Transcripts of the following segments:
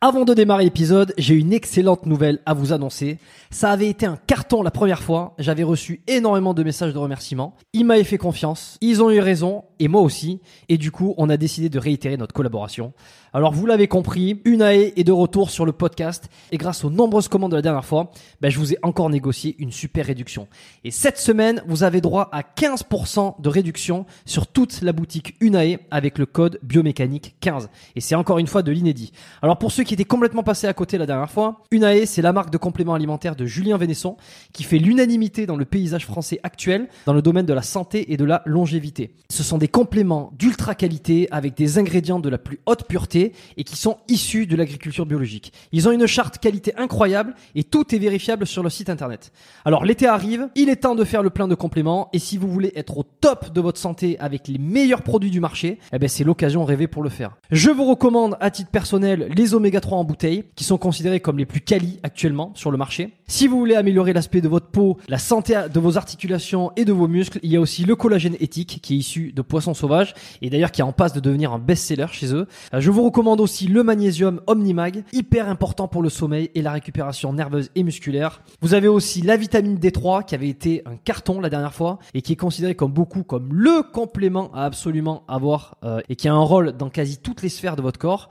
Avant de démarrer l'épisode, j'ai une excellente nouvelle à vous annoncer. Ça avait été un carton la première fois. J'avais reçu énormément de messages de remerciements. Ils m'avaient fait confiance. Ils ont eu raison. Et moi aussi. Et du coup, on a décidé de réitérer notre collaboration. Alors, vous l'avez compris, Unae est de retour sur le podcast. Et grâce aux nombreuses commandes de la dernière fois, ben, je vous ai encore négocié une super réduction. Et cette semaine, vous avez droit à 15% de réduction sur toute la boutique Unae avec le code biomécanique 15. Et c'est encore une fois de l'inédit. Alors, pour ceux qui étaient complètement passés à côté la dernière fois, Unae, c'est la marque de compléments alimentaires de Julien Vénesson qui fait l'unanimité dans le paysage français actuel dans le domaine de la santé et de la longévité. Ce sont des compléments d'ultra qualité avec des ingrédients de la plus haute pureté et qui sont issus de l'agriculture biologique. Ils ont une charte qualité incroyable et tout est vérifiable sur le site internet. Alors l'été arrive, il est temps de faire le plein de compléments et si vous voulez être au top de votre santé avec les meilleurs produits du marché, eh ben c'est l'occasion rêvée pour le faire. Je vous recommande à titre personnel les oméga 3 en bouteille qui sont considérés comme les plus quali actuellement sur le marché. Si vous voulez améliorer l'aspect de votre peau, la santé de vos articulations et de vos muscles, il y a aussi le collagène éthique qui est issu de poissons sauvages et d'ailleurs qui est en passe de devenir un best-seller chez eux. Euh, je vous recommande aussi le magnésium Omnimag, hyper important pour le sommeil et la récupération nerveuse et musculaire. Vous avez aussi la vitamine D3 qui avait été un carton la dernière fois et qui est considéré comme beaucoup comme le complément à absolument avoir euh, et qui a un rôle dans quasi toutes les sphères de votre corps.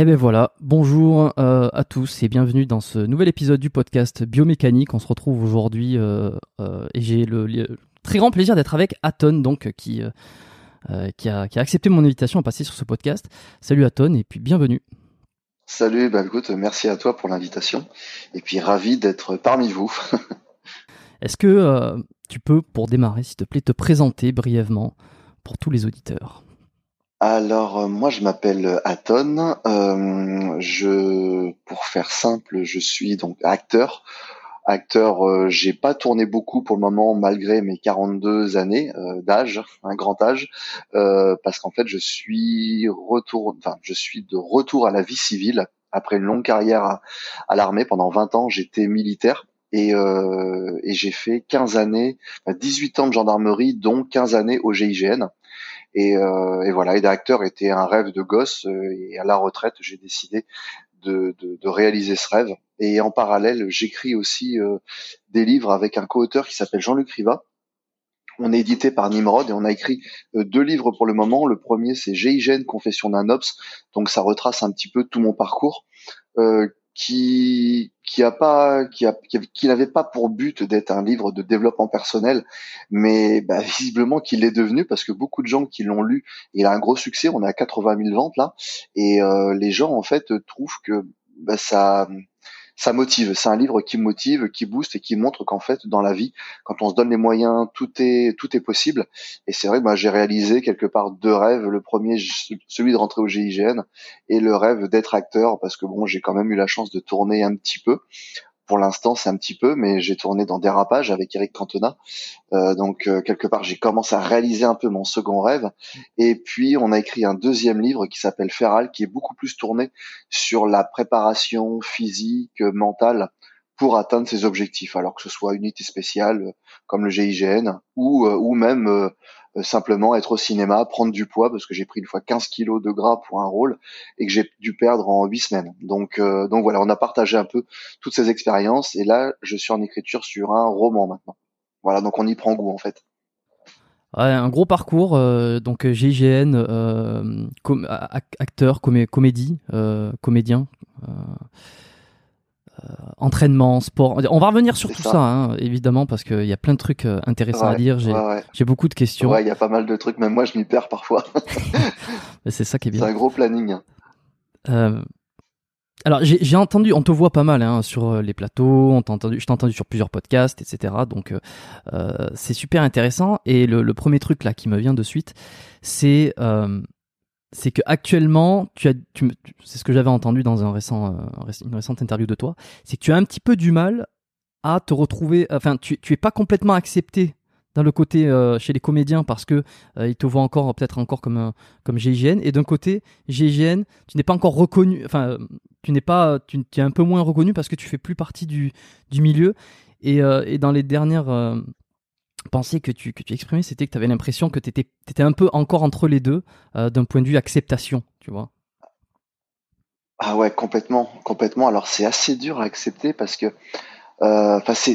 Et ben voilà, bonjour euh, à tous et bienvenue dans ce nouvel épisode du podcast Biomécanique. On se retrouve aujourd'hui euh, euh, et j'ai le, le, très grand plaisir d'être avec Aton, donc qui, qui a, qui, a, accepté mon invitation à passer sur ce podcast. Salut Aton et puis bienvenue. Salut, bah écoute, merci à toi pour l'invitation et puis ravi d'être parmi vous. Est-ce que tu peux, pour démarrer, s'il te plaît, te présenter brièvement pour tous les auditeurs? Alors moi je m'appelle Aton. Euh, je, pour faire simple, je suis donc acteur. Acteur, euh, j'ai pas tourné beaucoup pour le moment malgré mes 42 années euh, d'âge, un grand âge, euh, parce qu'en fait je suis de retour à la vie civile après une longue carrière à, l'armée. Pendant 20 ans, j'étais militaire et, euh, et j'ai fait 15 années, 18 ans de gendarmerie, dont 15 années au GIGN. Et, euh, et voilà, et d'acteur était un rêve de gosse. Euh, et à la retraite, j'ai décidé de, de, de, réaliser ce rêve. Et en parallèle, j'écris aussi euh, des livres avec un co-auteur qui s'appelle Jean-Luc Riva. On est édité par Nimrod et on a écrit deux livres pour le moment. Le premier, c'est GIGN, Confession d'un Ops. Donc ça retrace un petit peu tout mon parcours. Euh, qui qui n'avait pas pour but d'être un livre de développement personnel, mais bah, visiblement qu'il l'est devenu parce que beaucoup de gens qui l'ont lu, il a un gros succès. On a 80 000 ventes là, et euh, les gens en fait trouvent que bah, ça ça motive. C'est un livre qui motive, qui booste et qui montre qu'en fait, dans la vie, quand on se donne les moyens, tout est tout est possible. Et c'est vrai que j'ai réalisé quelque part deux rêves. Le premier, celui de rentrer au GIGN, et le rêve d'être acteur, parce que bon, j'ai quand même eu la chance de tourner un petit peu pour l'instant, c'est un petit peu, mais j'ai tourné dans Dérapage avec Eric Cantona. Euh, donc, euh, quelque part, j'ai commencé à réaliser un peu mon second rêve. Et puis, on a écrit un deuxième livre qui s'appelle Feral, qui est beaucoup plus tourné sur la préparation physique, mentale pour atteindre ses objectifs, alors que ce soit unité spéciale comme le GIGN ou, euh, ou même euh, simplement être au cinéma, prendre du poids parce que j'ai pris une fois 15 kilos de gras pour un rôle et que j'ai dû perdre en 8 semaines. Donc, euh, donc voilà, on a partagé un peu toutes ces expériences et là, je suis en écriture sur un roman maintenant. Voilà, donc on y prend goût en fait. Ouais, un gros parcours, euh, donc GIGN, euh, acteur, comédie, comédien. Euh, entraînement, sport. On va revenir sur tout ça, hein, évidemment, parce qu'il y a plein de trucs euh, intéressants à dire. J'ai beaucoup de questions. Il y a pas mal de trucs. Même moi, je m'y perds parfois. c'est ça qui est bien. C'est un gros planning. Euh, alors, j'ai entendu, on te voit pas mal hein, sur les plateaux, on entendu, je t'ai entendu sur plusieurs podcasts, etc. Donc, c'est super intéressant. Et le, le, premier truc là qui me vient de suite, c'est c'est que actuellement, c'est ce que j'avais entendu dans euh, une récente interview de toi, c'est que tu as un petit peu du mal à te retrouver, enfin, tu, tu es pas complètement accepté dans le côté euh, chez les comédiens parce que euh, ils te voient encore peut-être encore comme comme GIGN et d'un côté GIGN tu n'es pas encore reconnu enfin tu n'es pas tu, es un peu moins reconnu parce que tu fais plus partie du, milieu. Et dans les dernières pensée que tu, que tu exprimais, c'était que tu avais l'impression que tu étais, un peu encore entre les deux euh, d'un point de vue acceptation, tu vois. Ah ouais, complètement, complètement. Alors c'est assez dur à accepter parce que, euh, enfin c'est,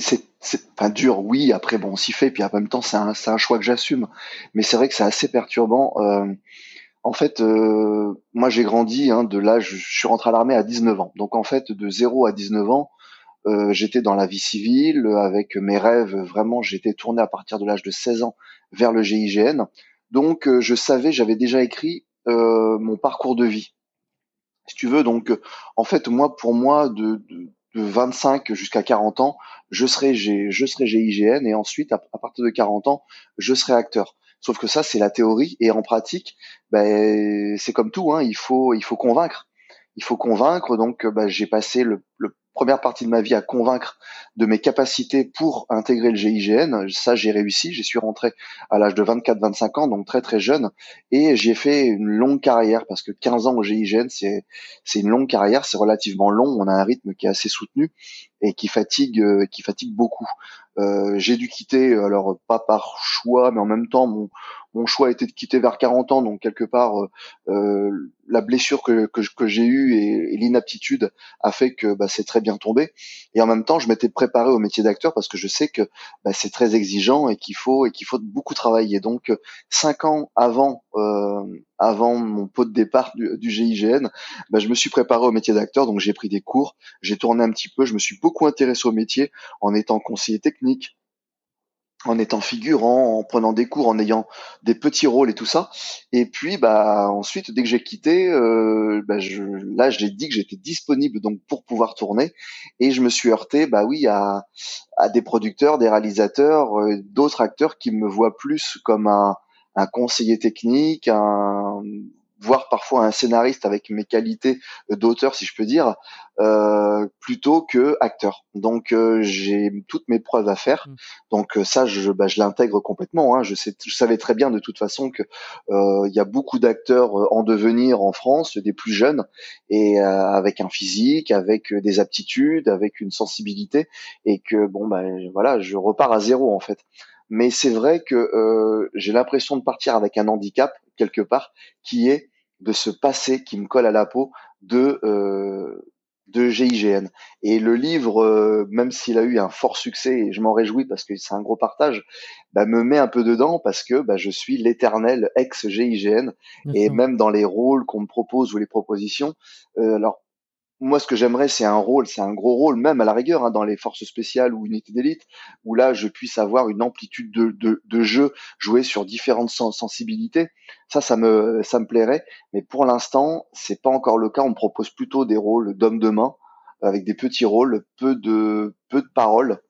enfin dur, oui. Après bon, on s'y fait, puis en même temps c'est un, un choix que j'assume. Mais c'est vrai que c'est assez perturbant. Euh, en fait, moi j'ai grandi hein, de l'âge, je suis rentré à l'armée à 19 ans. Donc en fait, de 0 à 19 ans, euh, j'étais dans la vie civile avec mes rêves. Vraiment, j'étais tourné à partir de l'âge de 16 ans vers le GIGN. Donc, euh, je savais, j'avais déjà écrit euh, mon parcours de vie. Si tu veux, donc, en fait, moi, pour moi, de, de, de 25 jusqu'à 40 ans, je serai, je serai GIGN et ensuite, à, partir de 40 ans, je serai acteur. Sauf que ça, c'est la théorie et en pratique, ben, c'est comme tout, hein, il faut, il faut convaincre. Il faut convaincre. Donc, ben, j'ai passé le, le première partie de ma vie à convaincre de mes capacités pour intégrer le GIGN. Ça, j'ai réussi. J'y suis rentré à l'âge de 24-25 ans, donc très très jeune, et j'ai fait une longue carrière parce que 15 ans au GIGN, c'est une longue carrière, c'est relativement long. On a un rythme qui est assez soutenu et qui fatigue euh, qui fatigue beaucoup. Euh, j'ai dû quitter, alors pas par choix, mais en même temps, mon, mon choix était de quitter vers 40 ans, donc quelque part, euh, euh, la blessure que, j'ai eue et, l'inaptitude a fait que bah, c'est très bien tombé. Et en même temps, je m'étais préparé au métier d'acteur parce que je sais que bah, c'est très exigeant et qu'il faut et qu'il faut beaucoup travailler. Donc, cinq ans avant euh, mon pot de départ du, du GIGN, bah, je me suis préparé au métier d'acteur, donc j'ai pris des cours, j'ai tourné un petit peu, je me suis beaucoup intéressé au métier en étant conseiller technique, en étant figurant, en prenant des cours, en ayant des petits rôles et tout ça. Et puis, bah ensuite, dès que j'ai quitté, euh, bah, je, là, j'ai dit que j'étais disponible donc pour pouvoir tourner. Et je me suis heurté, bah oui, à, à des producteurs, des réalisateurs, euh, d'autres acteurs qui me voient plus comme un, un conseiller technique, un voire parfois un scénariste avec mes qualités d'auteur, si je peux dire, euh, plutôt que acteur. Donc euh, j'ai toutes mes preuves à faire. Mm. Donc euh, ça, je, bah, je l'intègre complètement. Hein. Je, sais, je savais très bien de toute façon que il y a beaucoup d'acteurs en devenir en France, des plus jeunes, et avec un physique, avec des aptitudes, avec une sensibilité, et que bon bah voilà, je repars à zéro en fait mais c'est vrai que euh, j'ai l'impression de partir avec un handicap quelque part qui est de ce passé qui me colle à la peau de euh, de GIGN. Et le livre, euh, même s'il a eu un fort succès, et je m'en réjouis parce que c'est un gros partage, bah, me met un peu dedans parce que bah, je suis l'éternel ex-GIGN. Et même dans les rôles qu'on me propose ou les propositions, euh, alors moi, ce que j'aimerais, c'est un rôle, c'est un gros rôle, même à la rigueur, hein, dans les forces spéciales ou unités d'élite, où là, je puisse avoir une amplitude de, de, de jeu, jouer sur différentes sensibilités. Ça, ça me, ça me plairait. Mais pour l'instant, c'est pas encore le cas. On propose plutôt des rôles d'homme de main, avec des petits rôles, peu de peu de paroles.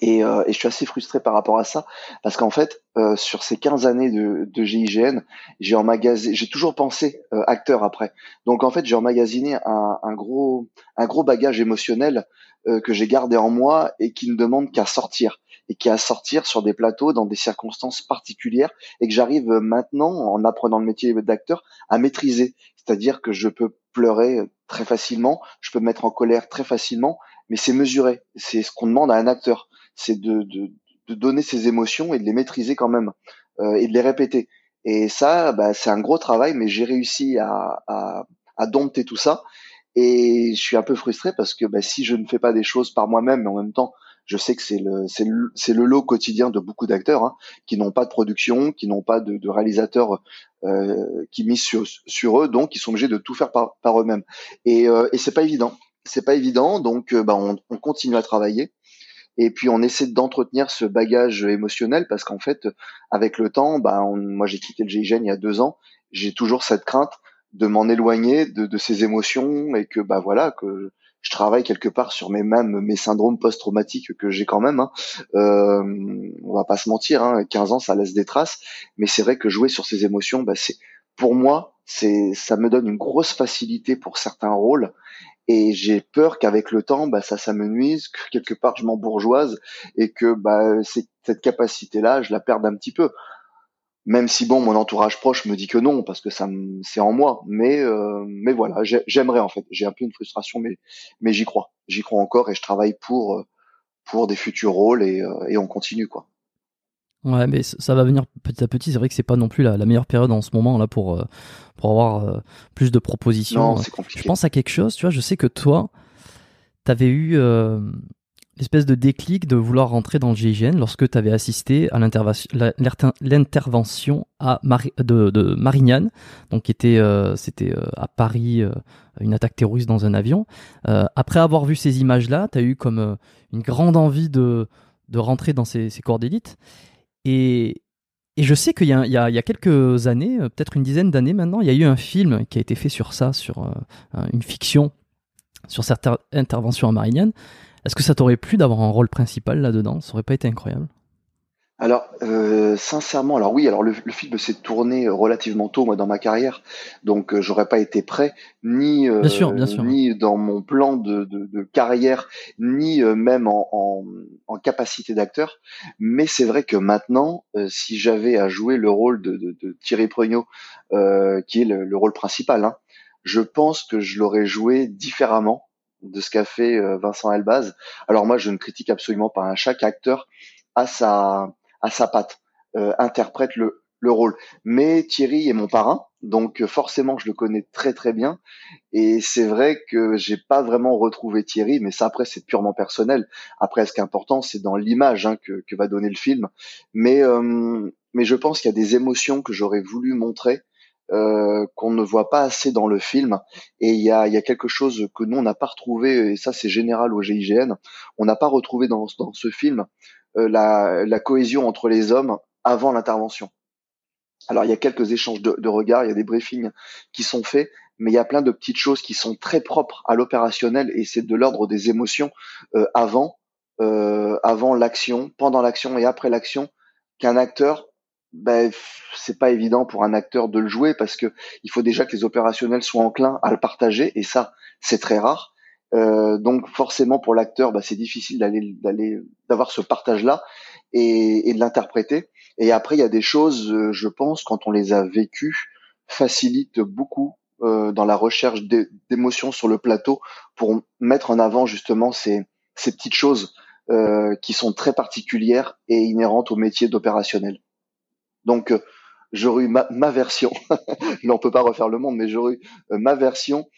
Et, euh, et, je suis assez frustré par rapport à ça parce qu'en fait, euh, sur ces 15 années de, de GIGN, j'ai emmagasiné, j'ai toujours pensé euh, acteur après. Donc en fait, j'ai emmagasiné un, un, gros, un gros bagage émotionnel euh, que j'ai gardé en moi et qui ne demande qu'à sortir et qui a à sortir sur des plateaux dans des circonstances particulières et que j'arrive maintenant, en apprenant le métier d'acteur, à maîtriser. C'est-à-dire que je peux pleurer très facilement, je peux me mettre en colère très facilement, mais c'est mesuré. C'est ce qu'on demande à un acteur c'est de, de, de, donner ses émotions et de les maîtriser quand même euh, et de les répéter. Et ça, bah, c'est un gros travail, mais j'ai réussi à, à, à, dompter tout ça. Et je suis un peu frustré parce que bah, si je ne fais pas des choses par moi-même, mais en même temps, je sais que c'est le c'est le, le, lot quotidien de beaucoup d'acteurs hein, qui n'ont pas de production, qui n'ont pas de, de réalisateurs euh, qui misent sur, eux, donc ils sont obligés de tout faire par, par eux-mêmes. Et, euh, et c'est pas évident. C'est pas évident, donc euh, bah, on, on continue à travailler et puis on essaie d'entretenir ce bagage émotionnel parce qu'en fait avec le temps bah moi j'ai quitté le GIGN il y a deux ans. J'ai toujours cette crainte de m'en éloigner de, de, ces émotions et que bah voilà que je travaille quelque part sur mes mêmes mes syndromes post-traumatiques que j'ai quand même hein. euh, on va pas se mentir hein, 15 ans ça laisse des traces. Mais c'est vrai que jouer sur ces émotions bah c'est pour moi c'est ça me donne une grosse facilité pour certains rôles et j'ai peur qu'avec le temps, bah, ça, ça que quelque part je m'embourgeoise et que bah, cette capacité-là, je la perde un petit peu. Même si bon, mon entourage proche me dit que non parce que ça, c'est en moi. Mais euh, mais voilà, j'aimerais en fait. J'ai un peu une frustration, mais mais j'y crois. J'y crois encore et je travaille pour pour des futurs rôles et, euh, et on continue quoi. Ouais, mais ça va venir petit à petit. C'est vrai que c'est pas non plus la, meilleure période en ce moment là pour euh, pour avoir euh, plus de propositions. Non, compliqué. Je pense à quelque chose. Tu vois, je sais que toi, t'avais eu euh, l'espèce de déclic de vouloir rentrer dans le GIGN lorsque tu avais assisté à l'intervention à de, de, Marignane, donc qui était c'était à Paris une attaque terroriste dans un avion. après avoir vu ces images-là, tu as eu comme une grande envie de de rentrer dans ces, ces corps d'élite. Et, et je sais qu'il y, y, a quelques années, euh, peut-être une dizaine d'années maintenant, il y a eu un film qui a été fait sur ça, sur euh, une fiction, sur certaines interventions à. Est-ce que ça t'aurait plu d'avoir un rôle principal là-dedans? Ça aurait pas été incroyable? Alors, euh, sincèrement, alors oui, alors le, film s'est tourné relativement tôt moi dans ma carrière, donc euh, j'aurais pas été prêt ni euh, ni dans mon plan de, de, carrière, ni même en, en, capacité d'acteur. Mais c'est vrai que maintenant, si j'avais à jouer le rôle de, de Thierry Pregno, qui est le, rôle principal, hein, je pense que je l'aurais joué différemment de ce qu'a fait Vincent Elbaz. Alors moi, je ne critique absolument pas. un Chaque acteur a sa à sa patte, euh, interprète le, le rôle. Mais Thierry est mon parrain, donc euh, forcément je le connais très très bien. Et c'est vrai que j'ai pas vraiment retrouvé Thierry, mais ça après c'est purement personnel. Après ce qui est important c'est dans l'image hein, que, que va donner le film. Mais euh, mais je pense qu'il y a des émotions que j'aurais voulu montrer. Euh, qu'on ne voit pas assez dans le film et il y a, y a quelque chose que nous on n'a pas retrouvé et ça c'est général au GIGN on n'a pas retrouvé dans, dans ce film la, la, cohésion entre les hommes avant l'intervention. Alors il y a quelques échanges de, de, regards, il y a des briefings qui sont faits, mais il y a plein de petites choses qui sont très propres à l'opérationnel et c'est de l'ordre des émotions euh, avant, euh, avant l'action, pendant l'action et après l'action qu'un acteur ben, c'est pas évident pour un acteur de le jouer parce que il faut déjà que les opérationnels soient enclins à le partager et ça c'est très rare euh, donc forcément pour l'acteur, bah, c'est difficile d'aller d'aller d'avoir ce partage-là et, et, de l'interpréter. Et après, il y a des choses, euh, je pense, quand on les a vécues, facilitent beaucoup euh, dans la recherche d'émotions sur le plateau pour mettre en avant justement ces, ces petites choses euh, qui sont très particulières et inhérentes au métier d'opérationnel. Donc euh, j'aurais eu ma, ma version. Là, on peut pas refaire le monde, mais j'aurais eu ma version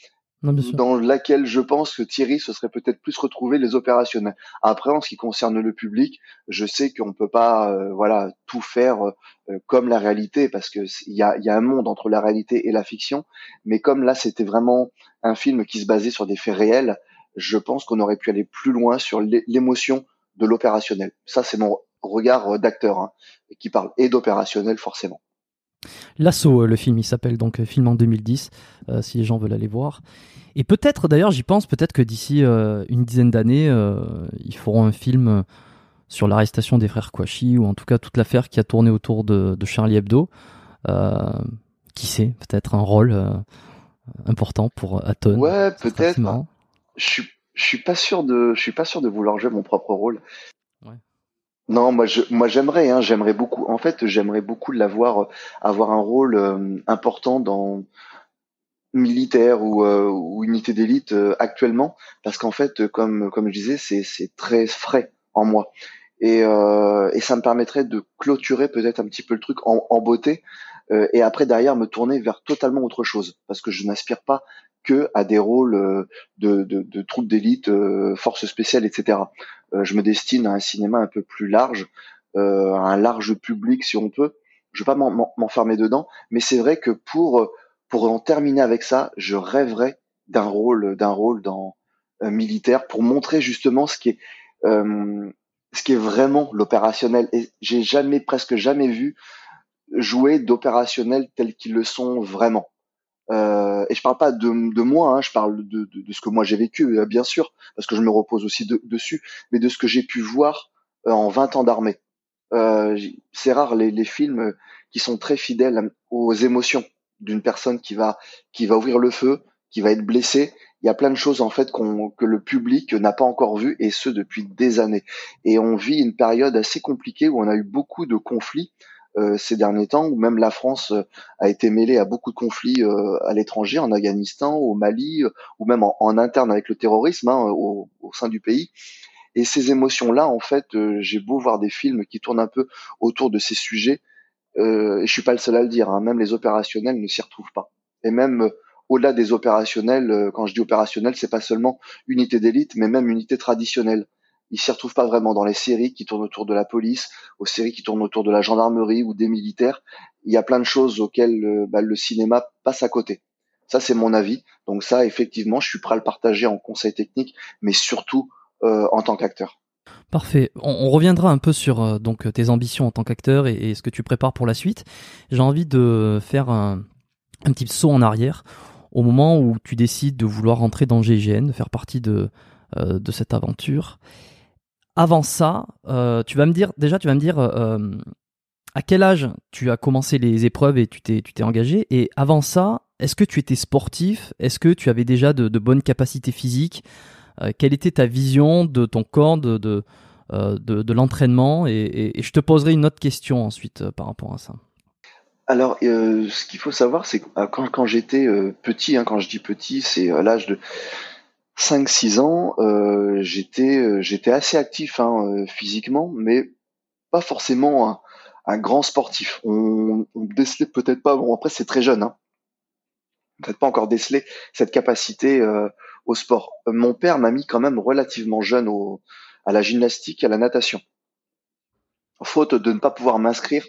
dans laquelle je pense que Thierry se serait peut-être plus retrouvé les opérationnels. Après, en ce qui concerne le public, je sais qu'on peut pas, euh, voilà, tout faire euh, comme la réalité parce que il y a, y a un monde entre la réalité et la fiction. Mais comme là, c'était vraiment un film qui se basait sur des faits réels, je pense qu'on aurait pu aller plus loin sur l'émotion de l'opérationnel. Ça, c'est mon regard d'acteur hein, qui parle et d'opérationnel forcément. L'assaut, le film, il s'appelle donc film en 2010, si les gens veulent aller voir. Et peut-être, d'ailleurs, j'y pense, peut-être que d'ici une dizaine d'années, ils feront un film sur l'arrestation des frères Kouachi, ou en tout cas toute l'affaire qui a tourné autour de, de Charlie Hebdo. qui sait, peut-être un rôle important pour Aton. Ouais, peut-être. Je suis, je suis pas sûr de, je suis pas sûr de vouloir jouer mon propre rôle. Non, moi, je, moi, j'aimerais, hein, j'aimerais beaucoup. En fait, j'aimerais beaucoup l'avoir, euh, avoir un rôle euh, important dans militaire ou, euh, ou unité d'élite actuellement, parce qu'en fait, comme comme je disais, c'est c'est très frais en moi. Et, et ça me permettrait de clôturer peut-être un petit peu le truc en, en beauté euh, et après derrière me tourner vers totalement autre chose parce que je n'aspire pas que à des rôles euh, de, de, de troupes d'élite, euh, forces spéciales, etc. je me destine à un cinéma un peu plus large, à un large public si on peut. Je vais pas m'enfermer dedans, mais c'est vrai que pour pour en terminer avec ça, je rêverais d'un rôle d'un rôle dans militaire pour montrer justement ce qui est ce qui est vraiment l'opérationnel. Et j'ai jamais presque jamais vu jouer d'opérationnels tels qu'ils le sont vraiment. Euh, et je parle pas de, de moi, hein, je parle de, de, de, ce que moi j'ai vécu, euh, bien sûr, parce que je me repose aussi dessus, mais de ce que j'ai pu voir euh, en 20 ans d'armée. Euh, c'est rare les, les, films qui sont très fidèles aux émotions d'une personne qui va qui va ouvrir le feu, qui va être blessée. Il y a plein de choses en fait que le public n'a pas encore vu et ce depuis des années. Et on vit une période assez compliquée où on a eu beaucoup de conflits euh, ces derniers temps, où même la France euh, a été mêlée à beaucoup de conflits euh, à l'étranger, en Afghanistan, au Mali, ou même en, interne avec le terrorisme hein, au, sein du pays. Et ces émotions-là, en fait, j'ai beau voir des films qui tournent un peu autour de ces sujets, euh, et je suis pas le seul à le dire, hein, même les opérationnels ne s'y retrouvent pas. Et même au-delà des opérationnels, quand je dis opérationnel, c'est pas seulement unité d'élite, mais même unité traditionnelle ils s'y retrouvent pas vraiment dans les séries qui tournent autour de la police, aux séries qui tournent autour de la gendarmerie ou des militaires. Il y a plein de choses auxquelles euh, bah, le cinéma passe à côté. Ça, c'est mon avis. Donc ça, effectivement, je suis prêt à le partager en conseil technique, mais surtout euh, en tant qu'acteur. Parfait. On, reviendra un peu sur euh, donc tes ambitions en tant qu'acteur et, ce que tu prépares pour la suite. J'ai envie de faire un, un, petit saut en arrière au moment où tu décides de vouloir rentrer dans GIGN, de faire partie de, de cette aventure avant ça, euh, tu vas me dire, déjà, tu vas me dire euh, à quel âge tu as commencé les épreuves et tu t'es, engagé? Et avant ça, est-ce que tu étais sportif? Est-ce que tu avais déjà de, bonnes capacités physiques? Euh, Quelle était ta vision de ton corps, de, de, de, l'entraînement? Et, je te poserai une autre question ensuite par rapport à ça. Alors, ce qu'il faut savoir, c'est que quand, quand j'étais petit, hein, quand je dis petit, c'est à l'âge de 5-6 ans, euh, j'étais euh, j'étais assez actif hein, euh, physiquement, mais pas forcément un, un grand sportif. On, on décelait peut-être pas. Bon après c'est très jeune, hein. peut-être pas encore décelé cette capacité euh, au sport. Mon père m'a mis quand même relativement jeune au, à la gymnastique, à la natation. Faute de ne pas pouvoir m'inscrire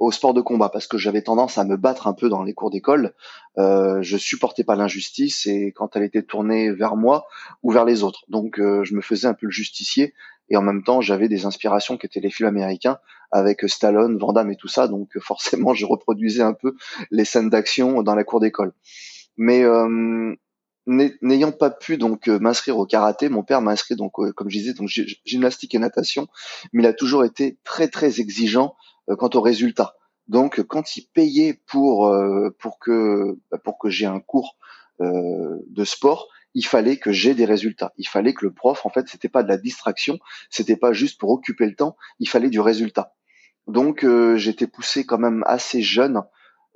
au sport de combat parce que j'avais tendance à me battre un peu dans les cours d'école. Euh, je supportais pas l'injustice et quand elle était tournée vers moi ou vers les autres, donc euh, je me faisais un peu le justicier et en même temps j'avais des inspirations qui étaient les films américains avec Stallone, Van Damme et tout ça, donc forcément je reproduisais un peu les scènes d'action dans la cour d'école. Mais euh, n'ayant pas pu donc euh, m'inscrire au karaté, mon père m'a inscrit donc comme je disais donc gymnastique et natation, mais il a toujours été très très exigeant euh, quant aux résultats. Donc, quand il payait pour euh, pour que bah, pour que j'ai un cours euh, de sport, il fallait que j'ai des résultats. Il fallait que le prof, en fait, c'était pas de la distraction, c'était pas juste pour occuper le temps. Il fallait du résultat. Donc, j'étais poussé quand même assez jeune.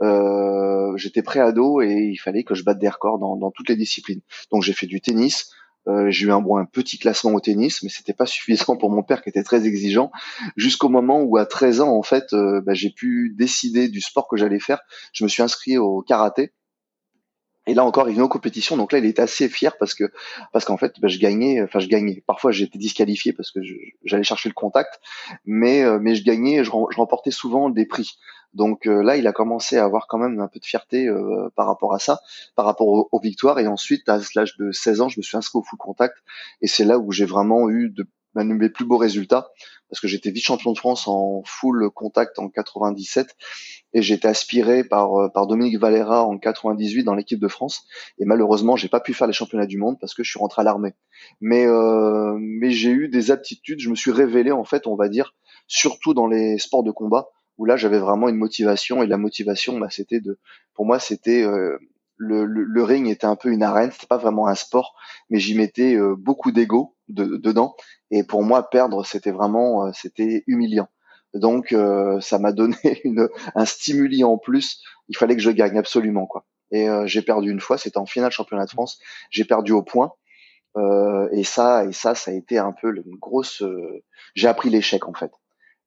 J'étais pré-ado et il fallait que je batte des records dans, dans toutes les disciplines. Donc, j'ai fait du tennis, euh, j'ai eu un, bon, petit classement au tennis, mais c'était pas suffisant pour mon père qui était très exigeant. Jusqu'au moment où, à 13 ans, en fait, euh, bah, j'ai pu décider du sport que j'allais faire. Je me suis inscrit au karaté. Et là encore, il venait aux compétitions, donc là, il était assez fier parce que parce qu'en fait, bah, je gagnais. Enfin, je gagnais. Parfois, j'étais disqualifié parce que j'allais chercher le contact, mais euh, mais je gagnais. Je, je remportais souvent des prix. Donc euh, là, il a commencé à avoir quand même un peu de fierté euh, par rapport à ça, par rapport aux, victoires. Et ensuite, à l'âge de 16 ans, je me suis inscrit au full contact. Et c'est là où j'ai vraiment eu de mes plus beaux résultats parce que j'étais vice-champion de France en full contact en 97 et j'étais aspiré par euh, par Dominique Valera en 98 dans l'équipe de France et malheureusement j'ai pas pu faire les championnats du monde parce que je suis rentré à l'armée. Mais euh, mais j'ai eu des aptitudes, je me suis révélé en fait, on va dire, surtout dans les sports de combat où là j'avais vraiment une motivation et la motivation bah, c'était de pour moi c'était euh, le, le, ring était un peu une arène, c'était pas vraiment un sport, mais j'y mettais euh, beaucoup d'ego dedans. Et pour moi, perdre, c'était vraiment, euh, c'était humiliant. Donc, euh, ça m'a donné une, un stimuli en plus. Il fallait que je gagne absolument, quoi. Et j'ai perdu une fois, c'était en finale championnat de France. J'ai perdu au point. et ça, et ça, ça a été un peu une grosse. j'ai appris l'échec en fait.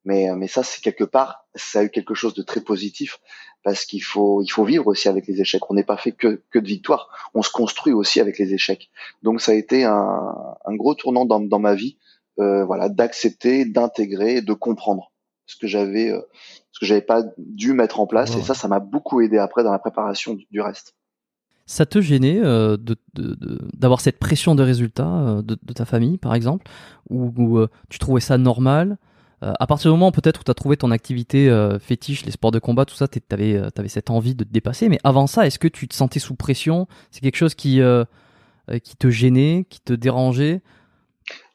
Mais, mais ça, c'est quelque part, ça a eu quelque chose de très positif parce qu'il faut, il faut vivre aussi avec les échecs. On n'est pas fait que, que de victoires, on se construit aussi avec les échecs. Donc ça a été un, un gros tournant dans, dans ma vie, euh, voilà, d'accepter, d'intégrer, de comprendre ce que j'avais, euh, ce que j'avais pas dû mettre en place. Et ça, ça m'a beaucoup aidé après dans la préparation du, reste. Ça te gênait euh, d'avoir cette pression de résultat euh, de, de, ta famille, par exemple, ou, ou tu trouvais ça normal euh, à partir du moment peut-être où tu as trouvé ton activité euh, fétiche, les sports de combat, tout ça, tu avais, euh, cette envie de te dépasser. Mais avant ça, est-ce que tu te sentais sous pression? C'est quelque chose qui, qui te gênait, qui te dérangeait?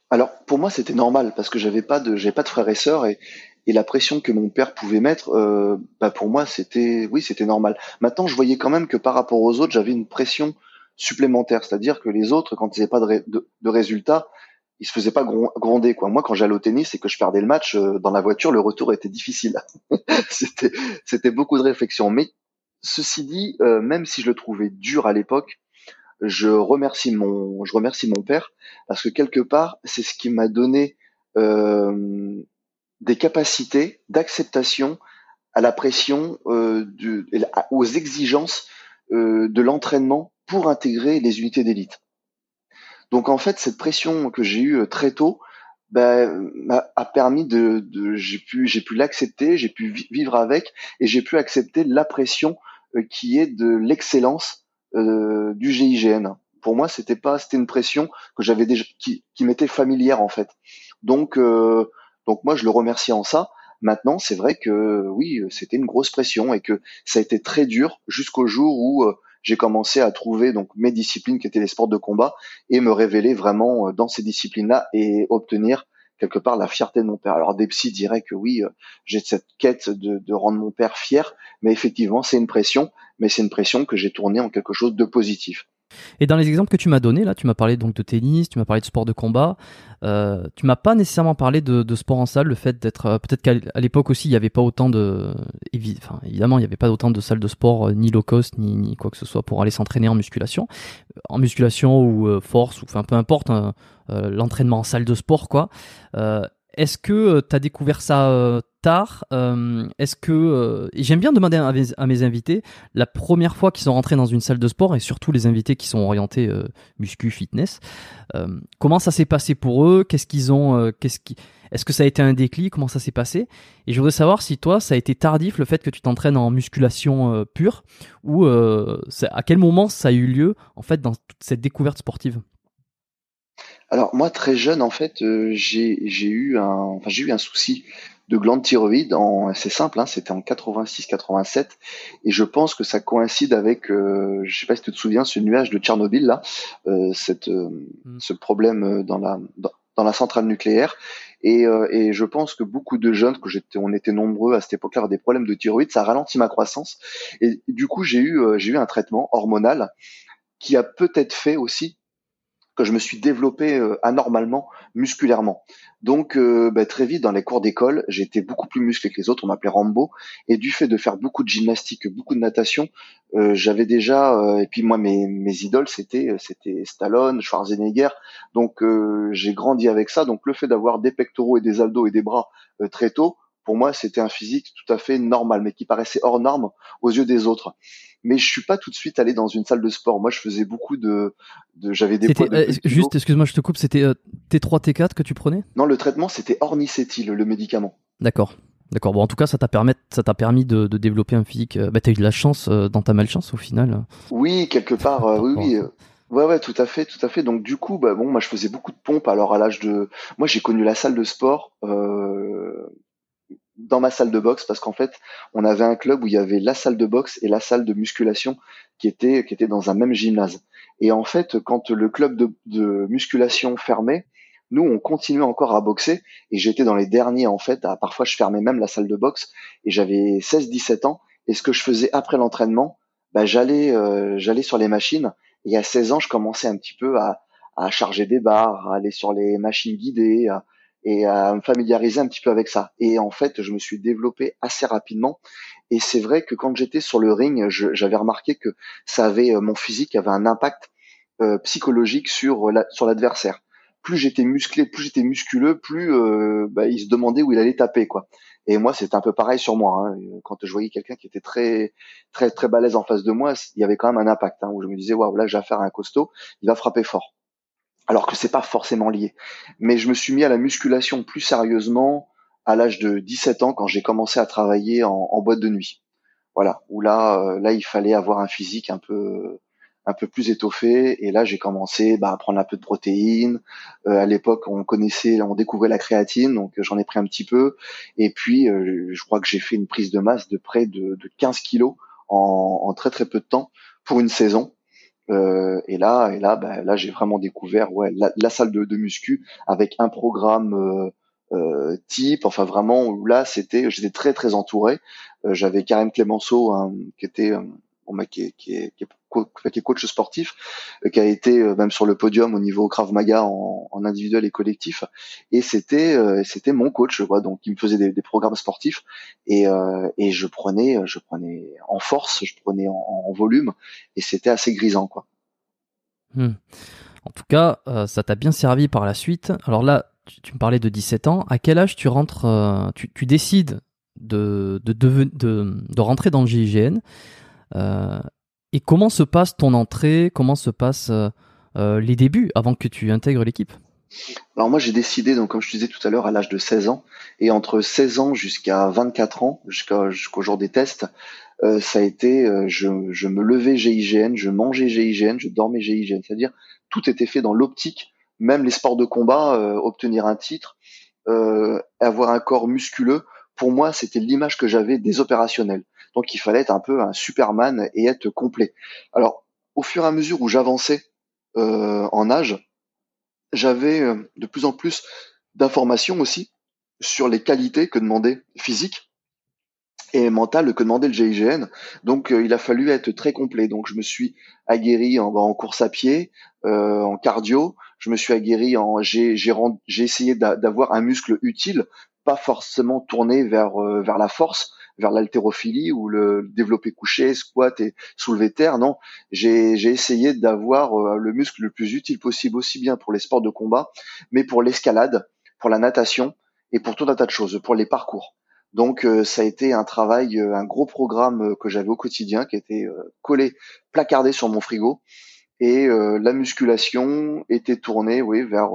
Alors pour moi c'était normal parce que j'avais pas de pas de frères et sœurs et, et la pression que mon père pouvait mettre, bah pour moi c'était oui c'était normal. Maintenant je voyais quand même que par rapport aux autres j'avais une pression supplémentaire, c'est-à-dire que les autres quand ils n'avaient pas de, de résultats il se faisait pas gronder quoi. Moi quand j'allais au tennis et que je perdais le match euh, dans la voiture, le retour était difficile. c'était beaucoup de réflexion. Mais ceci dit, euh, même si je le trouvais dur à l'époque, je remercie mon je remercie mon père parce que quelque part c'est ce qui m'a donné euh, des capacités d'acceptation à la pression aux exigences de l'entraînement pour intégrer les unités d'élite. Donc en fait, cette pression que j'ai eue euh, très tôt ben, a permis de, j'ai pu j'ai pu l'accepter, j'ai pu vivre avec et j'ai pu accepter la pression euh, qui est de l'excellence euh, du GIGN. Pour moi, c'était pas c'était une pression que j'avais déjà qui, qui m'était familière en fait. Donc donc moi je le remercie en ça. Maintenant, c'est vrai que oui, c'était une grosse pression et que ça a été très dur jusqu'au jour où j'ai commencé à trouver donc mes disciplines qui étaient les sports de combat et me révéler vraiment euh, dans ces disciplines-là et obtenir quelque part la fierté de mon père. Alors des psys diraient que oui, euh, j'ai cette quête de, de, rendre mon père fier, mais effectivement c'est une pression, mais c'est une pression que j'ai tournée en quelque chose de positif. Et dans les exemples que tu m'as donnés, là, tu m'as parlé donc de tennis, tu m'as parlé de sport de combat. Euh, tu m'as pas nécessairement parlé de, sport en salle, le fait d'être. Euh, peut-être qu'à l'époque aussi, il n'y avait pas autant de. évidemment, il n'y avait pas autant de salles de sport, euh, ni low cost, ni, quoi que ce soit pour aller s'entraîner en musculation. En musculation ou force, ou enfin peu importe, hein, l'entraînement en salle de sport, quoi. Est-ce que tu as découvert ça Euh, est-ce que euh, j'aime bien demander à mes, invités la première fois qu'ils sont rentrés dans une salle de sport et surtout les invités qui sont orientés euh, muscu fitness, comment ça s'est passé pour eux? Qu'est-ce qu'ils ont Qu'est-ce qui Est-ce que ça a été un déclic? Comment ça s'est passé? Et je voudrais savoir si toi ça a été tardif le fait que tu t'entraînes en musculation pure ou à quel moment ça a eu lieu en fait dans toute cette découverte sportive? Alors moi très jeune en fait j'ai eu un enfin j'ai eu un souci de glande thyroïde. En, c'est simple, hein, c'était en 86-87, et je pense que ça coïncide avec, euh, je sais pas si tu te souviens, ce nuage de Tchernobyl là, euh, cette, euh, mm. ce problème dans la dans, la centrale nucléaire. Et, euh, et, je pense que beaucoup de jeunes, que j'étais, on était nombreux à cette époque-là, avoir des problèmes de thyroïde, ça ralentit ma croissance. Et du coup, j'ai eu, j'ai eu un traitement hormonal qui a peut-être fait aussi que je me suis développé anormalement musculairement. Donc euh, bah, très vite dans les cours d'école, j'étais beaucoup plus musclé que les autres, on m'appelait Rambo, et du fait de faire beaucoup de gymnastique, beaucoup de natation, euh, j'avais déjà, euh, et puis moi mes, mes idoles c'était c'était Stallone, Schwarzenegger, donc j'ai grandi avec ça, donc le fait d'avoir des pectoraux et des aldos et des bras très tôt, pour moi c'était un physique tout à fait normal, mais qui paraissait hors norme aux yeux des autres mais je suis pas tout de suite allé dans une salle de sport. Moi, je faisais beaucoup de, de j'avais des poids euh, juste, excuse-moi, je te coupe. C'était T3, euh, T4 que tu prenais? Non, le traitement c'était ornicétile, le médicament. D'accord. D'accord. Bon, en tout cas, ça t'a permis, ça t'a permis de, de, développer un physique. Euh, bah, t'as eu de la chance dans ta malchance au final. Oui, quelque part. oui, oui. Ouais, ouais, tout à fait, tout à fait. Donc du coup, bah bon, moi je faisais beaucoup de pompes. Alors à l'âge de, moi j'ai connu la salle de sport euh, dans ma salle de boxe parce qu'en fait, on avait un club où il y avait la salle de boxe et la salle de musculation qui était qui était dans un même gymnase. Et en fait, quand le club de, de musculation fermait, nous on continuait encore à boxer et j'étais dans les derniers en fait. À, parfois, je fermais même la salle de boxe et j'avais 16-17 ans. Et ce que je faisais après l'entraînement, bah, j'allais euh, j'allais sur les machines et à 16 ans, je commençais un petit peu à, à charger des barres, à aller sur les machines guidées et à me familiariser un petit peu avec ça. Et en fait, je me suis développé assez rapidement. Et c'est vrai que quand j'étais sur le ring, j'avais remarqué que ça avait euh, mon physique avait un impact euh, psychologique sur la, sur l'adversaire. Plus j'étais musclé, plus j'étais musculeux, plus euh, bah, il se demandait où il allait taper quoi. Et moi, c'était un peu pareil sur moi. Hein. Quand je voyais quelqu'un qui était très, très, très balèze en face de moi, il y avait quand même un impact hein, où je me disais, waouh, là, j'ai affaire à un costaud, il va frapper fort. Alors que c'est pas forcément lié. Mais je me suis mis à la musculation plus sérieusement à l'âge de 17 ans quand j'ai commencé à travailler en, boîte de nuit. Voilà, où là, euh, là, il fallait avoir un physique un peu, un peu plus étoffé. Et là, j'ai commencé bah, à prendre un peu de protéines. Euh, à l'époque, on connaissait, on découvrait la créatine, donc j'en ai pris un petit peu. Et puis, euh, je crois que j'ai fait une prise de masse de près de, de 15 kilos en, très très peu de temps pour une saison. Euh, et là, et là, bah, là, j'ai vraiment découvert ouais la, la salle de, de, muscu avec un programme euh, euh type. Enfin, vraiment là, c'était, j'étais très très entouré. Euh, j'avais Karim Clémenceau hein, qui était qui, qui, est, qui, est, coach sportif, euh, qui a été euh, même sur le podium au niveau Krav Maga en, individuel et collectif. Et c'était euh, c'était mon coach, quoi, donc il me faisait des, programmes sportifs et, et je prenais je prenais en force, je prenais en, volume et c'était assez grisant, quoi. Hmm. En tout cas, ça t'a bien servi par la suite. Alors là, tu, me parlais de 17 ans. À quel âge tu rentres, tu, tu décides de, de, de, de, rentrer dans le GIGN et comment se passe ton entrée? Comment se passent euh, euh, les débuts avant que tu intègres l'équipe? Alors moi j'ai décidé, donc comme je te disais tout à l'heure, à l'âge de 16 ans, et entre 16 ans jusqu'à 24 ans, jusqu'au jour des tests, ça a été, je, je, me levais GIGN, je mangeais GIGN, je dormais GIGN, c'est-à-dire tout était fait dans l'optique, même les sports de combat, obtenir un titre, avoir un corps musculeux, pour moi c'était l'image que j'avais des opérationnels. Donc il fallait être un peu un Superman et être complet. Alors au fur et à mesure où j'avançais euh, en âge, j'avais euh, de plus en plus d'informations aussi sur les qualités que demandait physique et mentale que demandait le GIGN. Donc euh, il a fallu être très complet. Donc je me suis aguerri en, en course à pied, en cardio. Je me suis aguerri en j'ai essayé d'avoir un muscle utile, pas forcément tourné vers la force, vers l'haltérophilie ou le développé couché, squat et soulevé terre. Non, j'ai essayé d'avoir euh, le muscle le plus utile possible aussi bien pour les sports de combat, mais pour l'escalade, pour la natation et pour tout un tas de choses, pour les parcours. Donc euh, ça a été un travail, euh, un gros programme que j'avais au quotidien qui était collé, placardé sur mon frigo et la musculation était tournée oui vers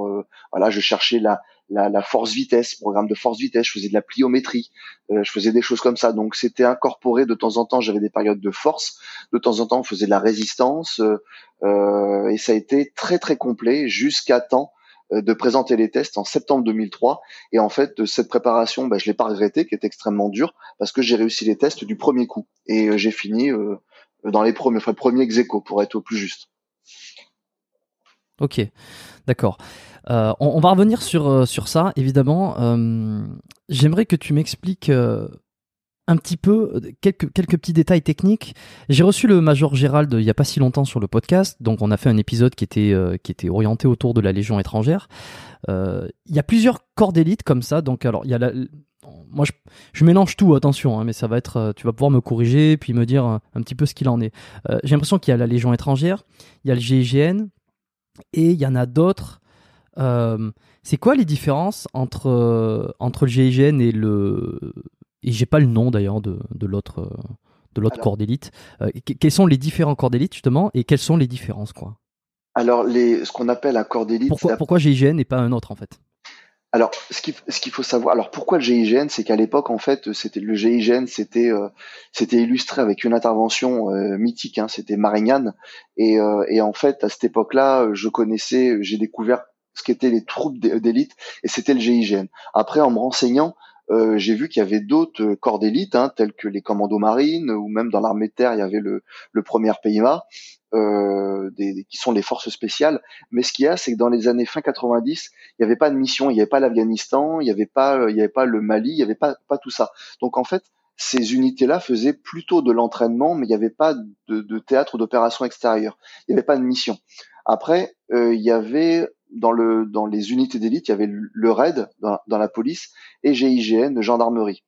voilà je cherchais la la, la force vitesse, programme de force vitesse, je faisais de la pliométrie, euh, je faisais des choses comme ça. Donc c'était incorporé de temps en temps. J'avais des périodes de force, de temps en temps on faisait de la résistance euh, euh et ça a été très très complet jusqu'à temps euh, de présenter les tests en septembre 2003. Et en fait, cette préparation, bah, je l'ai pas regretté, qui est extrêmement dure, parce que j'ai réussi les tests du premier coup. Et j'ai fini dans les premiers, enfin, premier ex pour être au plus juste. Ok, d'accord. Euh, on, va revenir sur, euh, sur ça, évidemment. Euh, j'aimerais que tu m'expliques un petit peu quelques, quelques petits détails techniques. J'ai reçu le Major Gérald il n'y a pas si longtemps sur le podcast, donc on a fait un épisode qui était, qui était orienté autour de la Légion étrangère. Il y a plusieurs corps d'élite comme ça, donc alors il y a moi je, mélange tout, attention, hein, mais ça va être, tu vas pouvoir me corriger puis me dire un, petit peu ce qu'il en est. J'ai l'impression qu'il y a la Légion étrangère, il y a le GIGN et il y en a d'autres euh, c'est quoi les différences entre, euh, entre le GIGN et le. Et j'ai pas le nom d'ailleurs de, de l'autre de l'autre corps d'élite. Euh, quels sont les différents corps d'élite justement et quelles sont les différences quoi? Alors les, ce qu'on appelle un corps d'élite. Pourquoi, pourquoi GIGN et pas un autre en fait? Alors, ce qu'il ce qu'il faut savoir, alors pourquoi le GIGN, c'est qu'à l'époque, en fait, c'était le GIGN, c'était euh, c'était illustré avec une intervention euh, mythique, hein, c'était Marignane, et, euh, et en fait, à cette époque-là, je connaissais, j'ai découvert ce qu'étaient les troupes d'élite, et c'était le GIGN. Après, en me renseignant, euh, j'ai vu qu'il y avait d'autres corps d'élite, hein, tels que les commandos marines, ou même dans l'armée de terre, il y avait le, le premier PIMA, euh, des, qui sont les forces spéciales. Mais ce qu'il y a, c'est que dans les années fin 90, il n'y avait pas de mission, il n'y avait pas l'Afghanistan, il n'y avait pas, il y avait pas le Mali, il n'y avait pas, pas tout ça. Donc en fait, ces unités-là faisaient plutôt de l'entraînement, mais il n'y avait pas de, de théâtre d'opération extérieure. Il n'y avait pas de mission. Après, euh, il y avait dans le dans les unités d'élite, il y avait le RAID dans, la police et GIGN, gendarmerie.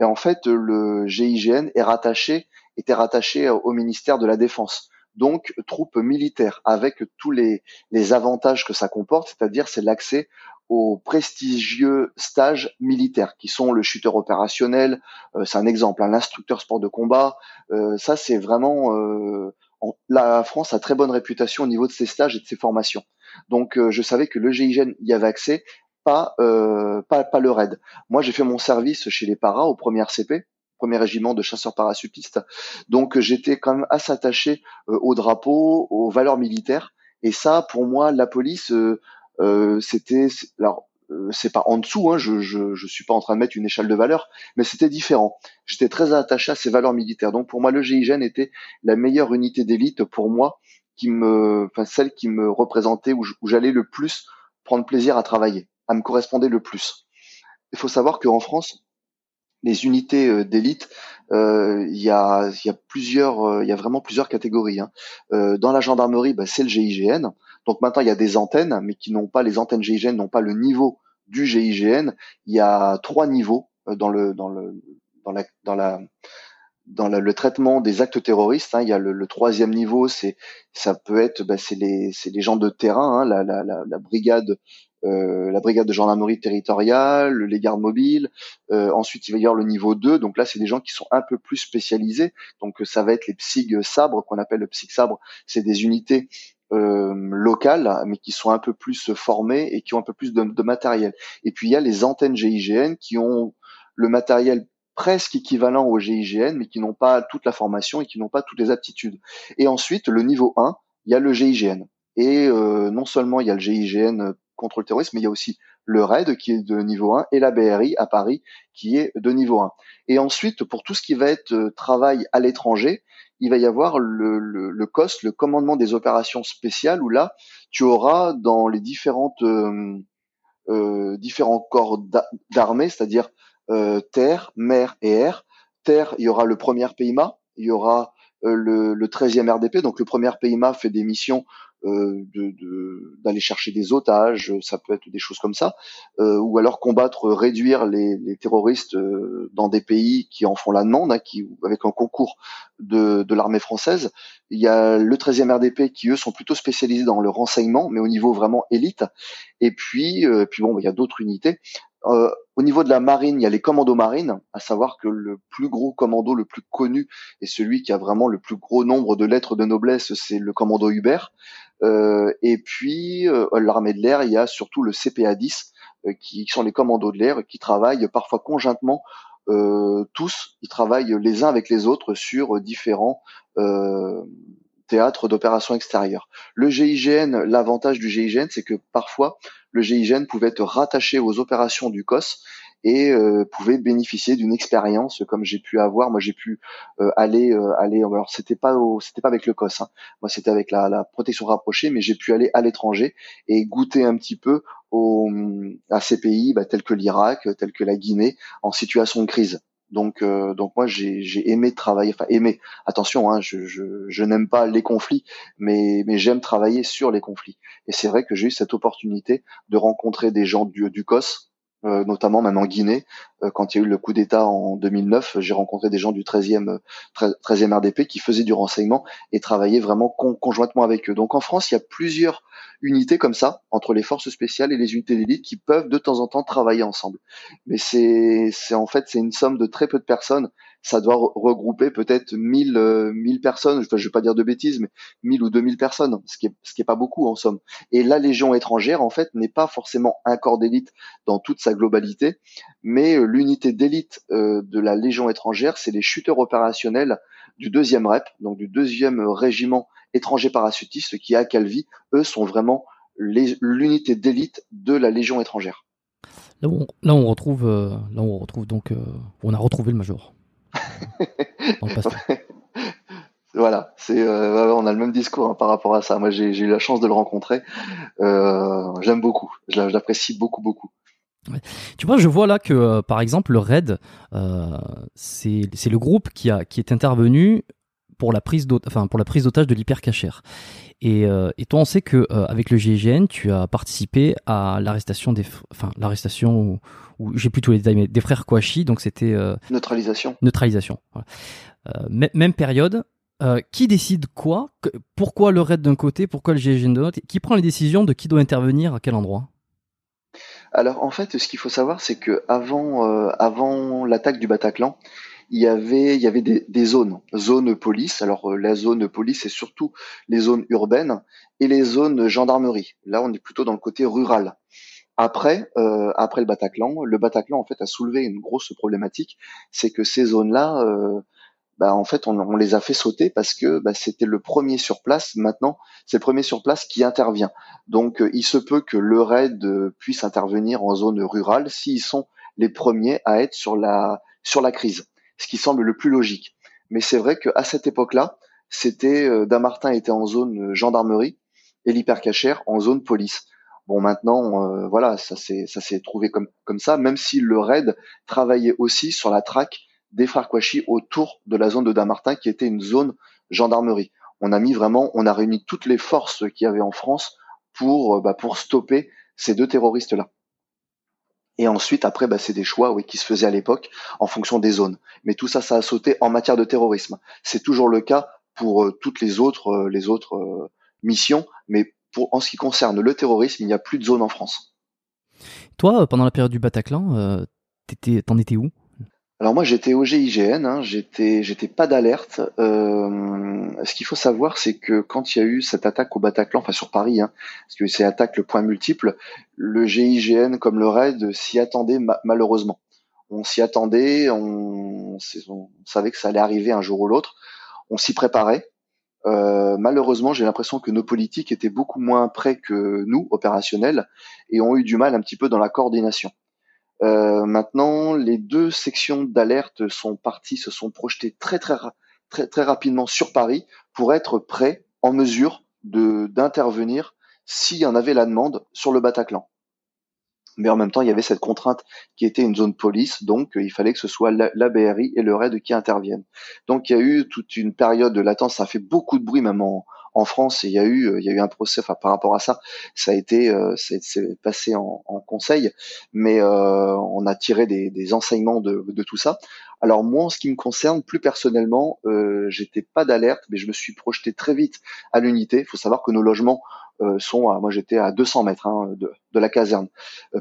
Et en fait, le GIGN est rattaché était rattaché au ministère de la Défense donc troupes militaires, avec tous les, les avantages que ça comporte, c'est-à-dire c'est l'accès aux prestigieux stages militaires qui sont le chuteur opérationnel, euh, c'est un exemple, hein, l'instructeur sport de combat, euh, ça c'est vraiment euh, la France a très bonne réputation au niveau de ses stages et de ses formations. Donc je savais que le GIGN y avait accès, pas pas, pas le RAID. Moi j'ai fait mon service chez les paras au premier CP premier régiment de chasseurs parachutistes. Donc j'étais quand même assez attaché euh, au drapeau, aux valeurs militaires. Et ça, pour moi, la police, euh, euh, c'était alors c'est pas en dessous, hein, je, je, je suis pas en train de mettre une échelle de valeur, mais c'était différent. J'étais très attaché à ces valeurs militaires. Donc pour moi, le GIGN était la meilleure unité d'élite pour moi, qui me, enfin celle qui me représentait où j'allais le plus prendre plaisir à travailler, à me correspondre le plus. Il faut savoir qu'en France, les unités euh, d'élite, euh, il y, a, y, a, plusieurs, euh, il y a vraiment plusieurs catégories. Hein. dans la gendarmerie, bah, c'est le GIGN. Donc maintenant, il y a des antennes, mais qui n'ont pas les antennes GIGN, n'ont pas le niveau du GIGN. Il y a trois niveaux dans le dans le dans la dans la dans le traitement des actes terroristes, hein, il y a le, troisième niveau, c'est ça peut être, bah, c'est les c'est les gens de terrain, hein, la, la, la, la, brigade euh, la brigade de gendarmerie territoriale, les gardes mobiles. Euh, ensuite, il va y avoir le niveau 2. Donc là, c'est des gens qui sont un peu plus spécialisés. Donc ça va être les psyg sabres qu'on appelle le psyg sabre. C'est des unités euh, locales, mais qui sont un peu plus formées et qui ont un peu plus de, matériel. Et puis il y a les antennes GIGN qui ont le matériel presque équivalent au GIGN, mais qui n'ont pas toute la formation et qui n'ont pas toutes les aptitudes. Et ensuite, le niveau 1, il y a le GIGN. Et euh, non seulement il y a le GIGN contre le terrorisme, mais il y a aussi le RAID qui est de niveau 1 et la BRI à Paris qui est de niveau 1. Et ensuite, pour tout ce qui va être euh, travail à l'étranger, il va y avoir le, le, le, COS, le commandement des opérations spéciales, où là, tu auras dans les différentes euh, euh différents corps d'armée, c'est-à-dire terre, mer et air. Terre, il y aura le premier PIMA, il y aura le, le 13e RDP. Donc le premier PIMA fait des missions euh, d'aller chercher des otages, ça peut être des choses comme ça, euh, ou alors combattre, réduire les, terroristes euh, dans des pays qui en font la demande, hein, qui, avec un concours de, de l'armée française. Il y a le 13e RDP qui eux sont plutôt spécialisés dans le renseignement, mais au niveau vraiment élite. Et puis, puis bon, il y a d'autres unités. Euh, au niveau de la marine, il y a les commandos marines, à savoir que le plus gros commando, le plus connu, et celui qui a vraiment le plus gros nombre de lettres de noblesse, c'est le commando Hubert. Euh, et puis, euh, l'armée de l'air, il y a surtout le CPA-10, euh, qui, sont les commandos de l'air, qui travaillent parfois conjointement tous, ils travaillent les uns avec les autres sur différents théâtres d'opérations extérieures. Le GIGN, l'avantage du GIGN, c'est que parfois le GIGN pouvait être rattaché aux opérations du COS et euh, pouvait bénéficier d'une expérience comme j'ai pu avoir. Moi, j'ai pu euh, aller euh, aller. Alors, c'était pas c'était pas avec le COS. Hein. Moi, c'était avec la, protection rapprochée, mais j'ai pu aller à l'étranger et goûter un petit peu à ces pays bah, tels que l'Irak, tels que la Guinée, en situation de crise. Donc, euh, donc moi j'ai aimé travailler, enfin aimé. Attention, hein, je, je, je n'aime pas les conflits, mais, mais j'aime travailler sur les conflits. Et c'est vrai que j'ai eu cette opportunité de rencontrer des gens du, du COS, euh, notamment même en Guinée. Euh, quand il y a eu le coup d'État en 2009, j'ai rencontré des gens du 13e, 13e RDP qui faisaient du renseignement et travaillaient vraiment conjointement avec eux. Donc en France, il y a plusieurs unités comme ça, entre les forces spéciales et les unités d'élite, qui peuvent de temps en temps travailler ensemble. Mais c'est en fait c'est une somme de très peu de personnes ça doit regrouper peut-être 1000 euh, personnes, enfin, je vais pas dire de bêtises, mais 1000 ou 2000 personnes, ce qui est ce qui est pas beaucoup en somme. Et la Légion étrangère en fait n'est pas forcément un corps d'élite dans toute sa globalité, mais euh, l'unité d'élite euh, de la Légion étrangère, c'est les chuteurs opérationnels du deuxième REP, donc du deuxième régiment étranger parachutiste qui à Calvi, eux sont vraiment l'unité d'élite de la Légion étrangère. Là, on, retrouve, euh, là, on retrouve donc, on a retrouvé le major. voilà, c'est, euh, on a le même discours hein, par rapport à ça. Moi, j'ai eu la chance de le rencontrer. J'aime beaucoup, je l'apprécie beaucoup, beaucoup. Tu vois, je vois là que, par exemple, le RAID, c'est le groupe qui, a, qui est intervenu pour la prise enfin, pour la prise d'otage de l'hypercachère. Et, euh, et, toi, on sait que euh, avec le GIGN, tu as participé à l'arrestation des, enfin l'arrestation où, j'ai plus tous les détails, mais des frères Kouachi, donc c'était euh, neutralisation. Neutralisation. même période. qui décide quoi? Pourquoi le raid d'un côté? Pourquoi le GIGN de l'autre? Qui prend les décisions de qui doit intervenir à quel endroit? Alors en fait, ce qu'il faut savoir, c'est que avant, avant l'attaque du Bataclan, il y avait, des, des zones, zones police. Alors euh, la zone police, c'est surtout les zones urbaines et les zones gendarmerie. Là, on est plutôt dans le côté rural. Après, euh, après le Bataclan, le Bataclan en fait a soulevé une grosse problématique, c'est que ces zones-là, euh, bah, en fait, on, les a fait sauter parce que bah, c'était le premier sur place. Maintenant, c'est le premier sur place qui intervient. Donc, il se peut que le raid puisse intervenir en zone rurale s'ils sont les premiers à être sur la sur la crise ce qui semble le plus logique. Mais c'est vrai qu'à cette époque-là, c'était euh, Damartin était en zone euh, gendarmerie et l'hypercachère en zone police. Bon, maintenant, euh, voilà, ça s'est trouvé comme ça, même si le raid travaillait aussi sur la traque des frères Kouachi autour de la zone de Damartin, qui était une zone gendarmerie. On a mis vraiment, on a réuni toutes les forces qu'il y avait en France pour bah, pour stopper ces deux terroristes là. Et ensuite, après, bah, c'est des choix oui, qui se faisaient à l'époque en fonction des zones. Mais tout ça, ça a sauté en matière de terrorisme. C'est toujours le cas pour euh, toutes les autres, euh, les autres euh, missions. Mais pour, en ce qui concerne le terrorisme, il n'y a plus de zone en France. Toi, pendant la période du Bataclan, t'en étais où? Alors moi j'étais au GIGN, hein, j'étais j'étais pas d'alerte. Euh, ce qu'il faut savoir c'est que quand il y a eu cette attaque au Bataclan, enfin sur Paris, hein, parce que c'est attaque le point multiple, le GIGN comme le RAID s'y attendait malheureusement. On s'y attendait, on, on, savait que ça allait arriver un jour ou l'autre, on s'y préparait. Euh, malheureusement, j'ai l'impression que nos politiques étaient beaucoup moins prêts que nous, opérationnels, et ont eu du mal un petit peu dans la coordination. Euh, maintenant, les deux sections d'alerte sont parties, se sont projetées très très très très rapidement sur Paris pour être prêts, en mesure de d'intervenir s'il y en avait la demande sur le Bataclan. Mais en même temps, il y avait cette contrainte qui était une zone police, donc il fallait que ce soit la, la BRI et le RAID qui interviennent. Donc il y a eu toute une période de latence, ça a fait beaucoup de bruit même en, en France, il y a eu, euh, il y a eu un procès. Enfin, par rapport à ça, ça a été, euh, passé en, conseil, mais euh, on a tiré des, enseignements de, tout ça. Alors moi, en ce qui me concerne, plus personnellement, euh, j'étais pas d'alerte, mais je me suis projeté très vite à l'unité. Il faut savoir que nos logements sont, à, moi j'étais à 200 mètres hein, de, de, la caserne,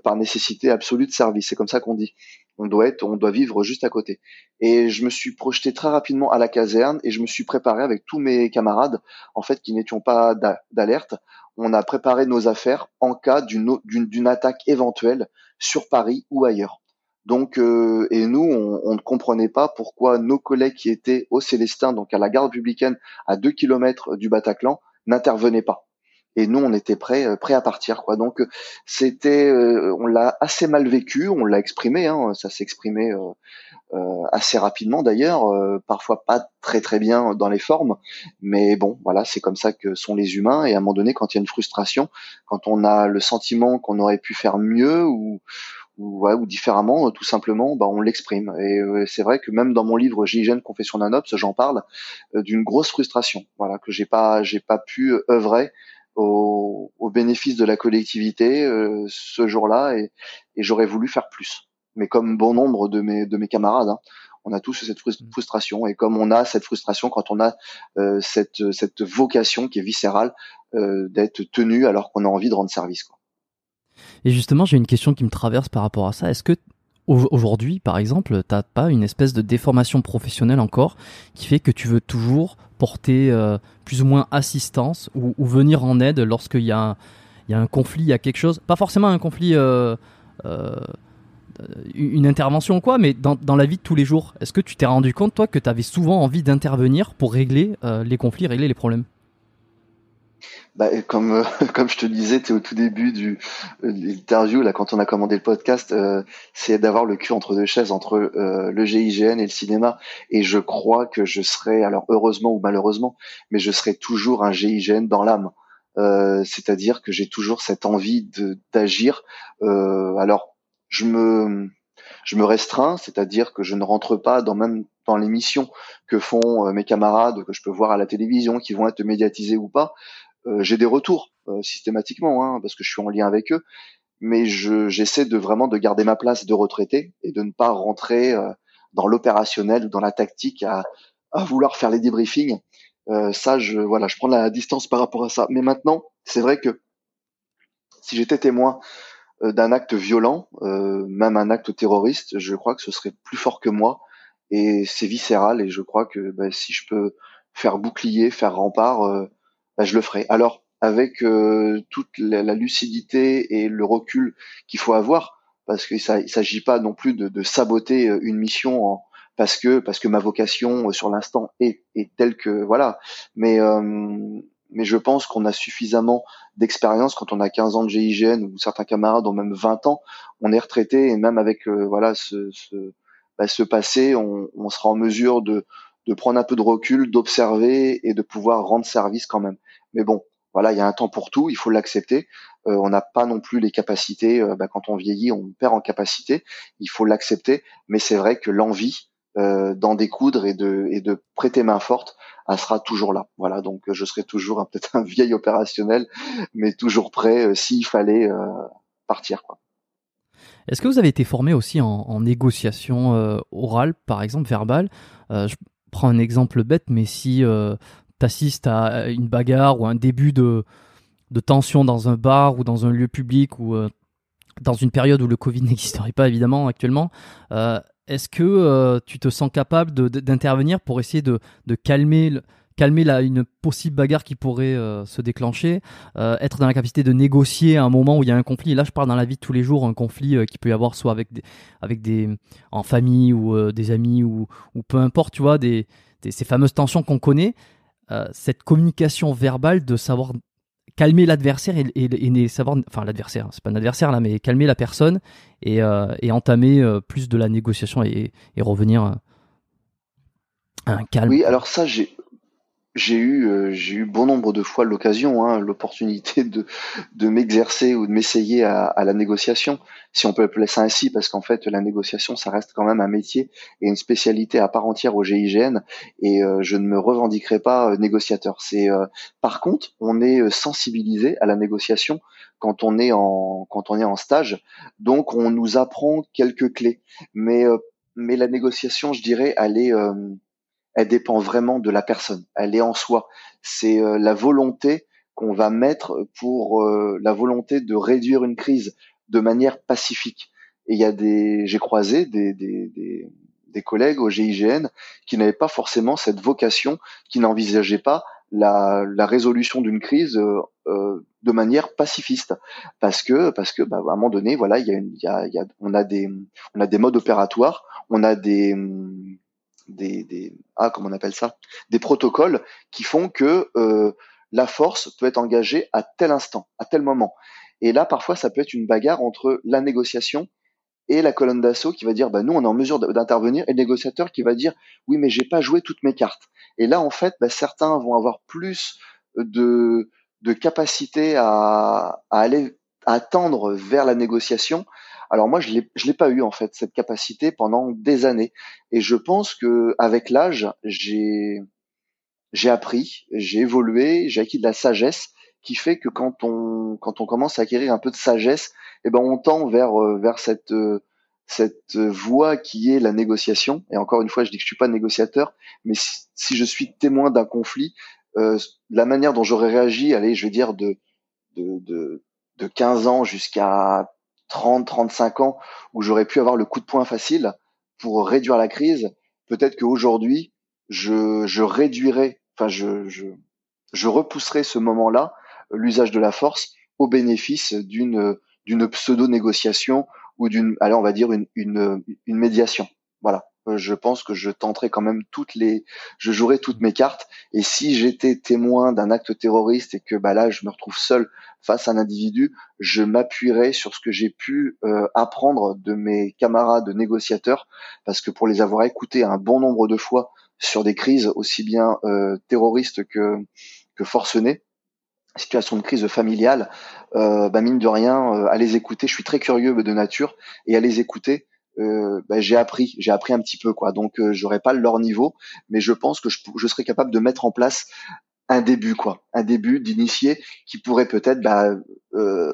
par nécessité absolue de service. C'est comme ça qu'on dit on doit être, on doit vivre juste à côté. Et je me suis projeté très rapidement à la caserne et je me suis préparé avec tous mes camarades, en fait, qui n'étions pas d'alerte. On a préparé nos affaires en cas d'une attaque éventuelle sur Paris ou ailleurs. Donc, euh, et nous, on, ne comprenait pas pourquoi nos collègues qui étaient au Célestin, donc à la gare républicaine, à deux kilomètres du Bataclan, n'intervenaient pas et nous on était prêts euh, prêts à partir quoi. Donc euh, c'était euh, on l'a assez mal vécu on l'a exprimé hein, ça s'est exprimé euh, assez rapidement d'ailleurs parfois pas très très bien dans les formes. Mais bon voilà c'est comme ça que sont les humains. Et à un moment donné quand il y a une frustration quand on a le sentiment qu'on aurait pu faire mieux ou ou, ouais, ou différemment, tout simplement, bah, on l'exprime. Et c'est vrai que même dans mon livre Gigène Confession d'un Ops, j'en parle d'une grosse frustration, voilà, que j'ai pas, j'ai pas pu œuvrer au, au, bénéfice de la collectivité euh, ce jour-là et, et j'aurais voulu faire plus. Mais comme bon nombre de mes, de mes camarades, hein, on a tous cette mmh. frustration et comme on a cette frustration quand on a euh, cette, cette vocation qui est viscérale euh, d'être tenu alors qu'on a envie de rendre service. Quoi. Et justement, j'ai une question qui me traverse par rapport à ça. Est-ce que aujourd'hui, par exemple, t'as pas une espèce de déformation professionnelle encore qui fait que tu veux toujours porter euh, plus ou moins assistance ou, venir en aide lorsqu'il y, a un conflit, il y a quelque chose, pas forcément un conflit, euh, euh, une intervention ou quoi, mais dans, dans, la vie de tous les jours. Est-ce que tu t'es rendu compte, toi, que tu avais souvent envie d'intervenir pour régler les conflits, régler les problèmes? Bah, comme euh, comme je te disais, tu au tout début du euh, l'interview là quand on a commandé le podcast, euh, c'est d'avoir le cul entre deux chaises entre le GIGN et le cinéma et je crois que je serai alors heureusement ou malheureusement, mais je serai toujours un GIGN dans l'âme. c'est-à-dire que j'ai toujours cette envie de d'agir. alors je me je me restreins, c'est-à-dire que je ne rentre pas dans même dans les missions que font mes camarades que je peux voir à la télévision, qui vont être médiatisés ou pas. Euh, j'ai des retours euh, systématiquement hein, parce que je suis en lien avec eux, mais j'essaie de vraiment de garder ma place de retraité et de ne pas rentrer euh, dans l'opérationnel ou dans la tactique à, à vouloir faire les débriefings. Euh, ça, je voilà, je prends la distance par rapport à ça. Mais maintenant, c'est vrai que si j'étais témoin d'un acte violent, euh, même un acte terroriste, je crois que ce serait plus fort que moi et c'est viscéral. Et je crois que bah, si je peux faire bouclier, faire rempart, bah, je le ferai. Alors avec euh, toute la, lucidité et le recul qu'il faut avoir, parce qu'il ne s'agit pas non plus de, saboter euh, une mission en, parce que parce que ma vocation euh, sur l'instant est, est telle que voilà. Mais mais je pense qu'on a suffisamment d'expérience quand on a 15 ans de GIGN ou certains camarades ont même 20 ans, on est retraité et même avec voilà ce ce, bah, ce passé, on, on sera en mesure de de prendre un peu de recul, d'observer et de pouvoir rendre service quand même. Mais bon, voilà, il y a un temps pour tout, il faut l'accepter. Euh, on n'a pas non plus les capacités. Euh, bah, quand on vieillit, on perd en capacité. Il faut l'accepter. Mais c'est vrai que l'envie euh, d'en découdre et de, et de prêter main forte, elle sera toujours là. Voilà, donc je serai toujours peut-être un vieil opérationnel, mais toujours prêt s'il fallait partir. Quoi. Est-ce que vous avez été formé aussi en, en négociation orale, par exemple verbale? Je prends un exemple bête, mais si t'assistes à une bagarre ou un début de, de tension dans un bar ou dans un lieu public ou euh, dans une période où le Covid n'existerait pas évidemment actuellement, euh, est-ce que euh, tu te sens capable d'intervenir pour essayer de, de calmer, calmer la, une possible bagarre qui pourrait se déclencher, être dans la capacité de négocier à un moment où il y a un conflit? Là, je parle dans la vie de tous les jours, un conflit qui peut y avoir soit avec des, avec des en famille ou des amis ou, ou peu importe, tu vois, des, ces fameuses tensions qu'on connaît. Euh, cette communication verbale de savoir calmer l'adversaire et, et, savoir, enfin l'adversaire, c'est pas un adversaire là, mais calmer la personne et, euh, entamer euh, plus de la négociation et, revenir à un calme. Oui, alors ça, j'ai j'ai eu euh, j'ai eu bon nombre de fois l'occasion, hein, l'opportunité de de m'exercer ou de m'essayer à, à, la négociation, si on peut appeler ça ainsi, parce qu'en fait la négociation ça reste quand même un métier et une spécialité à part entière au GIGN, et euh, je ne me revendiquerai pas euh, négociateur. C'est par contre on est sensibilisé à la négociation quand on est en quand on est en stage, donc on nous apprend quelques clés, mais mais la négociation, je dirais, elle est elle dépend vraiment de la personne. Elle est en soi. C'est euh, la volonté qu'on va mettre pour euh, la volonté de réduire une crise de manière pacifique. Et il y a des, j'ai croisé des, des, des, des, collègues au GIGN qui n'avaient pas forcément cette vocation, qui n'envisageaient pas la, la résolution d'une crise euh, de manière pacifiste, parce que parce que bah, à un moment donné, voilà, il y a, une, y a, y a on a des on a des modes opératoires, on a des des, ah comment on appelle ça? Des protocoles qui font que euh, la force peut être engagée à tel instant, à tel moment. Et là, parfois, ça peut être une bagarre entre la négociation et la colonne d'assaut qui va dire, bah, nous, on est en mesure d'intervenir, et le négociateur qui va dire, oui, mais j'ai pas joué toutes mes cartes. Et là, en fait, bah, certains vont avoir plus de, de capacité à, à aller à tendre vers la négociation alors moi, je l'ai, pas eu en fait cette capacité pendant des années, et je pense que avec l'âge, j'ai j'ai appris, j'ai évolué, j'ai acquis de la sagesse qui fait que quand on quand on commence à acquérir un peu de sagesse, eh ben on tend vers euh, vers cette euh, cette voie qui est la négociation. Et encore une fois, je dis que je suis pas négociateur, mais si, je suis témoin d'un conflit, euh, la manière dont j'aurais réagi, allez, je vais dire de de de, de 15 ans jusqu'à 30, 35 ans où j'aurais pu avoir le coup de poing facile pour réduire la crise, peut-être qu'aujourd'hui, je, je réduirais, enfin, je, je, je repousserai ce moment-là, l'usage de la force, au bénéfice d'une d'une pseudo-négociation ou d'une, allez, on va dire une, une médiation. Voilà. Euh, je pense que je tenterai quand même toutes les, je jouerai toutes mes cartes. Et si j'étais témoin d'un acte terroriste et que bah là je me retrouve seul face à un individu, je m'appuierai sur ce que j'ai pu euh, apprendre de mes camarades négociateurs, parce que pour les avoir écoutés un bon nombre de fois sur des crises aussi bien euh, terroristes que que forcenées, situation de crise familiale, euh, bah mine de rien, euh, à les écouter, je suis très curieux de nature et à les écouter, euh, bah, j'ai appris, j'ai appris un petit peu quoi. Donc euh, j'aurais pas leur niveau, mais je pense que je, je, serais capable de mettre en place un début quoi, un début d'initié qui pourrait peut-être bah, euh,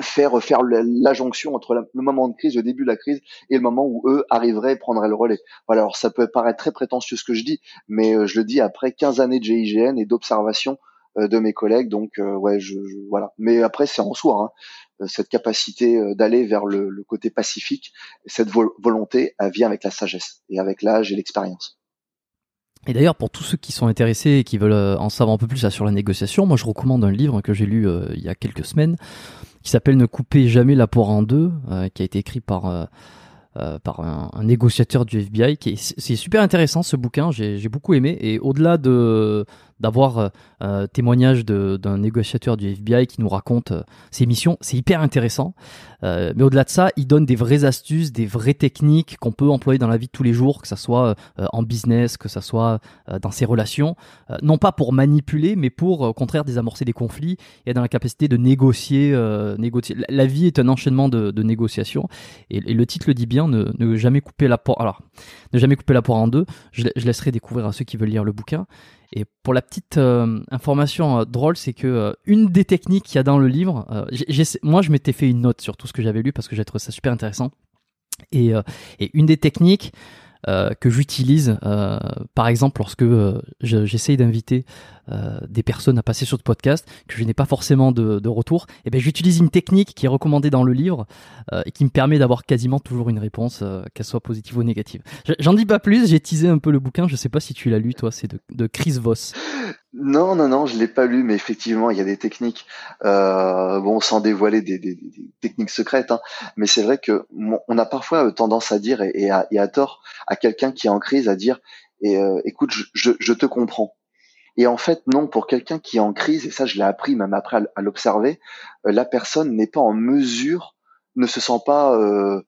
faire faire la jonction entre le moment de crise, le début de la crise et le moment où eux arriveraient et prendraient le relais. Voilà, alors ça peut paraître très prétentieux ce que je dis, mais euh, je le dis après 15 années de GIGN et d'observation euh, de mes collègues. Donc euh, ouais, je, voilà. Mais après c'est en soi hein, cette capacité d'aller vers le, côté pacifique, cette volonté, elle vient avec la sagesse et avec l'âge et l'expérience. Et d'ailleurs, pour tous ceux qui sont intéressés et qui veulent en savoir un peu plus sur la négociation, moi je recommande un livre que j'ai lu il y a quelques semaines qui s'appelle Ne coupez jamais la poire en deux, qui a été écrit par euh, par un, négociateur du FBI. C'est super intéressant ce bouquin, j'ai beaucoup aimé. Et au-delà de d'avoir euh, un témoignage d'un négociateur du FBI qui nous raconte euh, ses missions, c'est hyper intéressant. Euh, mais au-delà de ça, il donne des vraies astuces, des vraies techniques qu'on peut employer dans la vie de tous les jours, que ça soit euh, en business, que ça soit euh, dans ses relations, non pas pour manipuler, mais pour au contraire désamorcer des conflits et dans la capacité de négocier. négocier. La, vie est un enchaînement de, de négociations et, le titre le dit bien, ne, ne jamais couper la porte. Alors, ne jamais couper la porte en deux. Je, je laisserai découvrir à ceux qui veulent lire le bouquin. Et pour la petite euh, information euh, drôle, c'est que euh, une des techniques qu'il y a dans le livre, moi je m'étais fait une note sur tout ce que j'avais lu parce que j'ai trouvé ça super intéressant. Et, et une des techniques, euh, que j'utilise, euh, par exemple, lorsque euh, j'essaye d'inviter des personnes à passer sur le podcast, que je n'ai pas forcément de, retour, et eh ben j'utilise une technique qui est recommandée dans le livre et qui me permet d'avoir quasiment toujours une réponse, qu'elle soit positive ou négative. J'en dis pas plus, j'ai teasé un peu le bouquin, je sais pas si tu l'as lu toi, c'est de, de Chris Voss. Non, non, non, je l'ai pas lu, mais effectivement, il y a des techniques, euh, bon, sans dévoiler des, techniques secrètes, hein, mais c'est vrai que on a parfois tendance à dire, et, à, tort, à quelqu'un qui est en crise, à dire, euh, écoute, je, te comprends. Et en fait, non, pour quelqu'un qui est en crise, et ça, je l'ai appris même après à, l'observer, euh, la personne n'est pas en mesure, ne se sent pas euh,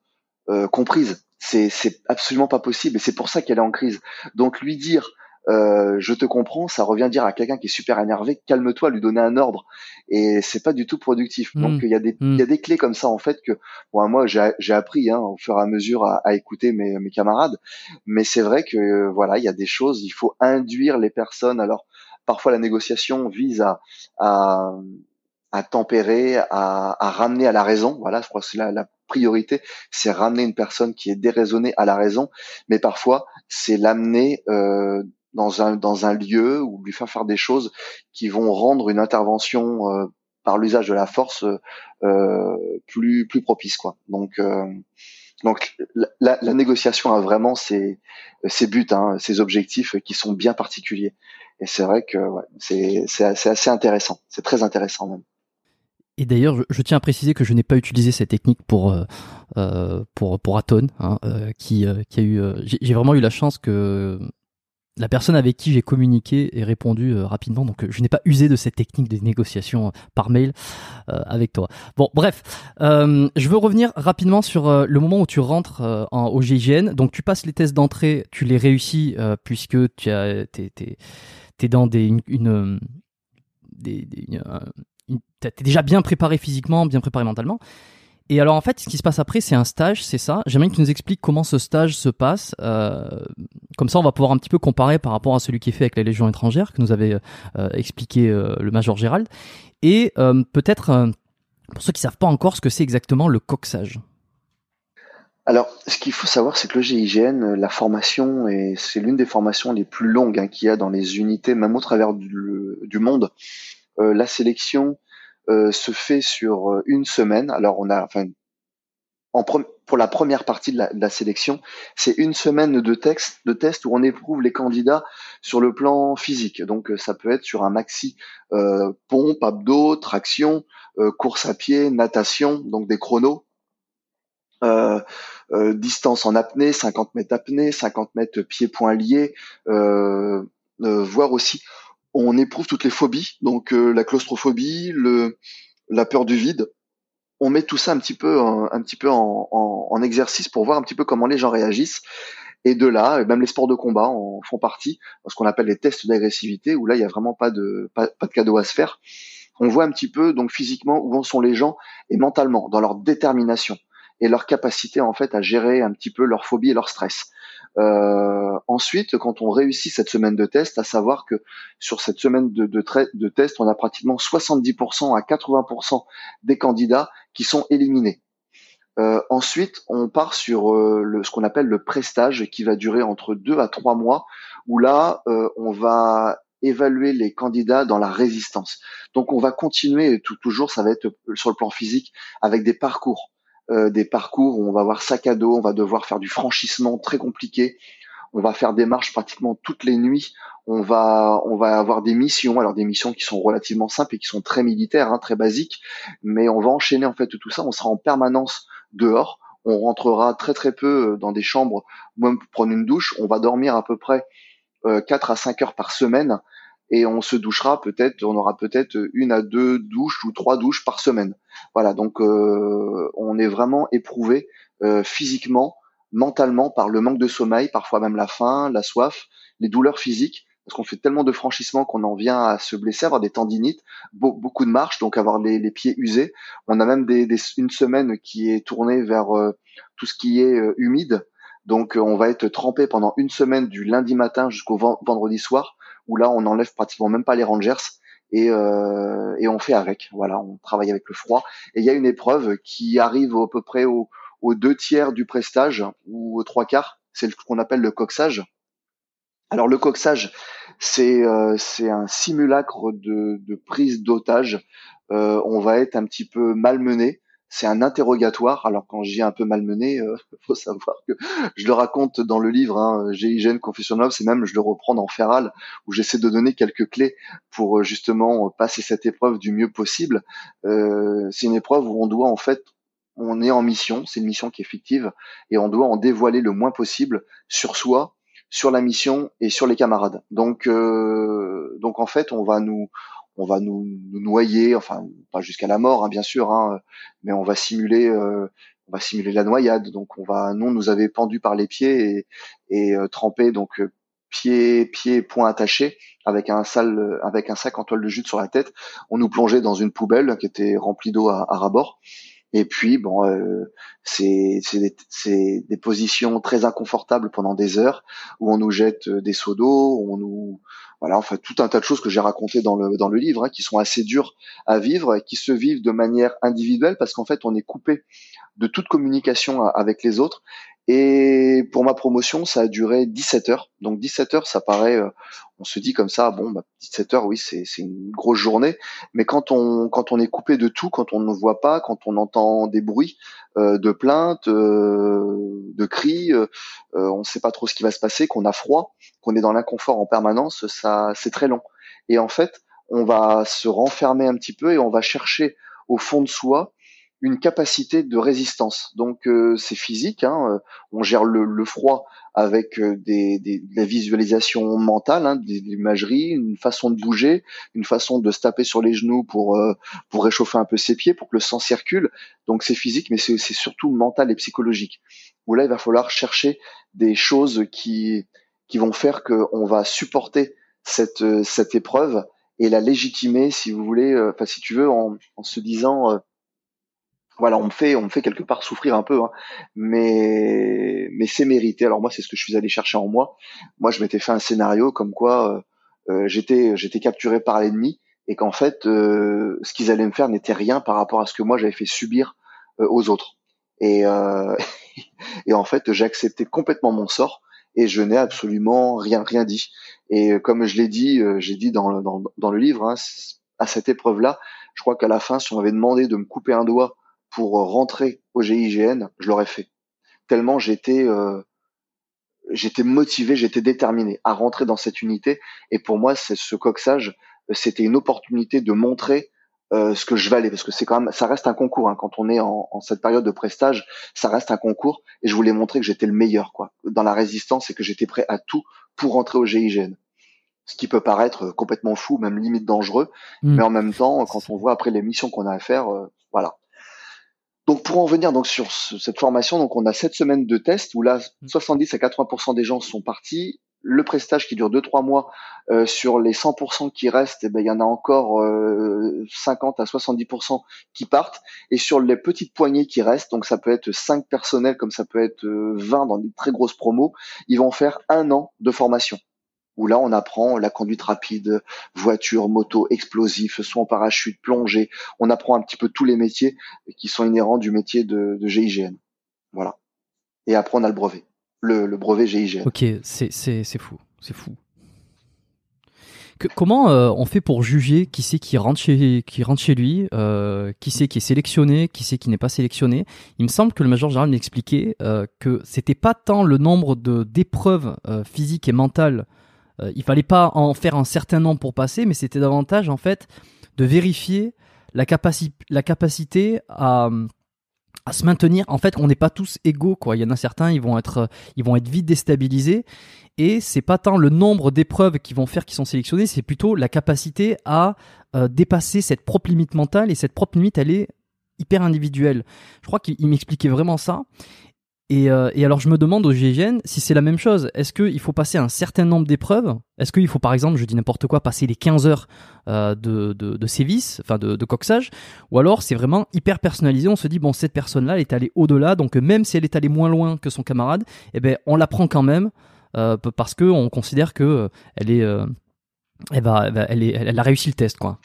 euh comprise. C'est absolument pas possible, et c'est pour ça qu'elle est en crise. Donc lui dire euh, je te comprends, ça revient dire à quelqu'un qui est super énervé, calme-toi, lui donner un ordre, et c'est pas du tout productif. Hmm. Donc il y a des hmm. y a des clés comme ça en fait que bon moi j'ai appris hein, au fur et à mesure à, à écouter mes, mes camarades, mais c'est vrai que voilà il y a des choses, il faut induire les personnes. Alors parfois la négociation vise à, à à tempérer, à, à, ramener à la raison. Voilà, je crois que c'est la, la, priorité, c'est ramener une personne qui est déraisonnée à la raison, mais parfois c'est l'amener euh, dans un dans un lieu ou lui faire faire des choses qui vont rendre une intervention euh, par l'usage de la force euh, plus plus propice quoi. Donc euh, donc la, la, négociation a vraiment ses ses buts, hein, ses objectifs qui sont bien particuliers. Et c'est vrai que ouais, c'est c'est assez intéressant, c'est très intéressant même. Et d'ailleurs, je, tiens à préciser que je n'ai pas utilisé cette technique pour euh, euh pour pour Aton, hein, euh, qui qui a eu. j'ai vraiment eu la chance que la personne avec qui j'ai communiqué ait répondu euh, rapidement, donc euh, je n'ai pas usé de cette technique de négociation euh, par mail avec toi. Bon, bref, je veux revenir rapidement sur le moment où tu rentres en, au GIGN. Donc tu passes les tests d'entrée, tu les réussis puisque tu as, t'es, t'es, dans des, une, t'es déjà bien préparé physiquement, bien préparé mentalement. Et alors en fait, ce qui se passe après, c'est un stage, c'est ça. J'aimerais que tu nous expliques comment ce stage se passe. Euh, comme ça, on va pouvoir un petit peu comparer par rapport à celui qui est fait avec la Légion étrangère que nous avait euh, expliqué euh, le Major Gérald. Et peut-être pour ceux qui savent pas encore ce que c'est exactement le coxage. Alors, ce qu'il faut savoir, c'est que le GIGN, la formation, c'est l'une des formations les plus longues hein, qu'il y a dans les unités, même au travers du, monde. la sélection se fait sur euh, une semaine. Alors on a, enfin, en pour la première partie de la, sélection, c'est une semaine de texte, de test où on éprouve les candidats sur le plan physique. Donc ça peut être sur un maxi euh, pompe, abdos, traction, euh, course à pied, natation, donc des chronos. Euh, euh distance en apnée, 50 mètres apnée, 50 mètres pieds-poings liés, euh, euh, voire aussi on éprouve toutes les phobies, donc la claustrophobie, le, la peur du vide, on met tout ça un petit peu, un, petit peu en, exercice pour voir un petit peu comment les gens réagissent. Et de là, même les sports de combat en font partie, ce qu'on appelle les tests d'agressivité, où là, il n'y a vraiment pas de, pas, de cadeau à se faire. On voit un petit peu, donc physiquement, où en sont les gens et mentalement, dans leur détermination et leur capacité en fait à gérer un petit peu leur phobie et leur stress. Euh, ensuite, quand on réussit cette semaine de test, à savoir que sur cette semaine de, test, on a pratiquement 70% à 80% des candidats qui sont éliminés. Euh, ensuite, on part sur euh, ce qu'on appelle le prestage, qui va durer entre deux à trois mois, où là, on va évaluer les candidats dans la résistance. Donc, on va continuer toujours, ça va être sur le plan physique, avec des parcours. Euh, des parcours où on va avoir sac à dos, on va devoir faire du franchissement très compliqué, on va faire des marches pratiquement toutes les nuits, on va on va avoir des missions, alors des missions qui sont relativement simples et qui sont très militaires, hein, très basiques, mais on va enchaîner en fait tout ça, on sera en permanence dehors, on rentrera très très peu euh, dans des chambres, même pour prendre une douche, on va dormir à peu près euh, 4 à 5 heures par semaine et on se douchera peut-être, on aura peut-être une à deux douches ou trois douches par semaine. Voilà, donc euh, on est vraiment éprouvé euh, physiquement, mentalement par le manque de sommeil, parfois même la faim, la soif, les douleurs physiques, parce qu'on fait tellement de franchissements qu'on en vient à se blesser, avoir des tendinites, beaucoup de marches, donc avoir les, pieds usés. On a même des, une semaine qui est tournée vers euh, tout ce qui est humide. Donc on va être trempé pendant une semaine du lundi matin jusqu'au vendredi soir où là on enlève pratiquement même pas les Rangers et, euh, et on fait avec. Voilà, on travaille avec le froid. Et il y a une épreuve qui arrive à peu près aux deux tiers du prestage ou aux trois quarts. C'est ce qu'on appelle le coxage. Alors le coxage, c'est euh, un simulacre de, de prise d'otage. Euh, on va être un petit peu malmené c'est un interrogatoire. Alors quand j'ai un peu malmené, il euh, faut savoir que je le raconte dans le livre, hein, GIGN Confessional, c'est même je le reprends dans Feral, où j'essaie de donner quelques clés pour euh, justement passer cette épreuve du mieux possible. Euh, c'est une épreuve où on doit en fait, on est en mission, c'est une mission qui est fictive, et on doit en dévoiler le moins possible sur soi, sur la mission et sur les camarades. Donc, euh, donc en fait, on va nous, on va nous, noyer, enfin pas jusqu'à la mort hein, bien sûr, hein, mais on va simuler, euh, on va simuler la noyade. Donc on va, nous, on nous avait pendu par les pieds et, et euh, trempé donc euh, pieds, pieds, poings attachés avec un sale, avec un sac en toile de jute sur la tête. On nous plongeait dans une poubelle qui était remplie d'eau à, à rabord. Et puis, bon, euh, c'est des, des, positions très inconfortables pendant des heures où on nous jette des seaux d'eau, on nous, voilà, enfin tout un tas de choses que j'ai racontées dans le dans le livre, hein, qui sont assez dures à vivre, et qui se vivent de manière individuelle parce qu'en fait on est coupé de toute communication avec les autres. Et pour ma promotion, ça a duré 17 heures. Donc 17 heures, ça paraît, euh, on se dit comme ça, bon, bah, 17 heures, oui, c'est une grosse journée. Mais quand on quand on est coupé de tout, quand on ne voit pas, quand on entend des bruits euh, de plaintes, euh, de cris, on ne sait pas trop ce qui va se passer, qu'on a froid, qu'on est dans l'inconfort en permanence, ça, c'est très long. Et en fait, on va se renfermer un petit peu et on va chercher au fond de soi une capacité de résistance. Donc euh, c'est physique, hein, euh, on gère le, froid avec euh, des, des, de la visualisation mentale, hein, des, imageries, une façon de bouger, une façon de se taper sur les genoux pour pour réchauffer un peu ses pieds, pour que le sang circule. Donc c'est physique, mais c'est surtout mental et psychologique. Où là il va falloir chercher des choses qui qui vont faire qu'on va supporter cette cette épreuve et la légitimer, si vous voulez, enfin si tu veux, en, en se disant voilà, on me fait, on me fait quelque part souffrir un peu, hein. mais mais c'est mérité. Alors moi, c'est ce que je suis allé chercher en moi. Moi, je m'étais fait un scénario comme quoi euh, euh, j'étais j'étais capturé par l'ennemi et qu'en fait, euh, ce qu'ils allaient me faire n'était rien par rapport à ce que moi j'avais fait subir aux autres. Et et en fait, j'ai accepté complètement mon sort et je n'ai absolument rien rien dit. Et comme je l'ai dit, j'ai dit dans le, dans, dans le livre, hein, à cette épreuve-là, je crois qu'à la fin, si on m'avait demandé de me couper un doigt pour rentrer au GIGN, je l'aurais fait. Tellement j'étais euh, j'étais motivé, j'étais déterminé à rentrer dans cette unité. Et pour moi, c'est ce coxage, c'était une opportunité de montrer euh, ce que je valais, parce que c'est quand même, ça reste un concours. Hein. Quand on est en, en, cette période de prestage, ça reste un concours. Et je voulais montrer que j'étais le meilleur, quoi, dans la résistance et que j'étais prêt à tout pour rentrer au GIGN. Ce qui peut paraître complètement fou, même limite dangereux, hmm. mais en même temps, quand on voit après les missions qu'on a à faire, euh, voilà. Donc pour en venir donc sur cette formation, donc on a sept semaines de tests où là 70 hmm. à 80% des gens sont partis. Le prestage qui dure 2-3 mois, euh, sur les 100% qui restent, eh ben, il y en a encore euh, 50 à 70% qui partent. Et sur les petites poignées qui restent, donc ça peut être 5 personnels comme ça peut être 20 euh, dans des très grosses promos, ils vont faire un an de formation où là on apprend la conduite rapide, voiture, moto, explosif, soit en parachute, plongée. On apprend un petit peu tous les métiers qui sont inhérents du métier de, GIGN. Voilà. Et après on a le brevet, le, brevet GIGN. Ok, c'est fou, c'est fou. Comment euh, on fait pour juger qui c'est qui rentre chez qui rentre chez lui, euh, qui c'est qui est sélectionné, qui c'est qui n'est pas sélectionné? Il me semble que le major général m'expliquait euh, que c'était pas tant le nombre de d'épreuves physiques et mentales euh, il fallait pas en faire un certain nombre pour passer, mais c'était davantage en fait de vérifier la, la capacité à, à se maintenir. En fait, on n'est pas tous égaux, quoi. Il y en a certains, ils vont être, ils vont être vite déstabilisés. Et c'est pas tant le nombre d'épreuves qui vont faire qu'ils sont sélectionnés, c'est plutôt la capacité à euh, dépasser cette propre limite mentale. Et cette propre limite, elle est hyper individuelle. Je crois qu'il m'expliquait vraiment ça. Euh, et, alors je me demande au GIGN si c'est la même chose. Est-ce qu'il faut passer un certain nombre d'épreuves? Est-ce qu'il faut par exemple, je dis n'importe quoi, passer les 15 heures euh, de, de, sévices, enfin de, de coxage? Ou alors c'est vraiment hyper personnalisé, on se dit, bon, cette personne-là, elle est allée au-delà, donc même si elle est allée moins loin que son camarade, eh ben, on la prend quand même euh, parce qu'on considère que elle, est, elle, va, elle, est, elle a réussi le test. quoi.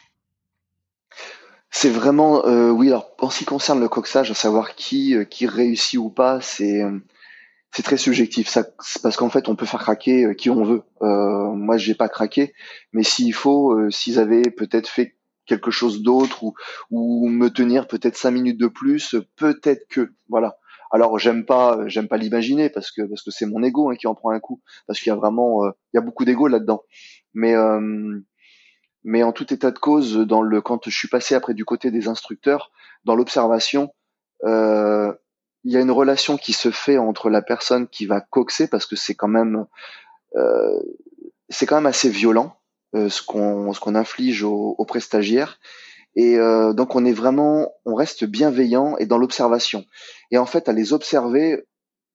C'est vraiment, euh, oui. Alors, en ce qui concerne le coxage, à savoir qui euh, qui réussit ou pas, c'est euh, c'est très subjectif. Ça, parce qu'en fait, on peut faire craquer qui on veut. Euh, moi, j'ai pas craqué, mais s'il faut, s'ils avaient peut-être fait quelque chose d'autre ou ou me tenir peut-être cinq minutes de plus, peut-être que voilà. Alors j'aime pas, j'aime pas l'imaginer parce que parce que c'est mon ego hein, qui en prend un coup parce qu'il y a vraiment, il y a beaucoup d'ego là-dedans. Mais mais en tout état de cause, dans le quand je suis passé après du côté des instructeurs, dans l'observation, euh, il y a une relation qui se fait entre la personne qui va coxer parce que c'est quand même euh, c'est quand même assez violent euh, ce qu'on ce qu'on inflige aux, aux prestagiaires. Et euh, donc on est vraiment on reste bienveillant et dans l'observation. Et en fait à les observer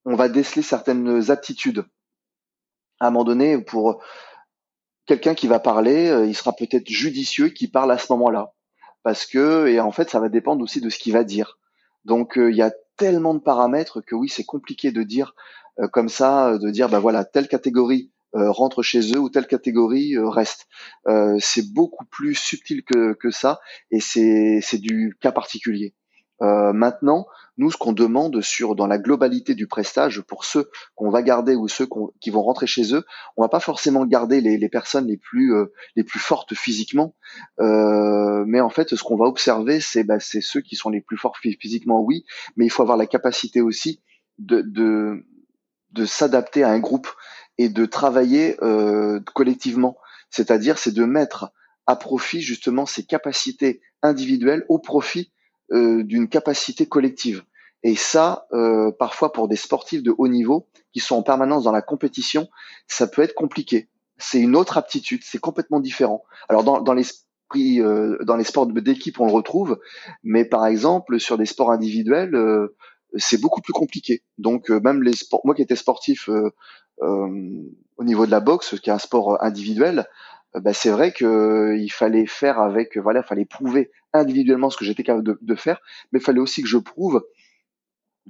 on va déceler certaines aptitudes. À un moment donné pour quelqu'un qui va parler, euh, il sera peut-être judicieux qui parle à ce moment-là. Parce que, et en fait, ça va dépendre aussi de ce qu'il va dire. Donc, euh, il y a tellement de paramètres que oui, c'est compliqué de dire euh, comme ça, de dire, bah voilà, telle catégorie rentre chez eux ou telle catégorie reste. c'est beaucoup plus subtil que, que ça et c'est du cas particulier. Euh, maintenant, nous, ce qu'on demande sur dans la globalité du prestage pour ceux qu'on va garder ou ceux qui vont rentrer chez eux, on va pas forcément garder les, les personnes les plus euh, les plus fortes physiquement, euh, mais en fait, ce qu'on va observer, c'est bah, c'est ceux qui sont les plus forts physiquement, oui, mais il faut avoir la capacité aussi de de, de s'adapter à un groupe et de travailler euh, collectivement. C'est-à-dire, c'est de mettre à profit justement ces capacités individuelles au profit euh, d'une capacité collective. Et ça, euh, parfois pour des sportifs de haut niveau qui sont en permanence dans la compétition, ça peut être compliqué. C'est une autre aptitude, c'est complètement différent. Alors dans, dans l'esprit, euh, dans les sports d'équipe, on le retrouve, mais par exemple sur des sports individuels, euh, c'est beaucoup plus compliqué. Donc même les sports, moi qui étais sportif au niveau de la boxe, qui est un sport individuel, bah, c'est vrai que euh, il fallait faire avec, euh, voilà, il fallait prouver individuellement ce que j'étais capable de, faire, mais il fallait aussi que je prouve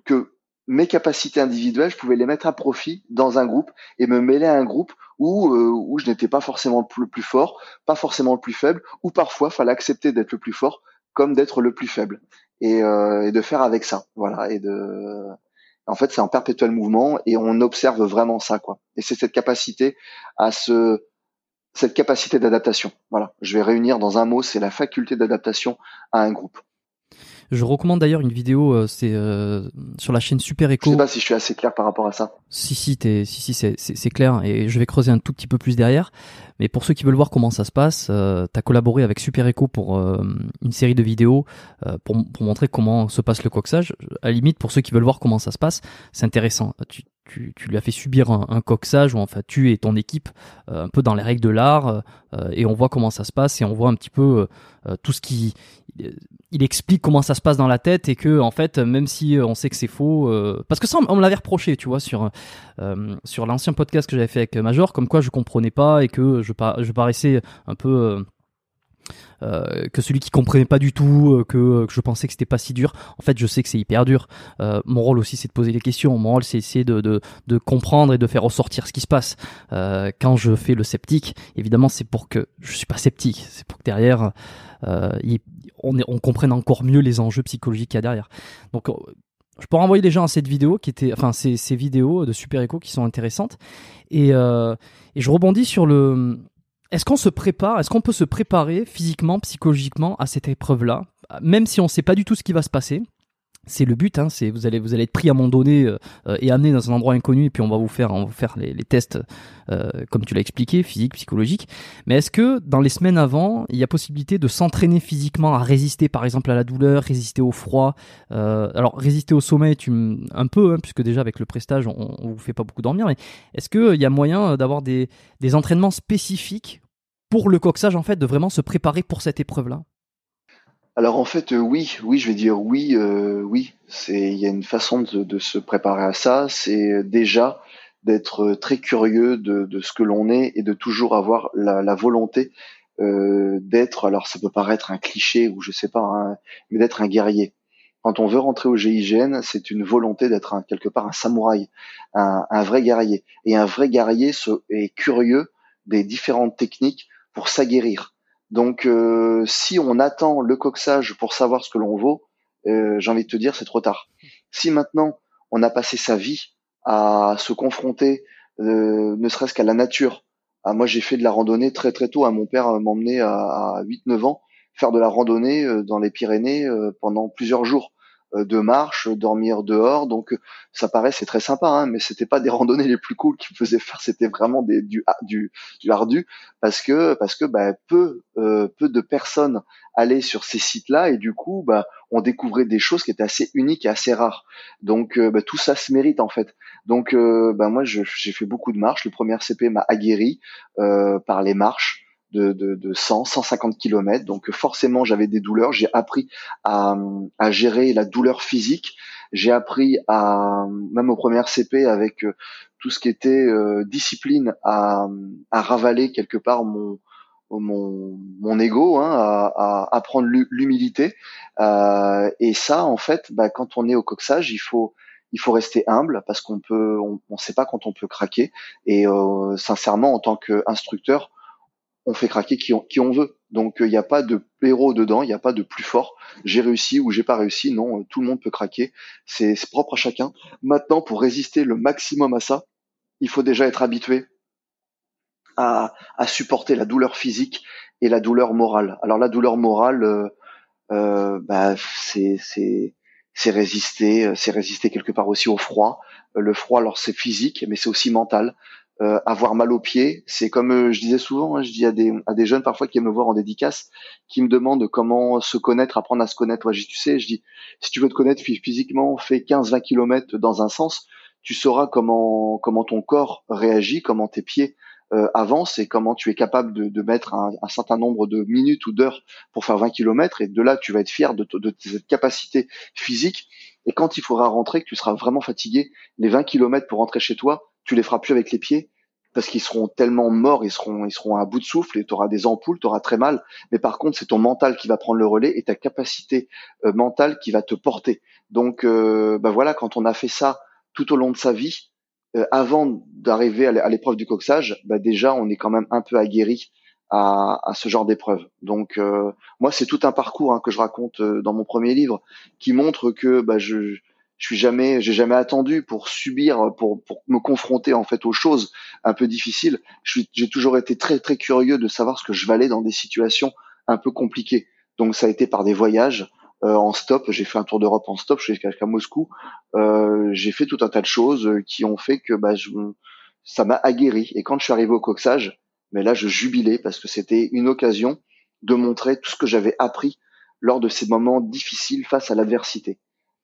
que mes capacités individuelles, je pouvais les mettre à profit dans un groupe et me mêler à un groupe où, euh, où je n'étais pas forcément le plus fort, pas forcément le plus faible, ou parfois fallait accepter d'être le plus fort comme d'être le plus faible et, euh, et, de faire avec ça, voilà. Et de, en fait, c'est un perpétuel mouvement et on observe vraiment ça, quoi. Et c'est cette capacité à se cette capacité d'adaptation. Voilà, je vais réunir dans un mot, c'est la faculté d'adaptation à un groupe. Je recommande d'ailleurs une vidéo, euh, c'est euh, sur la chaîne Super Echo. Je sais pas si je suis assez clair par rapport à ça. Si si, si si, c'est, clair et je vais creuser un tout petit peu plus derrière. Mais pour ceux qui veulent voir comment ça se passe, euh, t'as collaboré avec Super Echo pour euh, une série de vidéos pour, pour montrer comment se passe le coxage. À la limite, pour ceux qui veulent voir comment ça se passe, c'est intéressant. Tu, tu, lui as fait subir un, coxage, ou enfin tu et ton équipe, euh, un peu dans les règles de l'art, euh, et on voit comment ça se passe et on voit un petit peu euh, tout ce qui il explique comment ça se passe dans la tête et que en fait même si on sait que c'est faux parce que ça on me l'avait reproché tu vois sur sur l'ancien podcast que j'avais fait avec Major comme quoi je comprenais pas et que je, je paraissais un peu euh, euh, que celui qui comprenait pas du tout, euh, que, que je pensais que c'était pas si dur. En fait, je sais que c'est hyper dur. Euh, mon rôle aussi, c'est de poser des questions. Mon rôle, c'est essayer de, de, comprendre et de faire ressortir ce qui se passe. Euh, quand je fais le sceptique, évidemment, c'est pour que je suis pas sceptique. C'est pour que derrière, euh, on, est- on comprenne encore mieux les enjeux psychologiques qu'il y a derrière. Donc, euh, je peux renvoyer les gens à cette vidéo qui était, enfin, ces, ces vidéos de Super Echo qui sont intéressantes. Et, euh, et je rebondis sur le, est-ce qu'on se prépare, est-ce qu'on peut se préparer physiquement, psychologiquement à cette épreuve-là, même si on ne sait pas du tout ce qui va se passer c'est le but, hein, c'est vous allez vous allez être pris à un moment donné euh, euh, et amené dans un endroit inconnu et puis on va vous faire on va vous faire les, tests euh, comme tu l'as expliqué, physique, psychologique. Mais est-ce que dans les semaines avant, il y a possibilité de s'entraîner physiquement à résister par exemple à la douleur, résister au froid Alors résister au sommeil, tu un peu hein, puisque déjà avec le prestage on, on vous fait pas beaucoup dormir. Mais est-ce que il y a moyen d'avoir des des entraînements spécifiques pour le coxage en fait, de vraiment se préparer pour cette épreuve-là? Alors en fait, euh, oui, oui, je vais dire oui, euh, oui. C'est, il y a une façon de, se préparer à ça. C'est déjà d'être très curieux de, de ce que l'on est et de toujours avoir la, volonté euh, d'être. Alors ça peut paraître un cliché ou je sais pas, hein, mais d'être un guerrier. Quand on veut rentrer au GIGN, c'est une volonté d'être un, quelque part un samouraï, un, un vrai guerrier. Et un vrai guerrier se, est curieux des différentes techniques pour s'aguerrir. Donc, euh, si on attend le coxage pour savoir ce que l'on vaut, euh, j'ai envie de te dire, c'est trop tard. Si maintenant on a passé sa vie à se confronter, euh, ne serait-ce qu'à la nature. Ah, moi, j'ai fait de la randonnée très très tôt. hein. Mon père m'emmenait à, à 8-9 ans faire de la randonnée euh, dans les Pyrénées pendant plusieurs jours de marche, dormir dehors. Donc, euh, ça paraît c'est très sympa, hein, mais c'était pas des randonnées les plus cool qu'il me faisait faire. C'était vraiment des, du, du, du ardu parce que parce que bah, peu euh, peu de personnes allaient sur ces sites-là et du coup bah on découvrait des choses qui étaient assez uniques et assez rares. Donc euh, bah, tout ça se mérite en fait. Donc euh, bah, moi j'ai fait beaucoup de marches. Le premier CP m'a aguerri euh, par les marches de, de, de 100, 150 km. Donc forcément j'avais des douleurs. J'ai appris à, à gérer la douleur physique. J'ai appris à même au premier CP avec euh, tout ce qui était euh, discipline à, à ravaler quelque part mon mon, mon ego, hein, à, à apprendre l'hu- l'humilité. Euh, et ça, en fait, bah, quand on est au coxage, il faut il faut rester humble parce qu'on peut, on ne sait pas quand on peut craquer. Et euh, sincèrement, en tant qu'instructeur, on fait craquer qui on, qui on veut. Donc il n'y a pas de héros dedans, il n'y a pas de plus fort. J'ai réussi ou j'ai pas réussi. Non, euh, tout le monde peut craquer. C'est propre à chacun. Maintenant, pour résister le maximum à ça, il faut déjà être habitué à, à supporter la douleur physique et la douleur morale. Alors la douleur morale, euh, euh, bah, c'est c'est résister, euh, c'est résister quelque part aussi au froid. Euh, Le froid, alors c'est physique, mais c'est aussi mental. Euh, avoir mal aux pieds, c'est comme euh, je disais souvent, hein, je dis à des, à des jeunes parfois qui viennent me voir en dédicace, qui me demandent comment se connaître, apprendre à se connaître. Ouais, je dis, tu sais, je dis, si tu veux te connaître phy- physiquement, fais 15-20 kilomètres dans un sens, tu sauras comment comment ton corps réagit, comment tes pieds euh, avancent et comment tu es capable de, de mettre un, un certain nombre de minutes ou d'heures pour faire 20 kilomètres. Et de là, tu vas être fier de, de cette capacité physique. Et quand il faudra rentrer, que tu seras vraiment fatigué, les 20 kilomètres pour rentrer chez toi, tu les feras plus avec les pieds parce qu'ils seront tellement morts, ils seront, ils seront à bout de souffle et tu auras des ampoules, tu auras très mal. Mais par contre, c'est ton mental qui va prendre le relais et ta capacité euh, mentale qui va te porter. Donc, euh, bah voilà, quand on a fait ça tout au long de sa vie, euh, avant d'arriver à l'é- à l'épreuve du coxage, bah déjà, on est quand même un peu aguerri à, à ce genre d'épreuve. Donc, euh, moi, c'est tout un parcours hein, que je raconte euh, dans mon premier livre qui montre que bah, je je suis jamais, j'ai jamais attendu pour subir, pour, pour me confronter en fait aux choses un peu difficiles. J'ai toujours été très très curieux de savoir ce que je valais dans des situations un peu compliquées. Donc ça a été par des voyages en stop. J'ai fait un tour d'Europe en stop. Je suis jusqu'à Moscou. j'ai fait tout un tas de choses qui ont fait que bah, je, ça m'a aguerri. Et quand je suis arrivé au coxage, mais là, je jubilais parce que c'était une occasion de montrer tout ce que j'avais appris lors de ces moments difficiles face à l'adversité.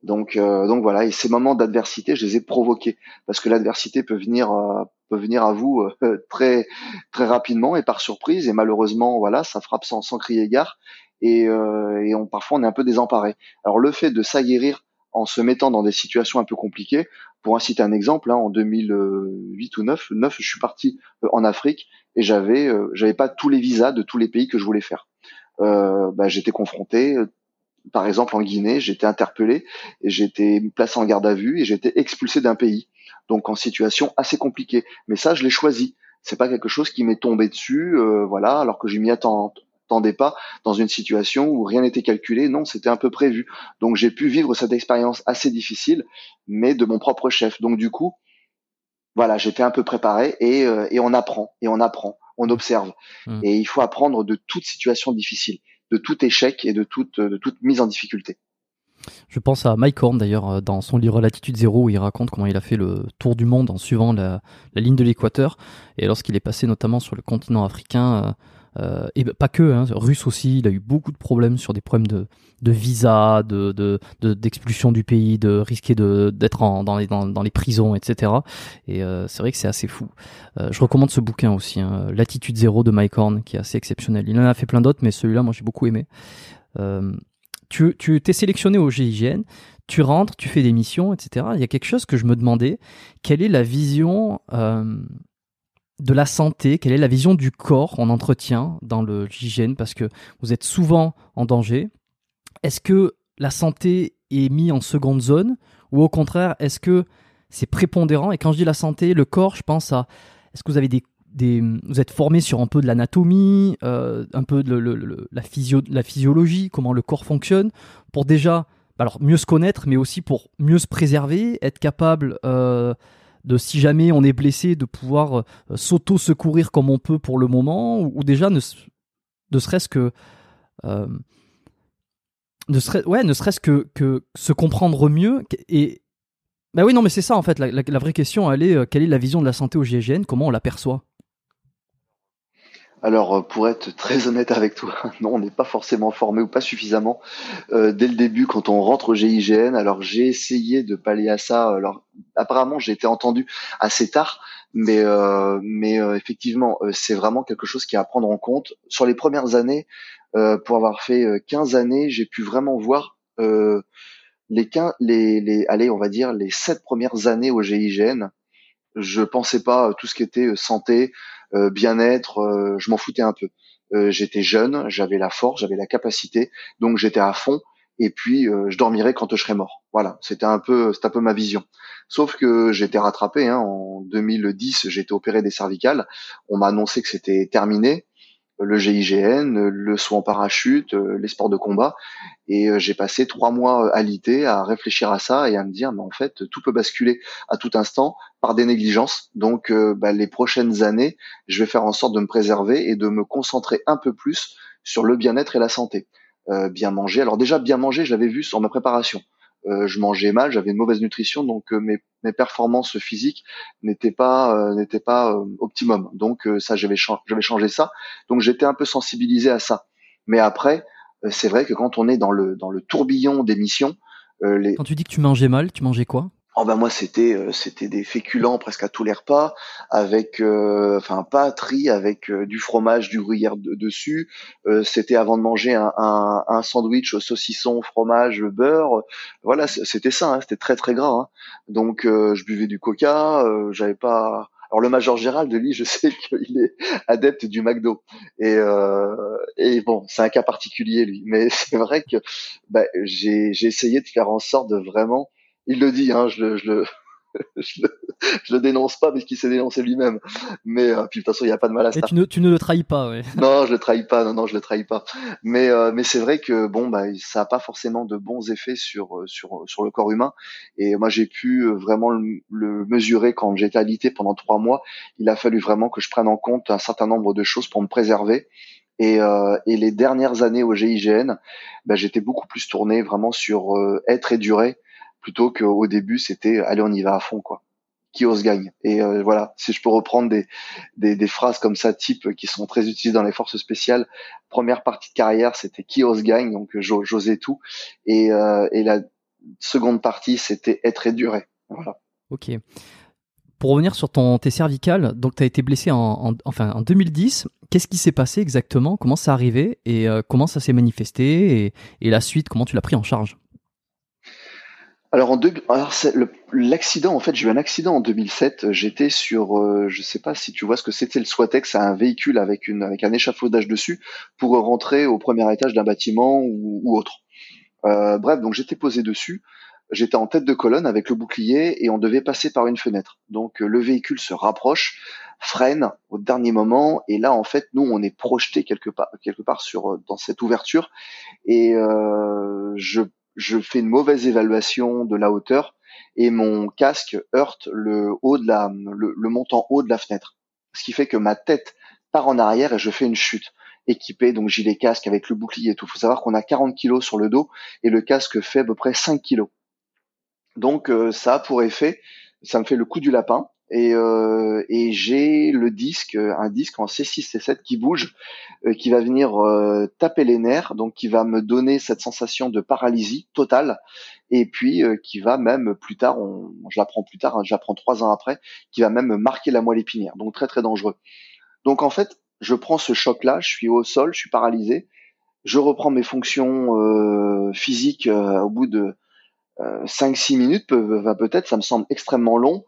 Donc, euh, donc voilà, et ces moments d'adversité, je les ai provoqués parce que l'adversité peut venir, euh, peut venir à vous euh, très, très rapidement et par surprise. Et malheureusement, voilà, ça frappe sans, sans crier gare. Et, et on, parfois, on est un peu désemparé. Alors, le fait de s'aguerrir en se mettant dans des situations un peu compliquées, pour inciter un exemple, hein, en 2008 ou 9, 9, je suis parti en Afrique et j'avais, j'avais pas tous les visas de tous les pays que je voulais faire. Bah, j'étais confronté par exemple en Guinée, j'étais interpellé et j'étais placé en garde à vue et j'étais expulsé d'un pays. Donc en situation assez compliquée. Mais ça, je l'ai choisi. C'est pas quelque chose qui m'est tombé dessus, euh, voilà, alors que je m'y attendais pas dans une situation où rien n'était calculé. Non, c'était un peu prévu. Donc j'ai pu vivre cette expérience assez difficile, mais de mon propre chef. Donc du coup, voilà, j'étais un peu préparé et, euh, et on apprend et on apprend, on observe. Mmh. Et il faut apprendre de toute situation difficile de tout échec et de toute, de toute mise en difficulté. Je pense à Mike Horn d'ailleurs euh, dans son livre Latitude Zéro où il raconte comment il a fait le tour du monde en suivant la, ligne de l'équateur et lorsqu'il est passé notamment sur le continent africain euh, et pas que, hein, russe aussi, il a eu beaucoup de problèmes sur des problèmes de, de visa, de, d'expulsion du pays, de risquer d'être dans, les, dans, les prisons, etc. Et euh, c'est vrai que c'est assez fou. Euh, je recommande ce bouquin aussi, hein, L'attitude zéro de Mike Horn, qui est assez exceptionnel. Il en a fait plein d'autres, mais celui-là, moi, j'ai beaucoup aimé. tu, tu t'es sélectionné au GIGN, tu rentres, tu fais des missions, etc. Il y a quelque chose que je me demandais, quelle est la vision de la santé, quelle est la vision du corps en entretien dans le GIGN parce que vous êtes souvent en danger. Est-ce que la santé est mise en seconde zone ou au contraire, est-ce que c'est prépondérant? Et quand je dis la santé, le corps, je pense à est-ce que vous avez des, vous êtes formé sur un peu de l'anatomie, euh, un peu de la, physio, la physiologie, comment le corps fonctionne, pour déjà bah alors mieux se connaître, mais aussi pour mieux se préserver, être capable euh, de si jamais on est blessé, de pouvoir euh, s'auto-secourir comme on peut pour le moment, ou, déjà ne, serait-ce que. Euh, ne serait, ouais, ne serait-ce que, que se comprendre mieux. Et. Bah oui, non, mais c'est ça en fait. La, vraie question, elle est euh, quelle est la vision de la santé au GIGN Comment on l'aperçoit? Alors, euh, pour être très honnête avec toi, non, on n'est pas forcément formé ou pas suffisamment euh, dès le début quand on rentre au GIGN. Alors, j'ai essayé de pallier à ça. Alors, apparemment, j'ai été entendu assez tard, mais euh, mais effectivement, c'est vraiment quelque chose qui est à prendre en compte. Sur les premières années, pour avoir fait 15 années, j'ai pu vraiment voir les, 15, les les allez, on va dire les sept premières années au GIGN. Je pensais pas tout ce qui était santé euh, bien-être, euh, je m'en foutais un peu. Euh, j'étais jeune, j'avais la force, j'avais la capacité, donc j'étais à fond. Et puis je dormirais quand je serais mort. Voilà, c'était un peu, c'était un peu ma vision. Sauf que j'étais rattrapé. Hein, en 2010, j'ai été opéré des cervicales. On m'a annoncé que c'était terminé le GIGN, le saut en parachute, euh, les sports de combat. Et euh, j'ai passé trois mois à l'IT à réfléchir à ça et à me dire, mais en fait, tout peut basculer à tout instant par des négligences. Donc, euh, bah, les prochaines années, je vais faire en sorte de me préserver et de me concentrer un peu plus sur le bien-être et la santé. bien manger. Alors déjà, bien manger, je l'avais vu sur ma préparation. Euh, je mangeais mal, j'avais une mauvaise nutrition, donc euh, mes, mes, performances physiques n'étaient pas euh, n'étaient pas optimum. Donc ça, j'avais j'avais changé ça. Donc j'étais un peu sensibilisé à ça. Mais après, c'est vrai que quand on est dans le dans le tourbillon des missions, les... quand tu dis que tu mangeais mal, tu mangeais quoi? Oh ben moi c'était euh, c'était des féculents presque à tous les repas avec euh, enfin pas tri avec euh, du fromage du gruyère dessus c'était avant de manger un, un, un, sandwich au saucisson fromage beurre voilà c'était ça hein, c'était très très gras hein. donc je buvais du coca j'avais pas alors le major Gérald, lui, je sais qu'il est adepte du McDo. Et, et bon, c'est un cas particulier, lui. Mais c'est vrai que bah, j'ai essayé de faire en sorte de vraiment il le dit, hein, je le, je le, je le, je le dénonce pas parce qu'il s'est dénoncé lui-même. Mais euh, puis de toute façon, il n'y a pas de mal à ça. Et tu ne, tu ne le trahis pas, ouais. Non, je le trahis pas. Non, non, je le trahis pas. Mais euh, mais c'est vrai que bon, bah, ça a pas forcément de bons effets sur euh, sur sur le corps humain. Et moi, j'ai pu euh, vraiment le, le mesurer quand j'étais alité pendant trois mois. Il a fallu vraiment que je prenne en compte un certain nombre de choses pour me préserver Et, euh, et les dernières années au GIGN, bah, j'étais beaucoup plus tourné vraiment sur euh, être et durer plutôt qu'au début c'était allez on y va à fond quoi. Qui ose gagne. Et euh, voilà, si je peux reprendre des, des, des, phrases comme ça type qui sont très utilisées dans les forces spéciales. Première partie de carrière c'était qui ose gagne, donc j'osais tout. Et, et la seconde partie c'était être et durer. Voilà. Ok. Pour revenir sur ton, tes cervicales, donc tu as été blessé en, enfin, en 2010. Qu'est-ce qui s'est passé exactement? Comment ça arrivé Et euh, comment ça s'est manifesté? Et, la suite, comment tu l'as pris en charge? Alors, en deux, l'accident, en fait, j'ai eu un accident en 2007. J'étais sur, euh, je sais pas si tu vois ce que c'était le Swatex, un véhicule avec une avec un échafaudage dessus pour rentrer au premier étage d'un bâtiment ou, ou autre. Euh, bref, donc j'étais posé dessus j'étais en tête de colonne avec le bouclier et on devait passer par une fenêtre. Donc euh, le véhicule se rapproche, freine au dernier moment et là en fait nous on est projeté quelque part quelque part sur euh, dans cette ouverture et euh, je je fais une mauvaise évaluation de la hauteur et mon casque heurte le haut de la le, montant haut de la fenêtre. Ce qui fait que ma tête part en arrière et je fais une chute équipé, donc gilet casque avec le bouclier et tout. Faut savoir qu'on a 40 kilos sur le dos et le casque fait à peu près 5 kilos. Donc euh, ça a pour effet, ça me fait le coup du lapin. Et, euh, et j'ai le disque, un disque en C6, C7 qui bouge, euh, qui va venir taper les nerfs, donc qui va me donner cette sensation de paralysie totale, et puis qui va même plus tard, on, je l'apprends plus tard, hein, j'apprends trois ans après, qui va même marquer la moelle épinière, donc très très dangereux. Donc en fait, je prends ce choc-là, je suis au sol, je suis paralysé, je reprends mes fonctions physiques au bout de 5-6 euh, minutes peut-être, ça me semble extrêmement long.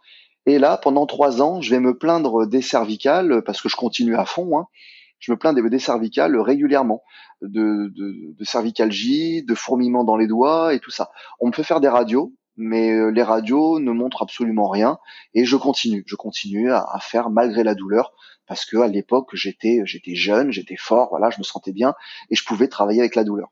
Et là, pendant trois ans, je vais me plaindre des cervicales parce que je continue à fond. Hein. Je me plains des, cervicales régulièrement, de, de, de cervicalgie, de fourmillement dans les doigts et tout ça. On me fait faire des radios, mais euh, les radios ne montrent absolument rien et je continue, je continue à, à faire malgré la douleur parce que à l'époque j'étais j'étais jeune, j'étais fort, voilà, je me sentais bien et je pouvais travailler avec la douleur.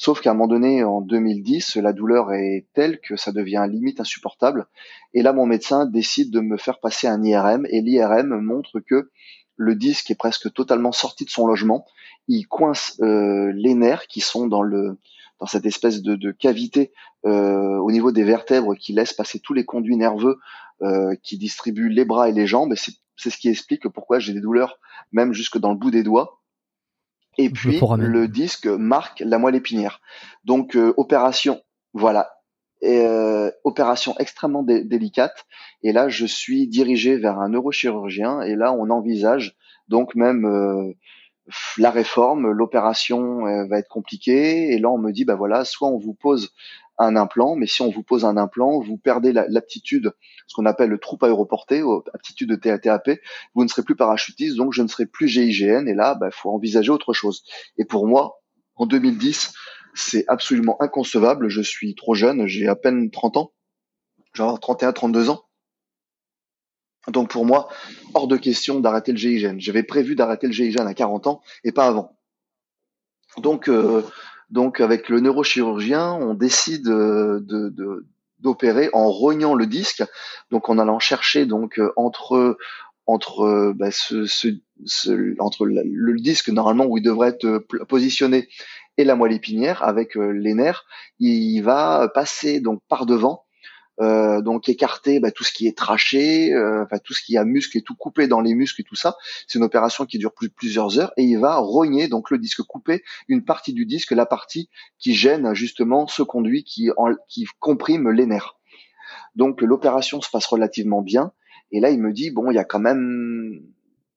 Sauf qu'à un moment donné, en 2010, la douleur est telle que ça devient limite insupportable. Et là, mon médecin décide de me faire passer un IRM. Et l'IRM montre que le disque est presque totalement sorti de son logement. Il coince euh, les nerfs qui sont dans le dans cette espèce de, cavité euh, au niveau des vertèbres qui laisse passer tous les conduits nerveux euh, qui distribuent les bras et les jambes. Et c'est ce qui explique pourquoi j'ai des douleurs même jusque dans le bout des doigts et puis le disque marque la moelle épinière. Donc euh, opération, voilà, euh, opération extrêmement délicate. Et là, je suis dirigé vers un neurochirurgien et là, on envisage donc même euh, la réforme, l'opération va être compliquée. Et là, on me dit, bah voilà, soit on vous pose un implant, mais si on vous pose un implant, vous perdez l'aptitude, ce qu'on appelle le troupe aéroporté, aptitude de TATAP, vous ne serez plus parachutiste, donc je ne serai plus GIGN, et là, il bah, faut envisager autre chose. Et pour moi, en 2010, c'est absolument inconcevable, je suis trop jeune, j'ai à peine 30 ans, genre 31, 32 ans. Donc pour moi, hors de question d'arrêter le GIGN. J'avais prévu d'arrêter le GIGN à 40 ans et pas avant. Donc euh, donc avec le neurochirurgien, on décide euh, de, d'opérer en rognant le disque, donc en allant chercher donc euh, entre entre euh, bah, ce, ce, entre le, disque normalement où il devrait être positionné et la moelle épinière avec les nerfs, il va passer donc par devant euh, donc écarter bah, tout ce qui est traché, euh, tout ce qui a muscle et tout coupé dans les muscles et tout ça. C'est une opération qui dure plus, plusieurs heures et il va rogner donc le disque coupé, une partie du disque, la partie qui gêne justement ce conduit qui, qui comprime les nerfs. Donc l'opération se passe relativement bien et là il me dit bon il y a quand même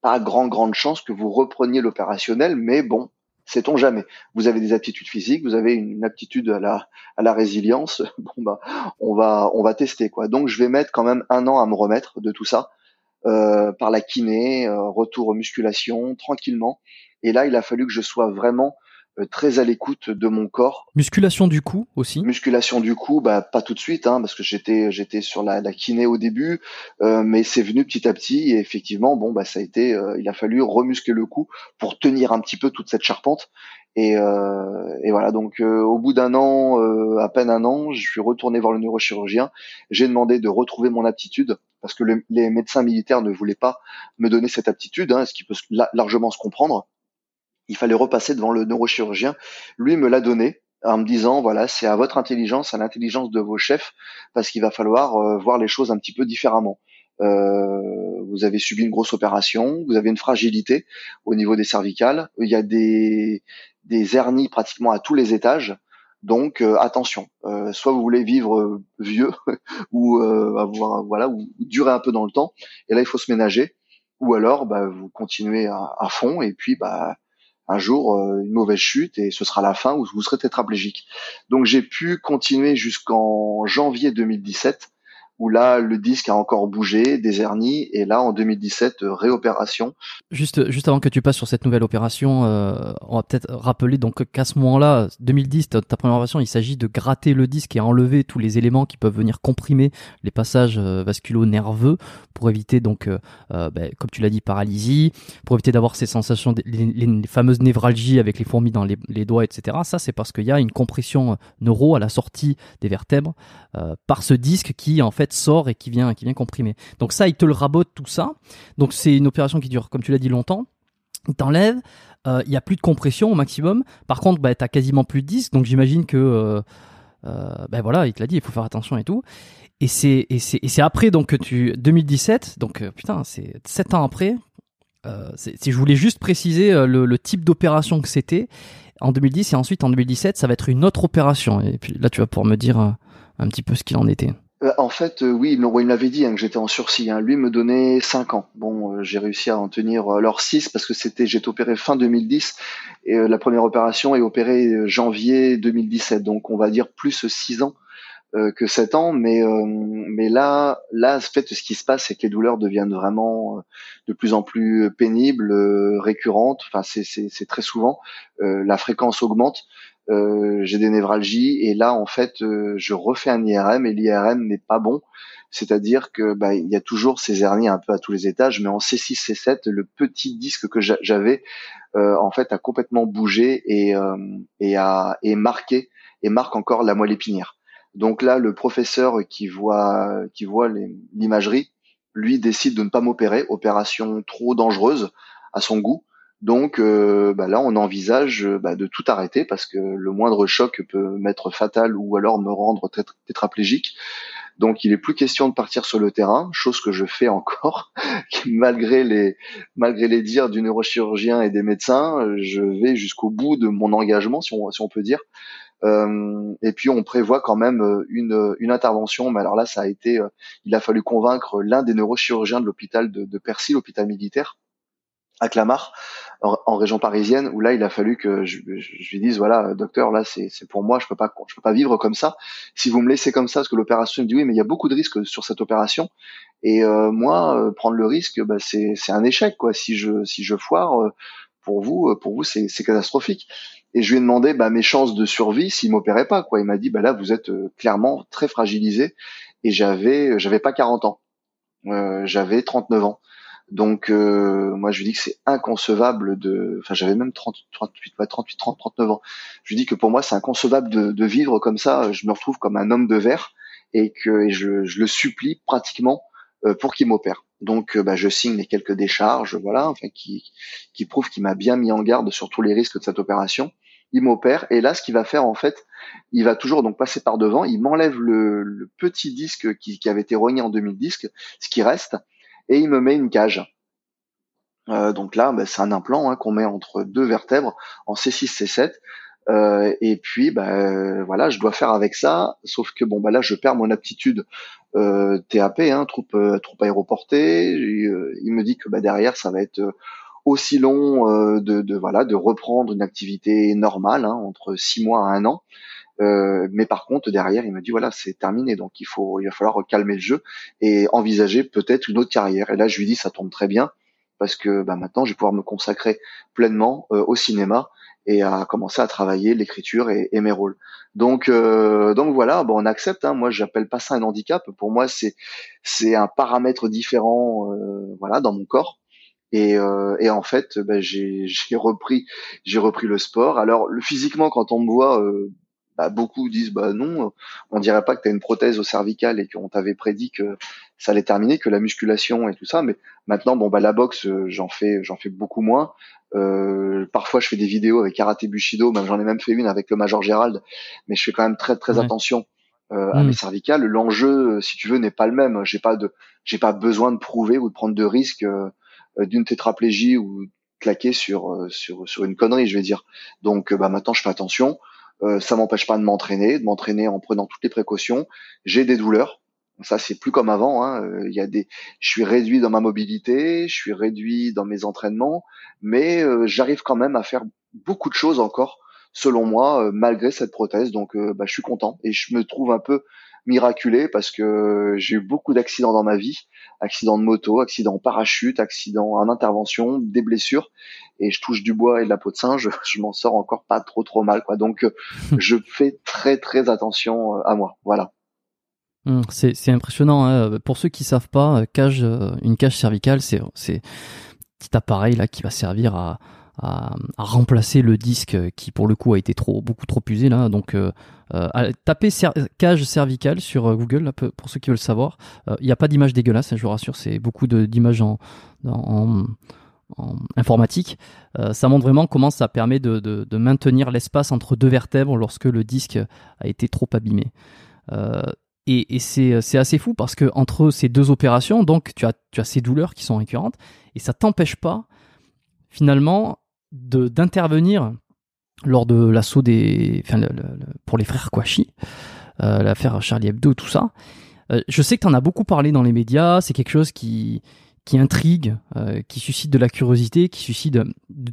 pas grand grande chance que vous repreniez l'opérationnel, mais bon sait-on jamais. Vous avez des aptitudes physiques, vous avez une aptitude à la à la résilience. Bon bah on va on va tester quoi. Donc je vais mettre quand même un an à me remettre de tout ça euh, par la kiné, euh, retour aux musculation tranquillement. Et là il a fallu que je sois vraiment très à l'écoute de mon corps. Musculation du cou aussi. Musculation du cou, bah pas tout de suite, hein, parce que j'étais j'étais sur la, la, kiné au début, euh, mais c'est venu petit à petit et effectivement, bon bah ça a été, euh, il a fallu remuscler le cou pour tenir un petit peu toute cette charpente. Et, et voilà, donc au bout d'un an, à peine un an, je suis retourné voir le neurochirurgien. J'ai demandé de retrouver mon aptitude parce que les médecins militaires ne voulaient pas me donner cette aptitude, hein, ce qui peut largement se comprendre il fallait repasser devant le neurochirurgien. Lui me l'a donné en me disant voilà c'est à votre intelligence, à l'intelligence de vos chefs, parce qu'il va falloir euh, voir les choses un petit peu différemment. Euh, vous avez subi une grosse opération, vous avez une fragilité au niveau des cervicales, il y a des, des hernies pratiquement à tous les étages. Donc euh, attention, euh, soit vous voulez vivre vieux ou avoir voilà ou durer un peu dans le temps, et là il faut se ménager, ou alors bah, vous continuez à, à fond et puis bah un jour euh, une mauvaise chute et ce sera la fin où vous serez tétraplégique. Donc j'ai pu continuer jusqu'en janvier 2017 où là le disque a encore bougé, des hernies, et là en 2017 euh, réopération. Juste, juste avant que tu passes sur cette nouvelle opération, euh, on va peut-être rappeler donc qu'à ce moment-là, 2010, ta, première opération, il s'agit de gratter le disque et enlever tous les éléments qui peuvent venir comprimer les passages euh, vasculo-nerveux pour éviter donc, ben, comme tu l'as dit, paralysie, pour éviter d'avoir ces sensations, les, fameuses névralgies avec les fourmis dans les, les doigts, etc. Ça, c'est parce qu'il y a une compression neuro à la sortie des vertèbres par ce disque qui en fait sort et qui vient, qui vient comprimer. Donc ça, il te le rabote tout ça. Donc c'est une opération qui dure, comme tu l'as dit, longtemps. Il t'enlève. Euh, il y a plus de compression au maximum. Par contre, bah, t'as quasiment plus de disque. Donc j'imagine que, euh, euh, ben voilà, il te l'a dit, il faut faire attention et tout. Et c'est et c'est et c'est après donc que tu 2017. Donc putain, c'est sept ans après. si je voulais juste préciser le, le type d'opération que c'était en 2010 et ensuite en 2017, ça va être une autre opération. Et puis là, tu vas pouvoir me dire un petit peu ce qu'il en était. Euh, en fait, euh, oui, il me l'avait dit hein, que j'étais en sursis. Hein. Lui me donnait 5 ans. Bon, euh, j'ai réussi à en tenir alors 6 parce que c'était j'ai opéré fin 2010 et la première opération est opérée janvier 2017. Donc on va dire plus 6 ans que 7 ans. Mais mais là, là, en fait, ce qui se passe, c'est que les douleurs deviennent vraiment de plus en plus pénibles, récurrentes. Enfin, c'est très souvent. la fréquence augmente. Euh, j'ai des névralgies et là en fait euh, je refais un IRM et l'IRM n'est pas bon. C'est-à-dire que bah, il y a toujours ces hernies un peu à tous les étages mais en C6 C7 le petit disque que j'avais euh, en fait a complètement bougé et et a et marqué et marque encore la moelle épinière. Donc là le professeur qui voit qui voit l'imagerie lui décide de ne pas m'opérer. Opération trop dangereuse à son goût donc euh, bah là, on envisage bah, de tout arrêter parce que le moindre choc peut m'être fatal ou alors me rendre tétraplégique. Donc, il est plus question de partir sur le terrain, chose que je fais encore, malgré les malgré les dires du neurochirurgien et des médecins. Je vais jusqu'au bout de mon engagement, si on, peut dire. Euh, et puis on prévoit quand même une, intervention, mais alors là ça a été, euh, il a fallu convaincre l'un des neurochirurgiens de l'hôpital de Percy, l'hôpital militaire, à Clamart, en, région parisienne où là il a fallu que je, lui dise voilà docteur là c'est pour moi je peux pas je peux pas vivre comme ça. Si vous me laissez comme ça parce que l'opération me dit oui mais il y a beaucoup de risques sur cette opération. Et euh, moi euh, prendre le risque bah, c'est un échec quoi. Si je si je foire euh, pour vous pour vous c'est catastrophique. Et je lui ai demandé bah, mes chances de survie s'il m'opérait pas quoi. Il m'a dit bah là vous êtes clairement très fragilisé. Et j'avais j'avais pas 40 ans. J'avais 39 ans donc euh, moi je lui dis que c'est inconcevable de, enfin j'avais même 30, 38, 38, 30, 39 ans. Je lui dis que pour moi c'est inconcevable de, de, vivre comme ça. Je me retrouve comme un homme de verre et que je, je, le supplie pratiquement euh, pour qu'il m'opère. Donc euh, bah, je signe les quelques décharges, voilà, enfin qui qui prouvent qu'il m'a bien mis en garde sur tous les risques de cette opération. Il m'opère et là ce qu'il va faire en fait, il va toujours donc passer par devant, il m'enlève le, le, petit disque qui, qui avait été rogné en 2010, ce qui reste et il me met une cage. Euh, donc là, bah, c'est un implant hein, qu'on met entre deux vertèbres en C6, C7. Euh, et puis, bah, voilà, je dois faire avec ça. Sauf que bon, bah là, je perds mon aptitude euh, TAP, hein, troupe, euh, aéroportée. il me dit que bah, derrière, ça va être aussi long de, de, de reprendre une activité normale hein, entre six mois à un an. Euh, mais par contre, derrière, il me dit voilà, c'est terminé, donc il faut, il va falloir calmer le jeu et envisager peut-être une autre carrière. Et là, je lui dis ça tombe très bien parce que bah, maintenant, je vais pouvoir me consacrer pleinement euh, au cinéma et à commencer à travailler l'écriture et, mes rôles. Donc, euh, donc voilà, bon, on accepte. Hein. Moi, j'appelle pas ça un handicap. Pour moi, c'est c'est un paramètre différent, voilà, dans mon corps. Et, euh, et, en fait, bah, j'ai repris, j'ai repris le sport. Alors, le, physiquement, quand on me voit, euh, bah, beaucoup disent bah non, on dirait pas que tu as une prothèse au cervical et qu'on t'avait prédit que ça allait terminer que la musculation et tout ça. Mais maintenant, bon bah la boxe, euh, j'en fais, j'en fais beaucoup moins. Euh, parfois, je fais des vidéos avec karaté bushido, même j'en ai même fait une avec le major Gérald, mais je fais quand même très très attention euh, à mm. mes cervicales. L'enjeu, si tu veux, n'est pas le même. J'ai pas de, j'ai pas besoin de prouver ou de prendre de risques d'une tétraplégie ou claquer sur sur sur une connerie, je vais dire. Donc, bah maintenant, je fais attention. Euh, ça m'empêche pas de m'entraîner, de m'entraîner en prenant toutes les précautions. J'ai des douleurs, ça c'est plus comme avant. Hein. Euh, il y a des, je suis réduit dans ma mobilité, je suis réduit dans mes entraînements, mais euh, j'arrive quand même à faire beaucoup de choses encore, selon moi, malgré cette prothèse. Donc, bah, je suis content et je me trouve un peu miraculé parce que j'ai eu beaucoup d'accidents dans ma vie, accidents de moto, accidents en parachute, accidents en intervention, des blessures et je touche du bois et de la peau de singe, je m'en sors encore pas trop trop mal quoi. Donc euh, je fais très très attention euh, à moi. Voilà. Hum, c'est impressionnant. Hein. Pour ceux qui savent pas, euh, cage, une cage cervicale, c'est c'est petit appareil là qui va servir à, à, remplacer le disque qui pour le coup a été trop beaucoup trop usé là. Donc euh, tapez cage cervicale sur Google là, pour ceux qui veulent savoir. Il n'y a pas d'image dégueulasse, hein, je vous rassure. C'est beaucoup d'images en, en informatique, euh, ça montre vraiment comment ça permet de, maintenir l'espace entre deux vertèbres lorsque le disque a été trop abîmé. Euh, et, c'est assez fou parce que entre ces deux opérations, donc tu as, tu as ces douleurs qui sont récurrentes et ça t'empêche pas finalement d'intervenir lors de l'assaut des, pour les frères Kouachi, euh, l'affaire Charlie Hebdo, tout ça. je sais que tu en as beaucoup parlé dans les médias, c'est quelque chose qui, qui intrigue, euh, qui suscite de la curiosité, qui suscite de,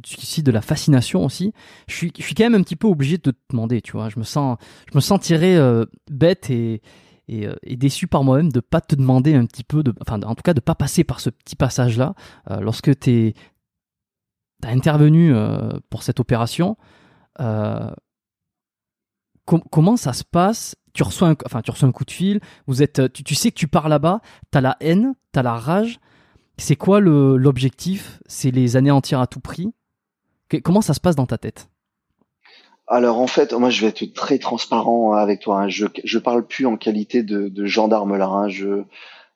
suscite de la fascination aussi. Je suis, je suis quand même un petit peu obligé de te demander, tu vois. Je me sens, je me sentirais euh, bête et, et, euh, déçu par moi-même de pas te demander un petit peu, de, enfin, en tout cas, de pas passer par ce petit passage-là lorsque tu as intervenu pour cette opération. comment ça se passe? Tu reçois un, enfin tu reçois un coup de fil, vous êtes tu, tu sais que tu pars là-bas, tu as la haine, tu as la rage, c'est quoi l'objectif? C'est les anéantir à tout prix? Comment ça se passe dans ta tête? Alors en fait, moi je vais être très transparent avec toi. Hein. Je je parle plus en qualité de, gendarme là. Hein. Je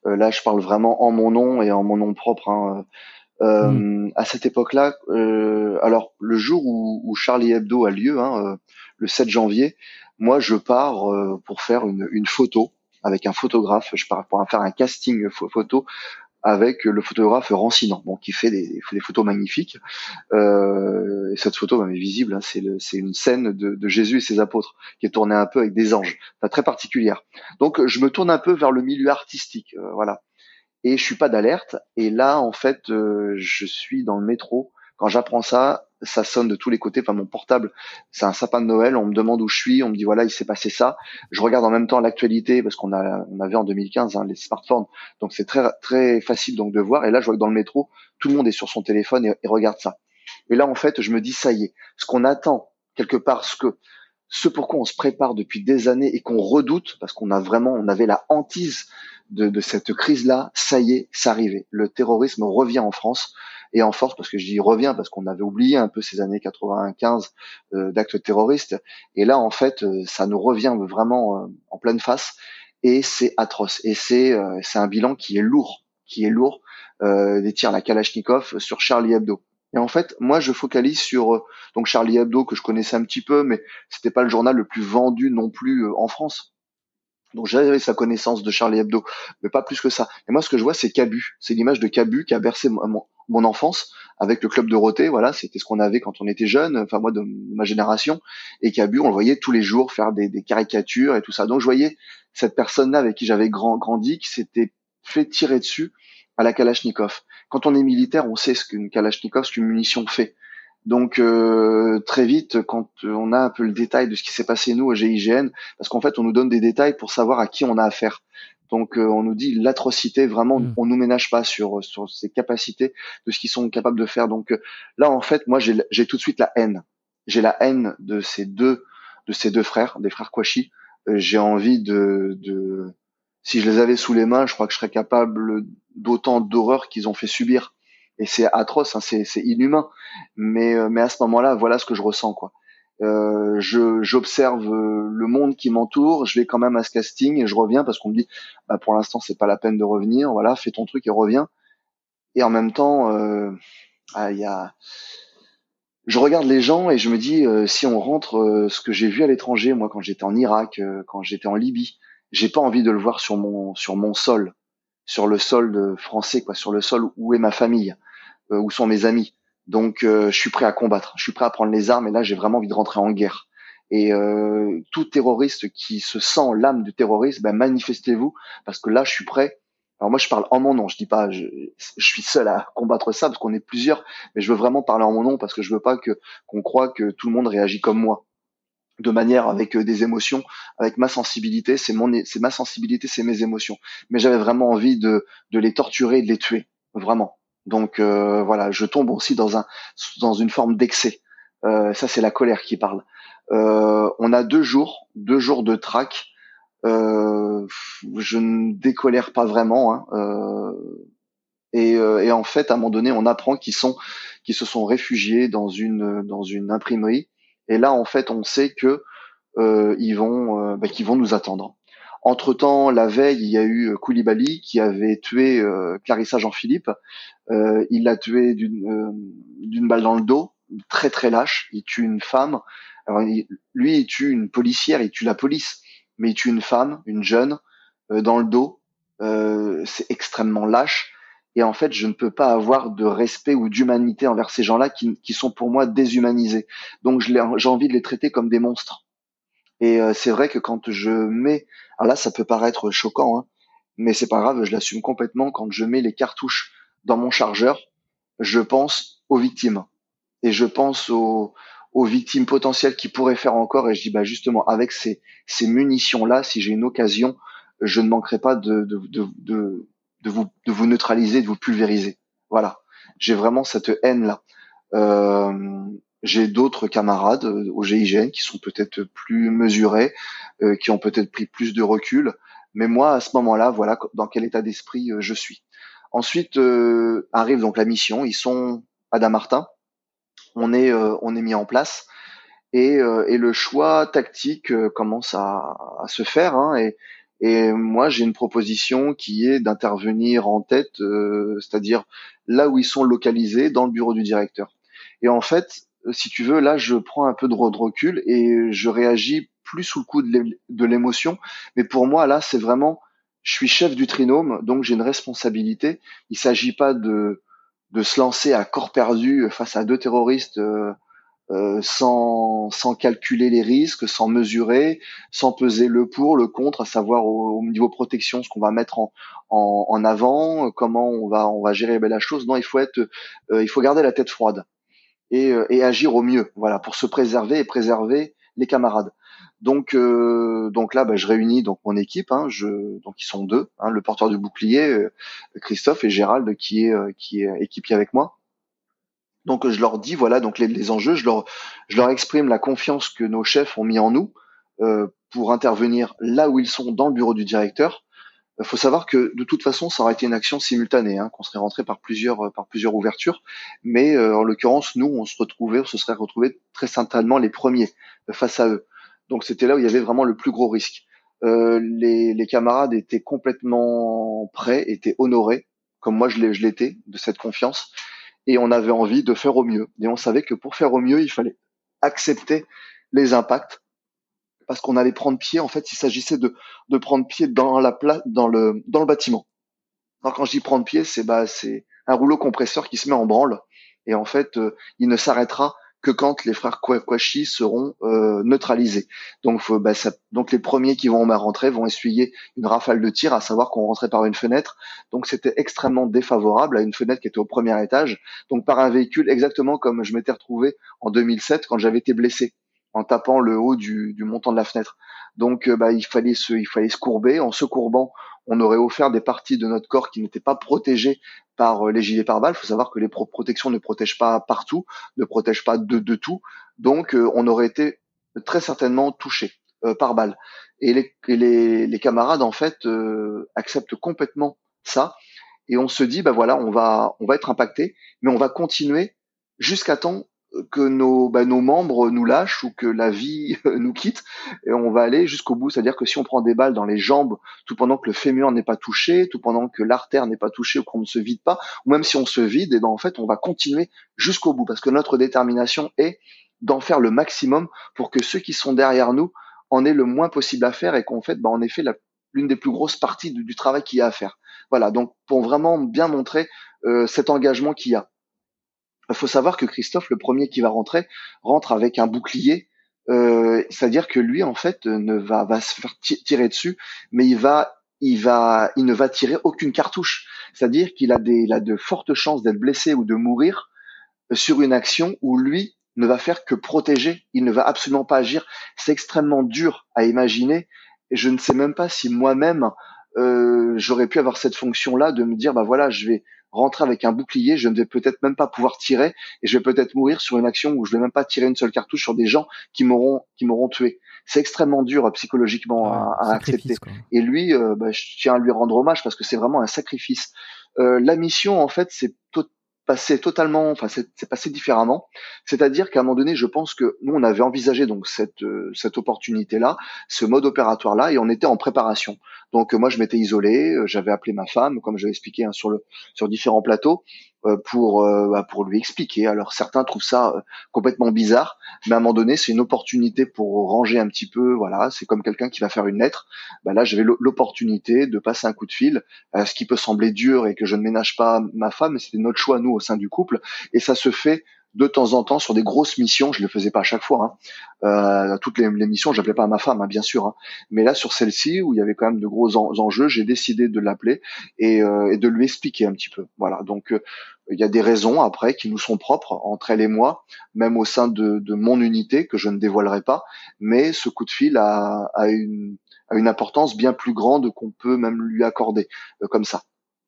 euh, là je parle vraiment en mon nom et en mon nom propre. Hein. Euh, hmm. À cette époque-là, euh, alors le jour où, Charlie Hebdo a lieu, le 7 janvier, moi je pars pour faire une, une photo avec un photographe. Je pars pour faire un casting photo avec le photographe Rancinan, bon, qui fait des, des photos magnifiques. Euh, et cette photo, bah, est visible, hein, c'est une scène de, de, Jésus et ses apôtres, qui est tournée un peu avec des anges, enfin, très particulière. Donc, je me tourne un peu vers le milieu artistique, euh, voilà. Et je suis pas d'alerte. Et là, en fait, euh, je suis dans le métro. Quand j'apprends ça, ça sonne de tous les côtés. Enfin, mon portable, c'est un sapin de Noël. On me demande où je suis. On me dit voilà, il s'est passé ça. Je regarde en même temps l'actualité parce qu'on a, on avait en 2015 hein, les smartphones, donc c'est très très facile donc de voir. Et là, je vois que dans le métro, tout le monde est sur son téléphone et, regarde ça. Et là, en fait, je me dis ça y est, ce qu'on attend quelque part, ce que ce pourquoi on se prépare depuis des années et qu'on redoute parce qu'on a vraiment, on avait la hantise de, cette crise-là. Ça y est, ça arrivait. Le terrorisme revient en France et en force parce que je dis revient parce qu'on avait oublié un peu ces années 95 euh, d'actes terroristes et là en fait euh, ça nous revient vraiment euh, en pleine face et c'est atroce et c'est c'est un bilan qui est lourd qui est lourd des tirs à la Kalachnikov sur Charlie Hebdo et en fait, moi, je focalise sur donc Charlie Hebdo que je connaissais un petit peu, mais c'était pas le journal le plus vendu non plus en France. Donc j'avais sa connaissance de Charlie Hebdo, mais pas plus que ça. Et moi, ce que je vois, c'est Cabu. C'est l'image de Cabu qui a bercé mon, enfance avec le club Dorothée. Voilà, c'était ce qu'on avait quand on était jeune, enfin moi de ma génération. Et Cabu, on le voyait tous les jours faire des, des caricatures et tout ça. Donc je voyais cette personne-là avec qui j'avais grand, grandi qui s'était fait tirer dessus à la Kalachnikov. Quand on est militaire, on sait ce qu'une Kalachnikov, ce qu'une munition fait. Donc euh, très vite, quand on a un peu le détail de ce qui s'est passé nous au GIGN, parce qu'en fait on nous donne des détails pour savoir à qui on a affaire. Donc euh, on nous dit l'atrocité, vraiment, mm. on nous ménage pas sur sur ces capacités de ce qu'ils sont capables de faire. Donc euh, là, en fait, moi, j'ai tout de suite la haine. J'ai la haine de ces deux de ces deux frères, des frères Kouachi. Euh, j'ai envie de, de si je les avais sous les mains, je crois que je serais capable d'autant d'horreurs qu'ils ont fait subir. Et c'est atroce, hein, c'est inhumain. Mais mais à ce moment-là, voilà ce que je ressens, quoi. Euh, j'observe le monde qui m'entoure, je vais quand même à ce casting et je reviens parce qu'on me dit bah, pour l'instant c'est pas la peine de revenir, voilà, fais ton truc et reviens. Et en même temps, euh, ah, y a je regarde les gens et je me dis euh, si on rentre euh, ce que j'ai vu à l'étranger, moi quand j'étais en Irak, euh, quand j'étais en Libye, j'ai pas envie de le voir sur mon sur mon sol, sur le sol français quoi, sur le sol où est ma famille, où sont mes amis. Donc je suis prêt à combattre, je suis prêt à prendre les armes et là j'ai vraiment envie de rentrer en guerre. Et tout terroriste qui se sent l'âme du terroriste, ben manifestez-vous parce que là je suis prêt alors moi, je parle en mon nom. Je dis pas, je, je suis seul à combattre ça parce qu'on est plusieurs, mais je veux vraiment parler en mon nom parce que je veux pas que qu'on croit que tout le monde réagit comme moi, de manière avec euh, des émotions, avec ma sensibilité. C'est mon, c'est ma sensibilité, c'est mes émotions. Mais j'avais vraiment envie de de les torturer, de les tuer, vraiment. Donc euh, voilà, je tombe aussi dans un dans une forme d'excès. Euh, ça, c'est la colère qui parle. Euh, on a deux jours, deux jours de traque euh, je ne décolère pas vraiment. Hein, euh, et, euh, et, en fait, à un moment donné, on apprend qu'ils sont, qu'ils se sont réfugiés dans une dans une imprimerie. Et là, en fait, on sait que ils vont, bah, qu'ils vont nous attendre. Entre temps, la veille, il y a eu Koulibaly qui avait tué euh, Clarissa Jean-Philippe. Euh, il l'a tué d'une balle dans le dos, très très lâche. Il tue une femme. Alors, lui, il tue une policière, il tue la police mais il tue une femme, une jeune, euh, dans le dos. Euh, c'est extrêmement lâche. Et en fait, je ne peux pas avoir de respect ou d'humanité envers ces gens-là qui, sont pour moi déshumanisés. Donc, j'ai envie de les traiter comme des monstres. Et euh, c'est vrai que quand je mets, alors là, ça peut paraître choquant, hein, mais c'est pas grave, je l'assume complètement. Quand je mets les cartouches dans mon chargeur, je pense aux victimes et je pense aux, aux victimes potentielles qui pourraient faire encore. Et je dis bah justement avec ces, ces munitions là, si j'ai une occasion, je ne manquerai pas de, de, de, de, de vous, de vous neutraliser, de vous pulvériser. Voilà, j'ai vraiment cette haine là. Euh, j'ai d'autres camarades euh, au GIGN qui sont peut-être plus mesurés, euh, qui ont peut-être pris plus de recul. Mais moi, à ce moment-là, voilà dans quel état d'esprit je suis. Ensuite arrive donc la mission. Ils sont à Damartin on est euh, on est mis en place et, euh, et le choix tactique euh, commence à, à, se faire hein, et, et moi j'ai une proposition qui est d'intervenir en tête, c'est-à-dire là où ils sont localisés dans le bureau du directeur. Et en fait, si tu veux, là je prends un peu de recul et je réagis plus sous le coup de l'émotion. Mais pour moi là c'est vraiment je suis chef du trinôme, donc j'ai une responsabilité. Il s'agit pas de de se lancer à corps perdu face à deux terroristes euh, euh, sans, sans calculer les risques, sans mesurer, sans peser le pour, le contre, à savoir au, niveau protection ce qu'on va mettre en, en, en, avant, comment on va on va gérer la chose. Non, il faut être, euh, il faut garder la tête froide et, et agir au mieux, voilà, pour se préserver et préserver les camarades. Donc, euh, donc là, bah, je réunis donc mon équipe. Hein, je, donc ils sont deux, hein, le porteur du bouclier, euh, Christophe et Gérald qui est euh, qui est équipier avec moi. Donc je leur dis voilà donc les, enjeux, je leur je leur exprime la confiance que nos chefs ont mis en nous pour intervenir là où ils sont dans le bureau du directeur. Il faut savoir que de toute façon, ça aurait été une action simultanée, hein, qu'on serait rentré par plusieurs par plusieurs ouvertures, mais en l'occurrence, nous, on se retrouvait, on se serait retrouvé très certainement les premiers face à eux. Donc c'était là où il y avait vraiment le plus gros risque. Euh, les, les, camarades étaient complètement prêts, étaient honorés, comme moi je l'étais, de cette confiance, et on avait envie de faire au mieux. Et on savait que pour faire au mieux, il fallait accepter les impacts, parce qu'on allait prendre pied. En fait, il s'agissait de, de prendre pied dans la place, dans le dans le bâtiment. Alors quand je dis prendre pied, c'est bah c'est un rouleau compresseur qui se met en branle, et en fait, euh, il ne s'arrêtera que quand les frères Kwashi seront euh, neutralisés. Donc, bah, donc les premiers qui vont rentrer vont essuyer une rafale de tir, à savoir qu'on rentrait par une fenêtre. Donc c'était extrêmement défavorable à une fenêtre qui était au premier étage, donc par un véhicule exactement comme je m'étais retrouvé en 2007 quand j'avais été blessé en tapant le haut du, du montant de la fenêtre. Donc euh, bah, il fallait se, il fallait se courber. En se courbant, on aurait offert des parties de notre corps qui n'étaient pas protégées par euh, les gilets pare-balles. Il faut savoir que les protections ne protègent pas partout, ne protègent pas de, de tout. Donc, euh, on aurait été très certainement touché euh, par balle. Et, les, les, les, camarades, en fait, acceptent complètement ça. Et on se dit, bah voilà, on va, on va être impacté, mais on va continuer jusqu'à temps que nos, bah, nos membres nous lâchent ou que la vie nous quitte et on va aller jusqu'au bout. C'est-à-dire que si on prend des balles dans les jambes tout pendant que le fémur n'est pas touché, tout pendant que l'artère n'est pas touchée ou qu'on ne se vide pas, ou même si on se vide, et ben en fait on va continuer jusqu'au bout parce que notre détermination est d'en faire le maximum pour que ceux qui sont derrière nous en aient le moins possible à faire et qu'en fait, bah, en effet, l'une des plus grosses parties du, travail qu'il y a à faire. Voilà, donc pour vraiment bien montrer euh, cet engagement qu'il y a. Il faut savoir que Christophe, le premier qui va rentrer, rentre avec un bouclier, euh, c'est-à-dire que lui, en fait, ne va, va se faire tirer dessus, mais il va, il va, il ne va tirer aucune cartouche. C'est-à-dire qu'il a des, il a de fortes chances d'être blessé ou de mourir sur une action où lui ne va faire que protéger. Il ne va absolument pas agir. C'est extrêmement dur à imaginer. Et je ne sais même pas si moi-même euh, j'aurais pu avoir cette fonction-là de me dire bah voilà, je vais rentrer avec un bouclier, je ne vais peut-être même pas pouvoir tirer et je vais peut-être mourir sur une action où je vais même pas tirer une seule cartouche sur des gens qui m'auront qui m'auront tué. C'est extrêmement dur psychologiquement à, accepter. Et lui, euh, bah, je tiens à lui rendre hommage parce que c'est vraiment un sacrifice. Euh, la mission, en fait, c'est passé totalement, enfin c'est passé différemment. C'est-à-dire qu'à un moment donné, je pense que nous on avait envisagé donc cette euh, cette opportunité là, ce mode opératoire là, et on était en préparation. Donc moi je m'étais isolé, euh, j'avais appelé ma femme, comme j'avais expliqué hein, sur le sur différents plateaux, euh, pour euh, bah, pour lui expliquer. Alors certains trouvent ça euh, complètement bizarre, mais à un moment donné, c'est une opportunité pour ranger un petit peu. Voilà, c'est comme quelqu'un qui va faire une lettre. Bah là, j'avais l'opportunité de passer un coup de fil, ce qui peut sembler dur et que je ne ménage pas ma femme, mais c'était notre choix nous au sein du couple, et ça se fait de temps en temps sur des grosses missions. Je le faisais pas à chaque fois. Hein. Euh, toutes les, missions, j'appelais pas ma femme, hein, bien sûr. Hein. Mais là, sur celle-ci, où il y avait quand même de gros enjeux, j'ai décidé de l'appeler et, euh, et, de lui expliquer un petit peu. Voilà. Donc, euh, il y a des raisons après qui nous sont propres entre elle et moi, même au sein de, mon unité que je ne dévoilerai pas. Mais ce coup de fil a, a une, a une importance bien plus grande qu'on peut même lui accorder euh, comme ça.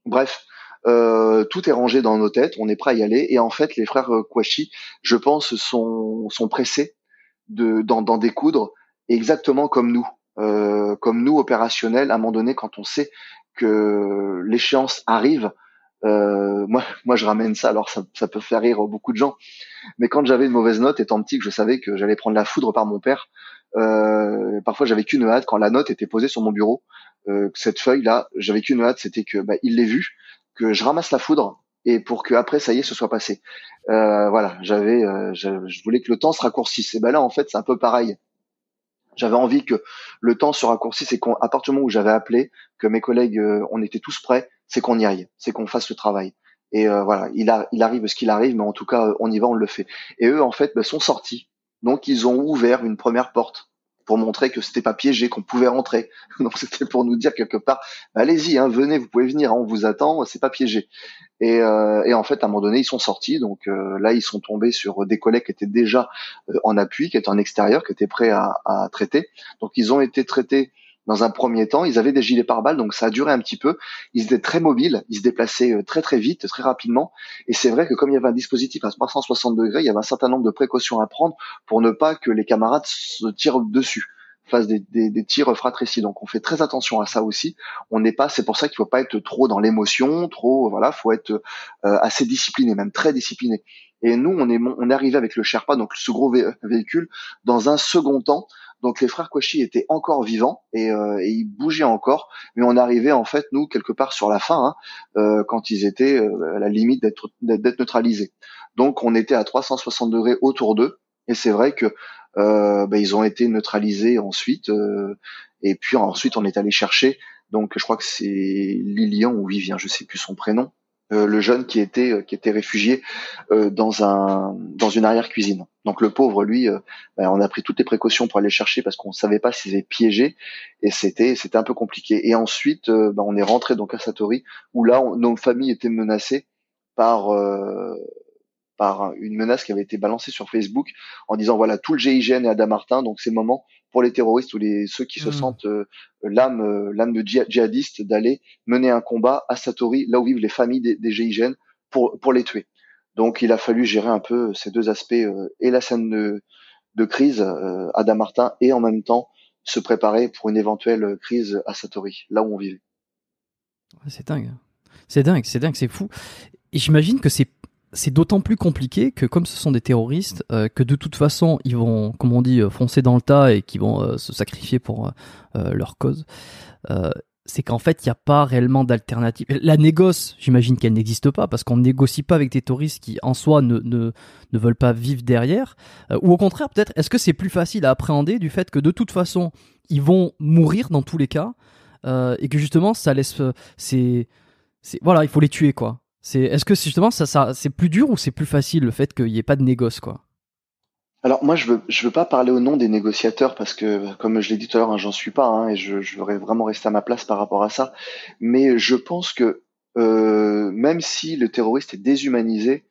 Bref, euh, tout est rangé dans nos têtes, on est prêt à y aller. Et en fait, les frères euh, Kouachi, je pense, sont, sont pressés de d'en, découdre exactement comme nous, euh, comme nous opérationnels. À un moment donné, quand on sait que l'échéance arrive, moi, moi, je ramène ça. Alors, ça, ça, peut faire rire beaucoup de gens, mais quand j'avais une mauvaise note, étant petit, que je savais que j'allais prendre la foudre par mon père, parfois j'avais qu'une hâte quand la note était posée sur mon bureau. cette feuille là, j'avais qu'une hâte, c'était que bah, il l'ait vue que je ramasse la foudre et pour que après ça y est ce soit passé. Euh, voilà, j'avais, euh, je, voulais que le temps se raccourcisse. Et ben là en fait c'est un peu pareil. J'avais envie que le temps se raccourcisse et qu'à partir du moment où j'avais appelé, que mes collègues, euh, on était tous prêts, c'est qu'on y aille, c'est qu'on fasse le travail. Et voilà, il, a, il arrive ce qu'il arrive, mais en tout cas, on y va, on le fait. Et eux, en fait, ben, sont sortis. Donc, ils ont ouvert une première porte pour montrer que c'était pas piégé, qu'on pouvait rentrer. Donc c'était pour nous dire quelque part, bah, allez-y, hein, venez, vous pouvez venir, hein, on vous attend, c'est pas piégé. Et, euh, et, en fait, à un moment donné, ils sont sortis. Donc euh, là, ils sont tombés sur des collègues qui étaient déjà euh, en appui, qui étaient en extérieur, qui étaient prêts à, à traiter. Donc ils ont été traités dans un premier temps. Ils avaient des gilets pare-balles, donc ça a duré un petit peu. Ils étaient très mobiles, ils se déplaçaient euh, très très vite, très rapidement. Et c'est vrai que comme il y avait un dispositif à 360 degrés, il y avait un certain nombre de précautions à prendre pour ne pas que les camarades se tirent dessus fassent des, des, des, tirs fratricides. Donc on fait très attention à ça aussi. On n'est pas, c'est pour ça qu'il faut pas être trop dans l'émotion, trop voilà, faut être euh, assez discipliné, même très discipliné. Et nous, on est on est arrivé avec le Sherpa, donc ce gros véhicule, dans un second temps donc les frères Kouachi étaient encore vivants et, euh, ils bougeaient encore, mais on arrivait en fait nous quelque part sur la fin hein, euh, quand ils étaient euh, à la limite d'être neutralisés. Donc on était à 360 degrés autour d'eux et c'est vrai que euh, bah, ils ont été neutralisés ensuite et puis ensuite on est allé chercher. Donc je crois que c'est Lilian ou Vivien, je sais plus son prénom, le jeune qui était euh, qui était réfugié euh, dans un dans une arrière cuisine. Donc le pauvre lui, ben, on a pris toutes les précautions pour aller chercher parce qu'on savait pas s'il était piégé et c'était c'était un peu compliqué. Et ensuite, ben, on est rentré donc à Satori où là nos familles étaient menacées par par une menace qui avait été balancée sur Facebook en disant voilà tout le GIGN est à Damartin donc c'est le moment pour les terroristes ou les ceux qui se hmm. sentent euh, l'âme euh, l'âme de djihadiste d'aller mener un combat à Satori là où vivent les familles des, des GIGN pour pour les tuer. Donc il a fallu gérer un peu ces deux aspects euh, et la scène de, de crise à Damartin et en même temps se préparer pour une éventuelle crise à Satori là où on vivait. C'est dingue. C'est dingue c'est dingue c'est fou. Et j'imagine que c'est c'est d'autant plus compliqué que comme ce sont des terroristes, euh, que de toute façon ils vont, comme on dit, euh, foncer dans le tas et qui vont euh, se sacrifier pour leur cause. c'est qu'en fait, il n'y a pas réellement d'alternative. La négoce, j'imagine qu'elle n'existe pas parce qu'on ne négocie pas avec des terroristes qui, en soi, ne, ne, ne veulent pas vivre derrière. ou au contraire, peut-être, est-ce que c'est plus facile à appréhender du fait que de toute façon, ils vont mourir dans tous les cas et que justement, ça laisse. c'est, voilà, il faut les tuer, quoi. C'est, est-ce que justement ça, ça c'est plus dur ou c'est plus facile le fait qu'il n'y ait pas de négoce quoi? Alors moi je veux je veux pas parler au nom des négociateurs parce que comme je l'ai dit tout à l'heure hein, j'en suis pas hein, et je, je voudrais vraiment rester à ma place par rapport à ça. Mais je pense que euh, même si le terroriste est déshumanisé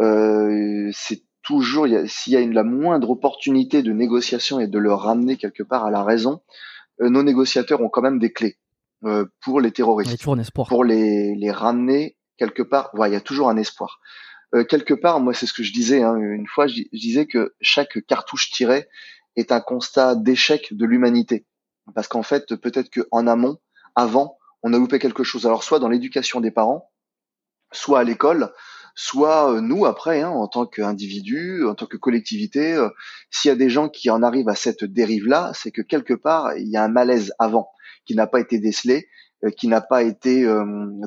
euh, c'est toujours s'il y a une, la moindre opportunité de négociation et de le ramener quelque part à la raison euh, nos négociateurs ont quand même des clés pour les terroristes. Pour les les ramener quelque part, il y a toujours un espoir. Euh, quelque part, moi, c'est ce que je disais. Hein, une fois, je, disais que chaque cartouche tirée est un constat d'échec de l'humanité, parce qu'en fait, peut-être qu'en amont, avant, on a loupé quelque chose. Alors, soit dans l'éducation des parents, soit à l'école, soit euh, nous après, hein, en tant qu'individu, en tant que collectivité. Euh, s'il y a des gens qui en arrivent à cette dérive-là, c'est que quelque part, il y a un malaise avant qui n'a pas été décelé, qui n'a pas été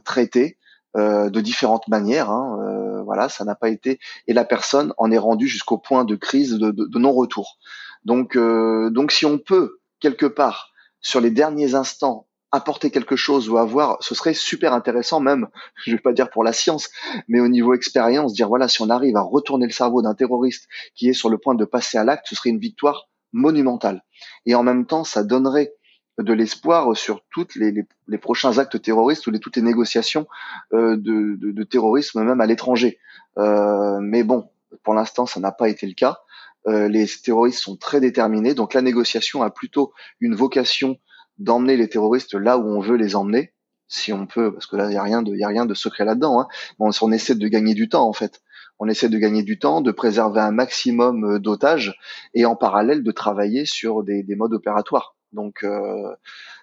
traité, euh, de différentes manières. Hein, euh, voilà, ça n'a pas été et la personne en est rendue jusqu'au point de crise de, de, non-retour. Donc, euh, donc si on peut quelque part sur les derniers instants apporter quelque chose ou avoir, ce serait super intéressant même, je vais pas dire pour la science, mais au niveau expérience, dire voilà, si on arrive à retourner le cerveau d'un terroriste qui est sur le point de passer à l'acte, ce serait une victoire monumentale. Et en même temps, ça donnerait de l'espoir sur toutes les, les, prochains actes terroristes ou les, toutes les négociations euh, de, de, de, terrorisme même à l'étranger. Euh, mais bon, pour l'instant, ça n'a pas été le cas. Euh, les terroristes sont très déterminés, donc la négociation a plutôt une vocation d'emmener les terroristes là où on veut les emmener, si on peut, parce que là, il n'y a rien de, a rien de secret là-dedans. Hein. on essaie de gagner du temps en fait. On essaie de gagner du temps, de préserver un maximum d'otages et en parallèle de travailler sur des modes opératoires. Donc, euh,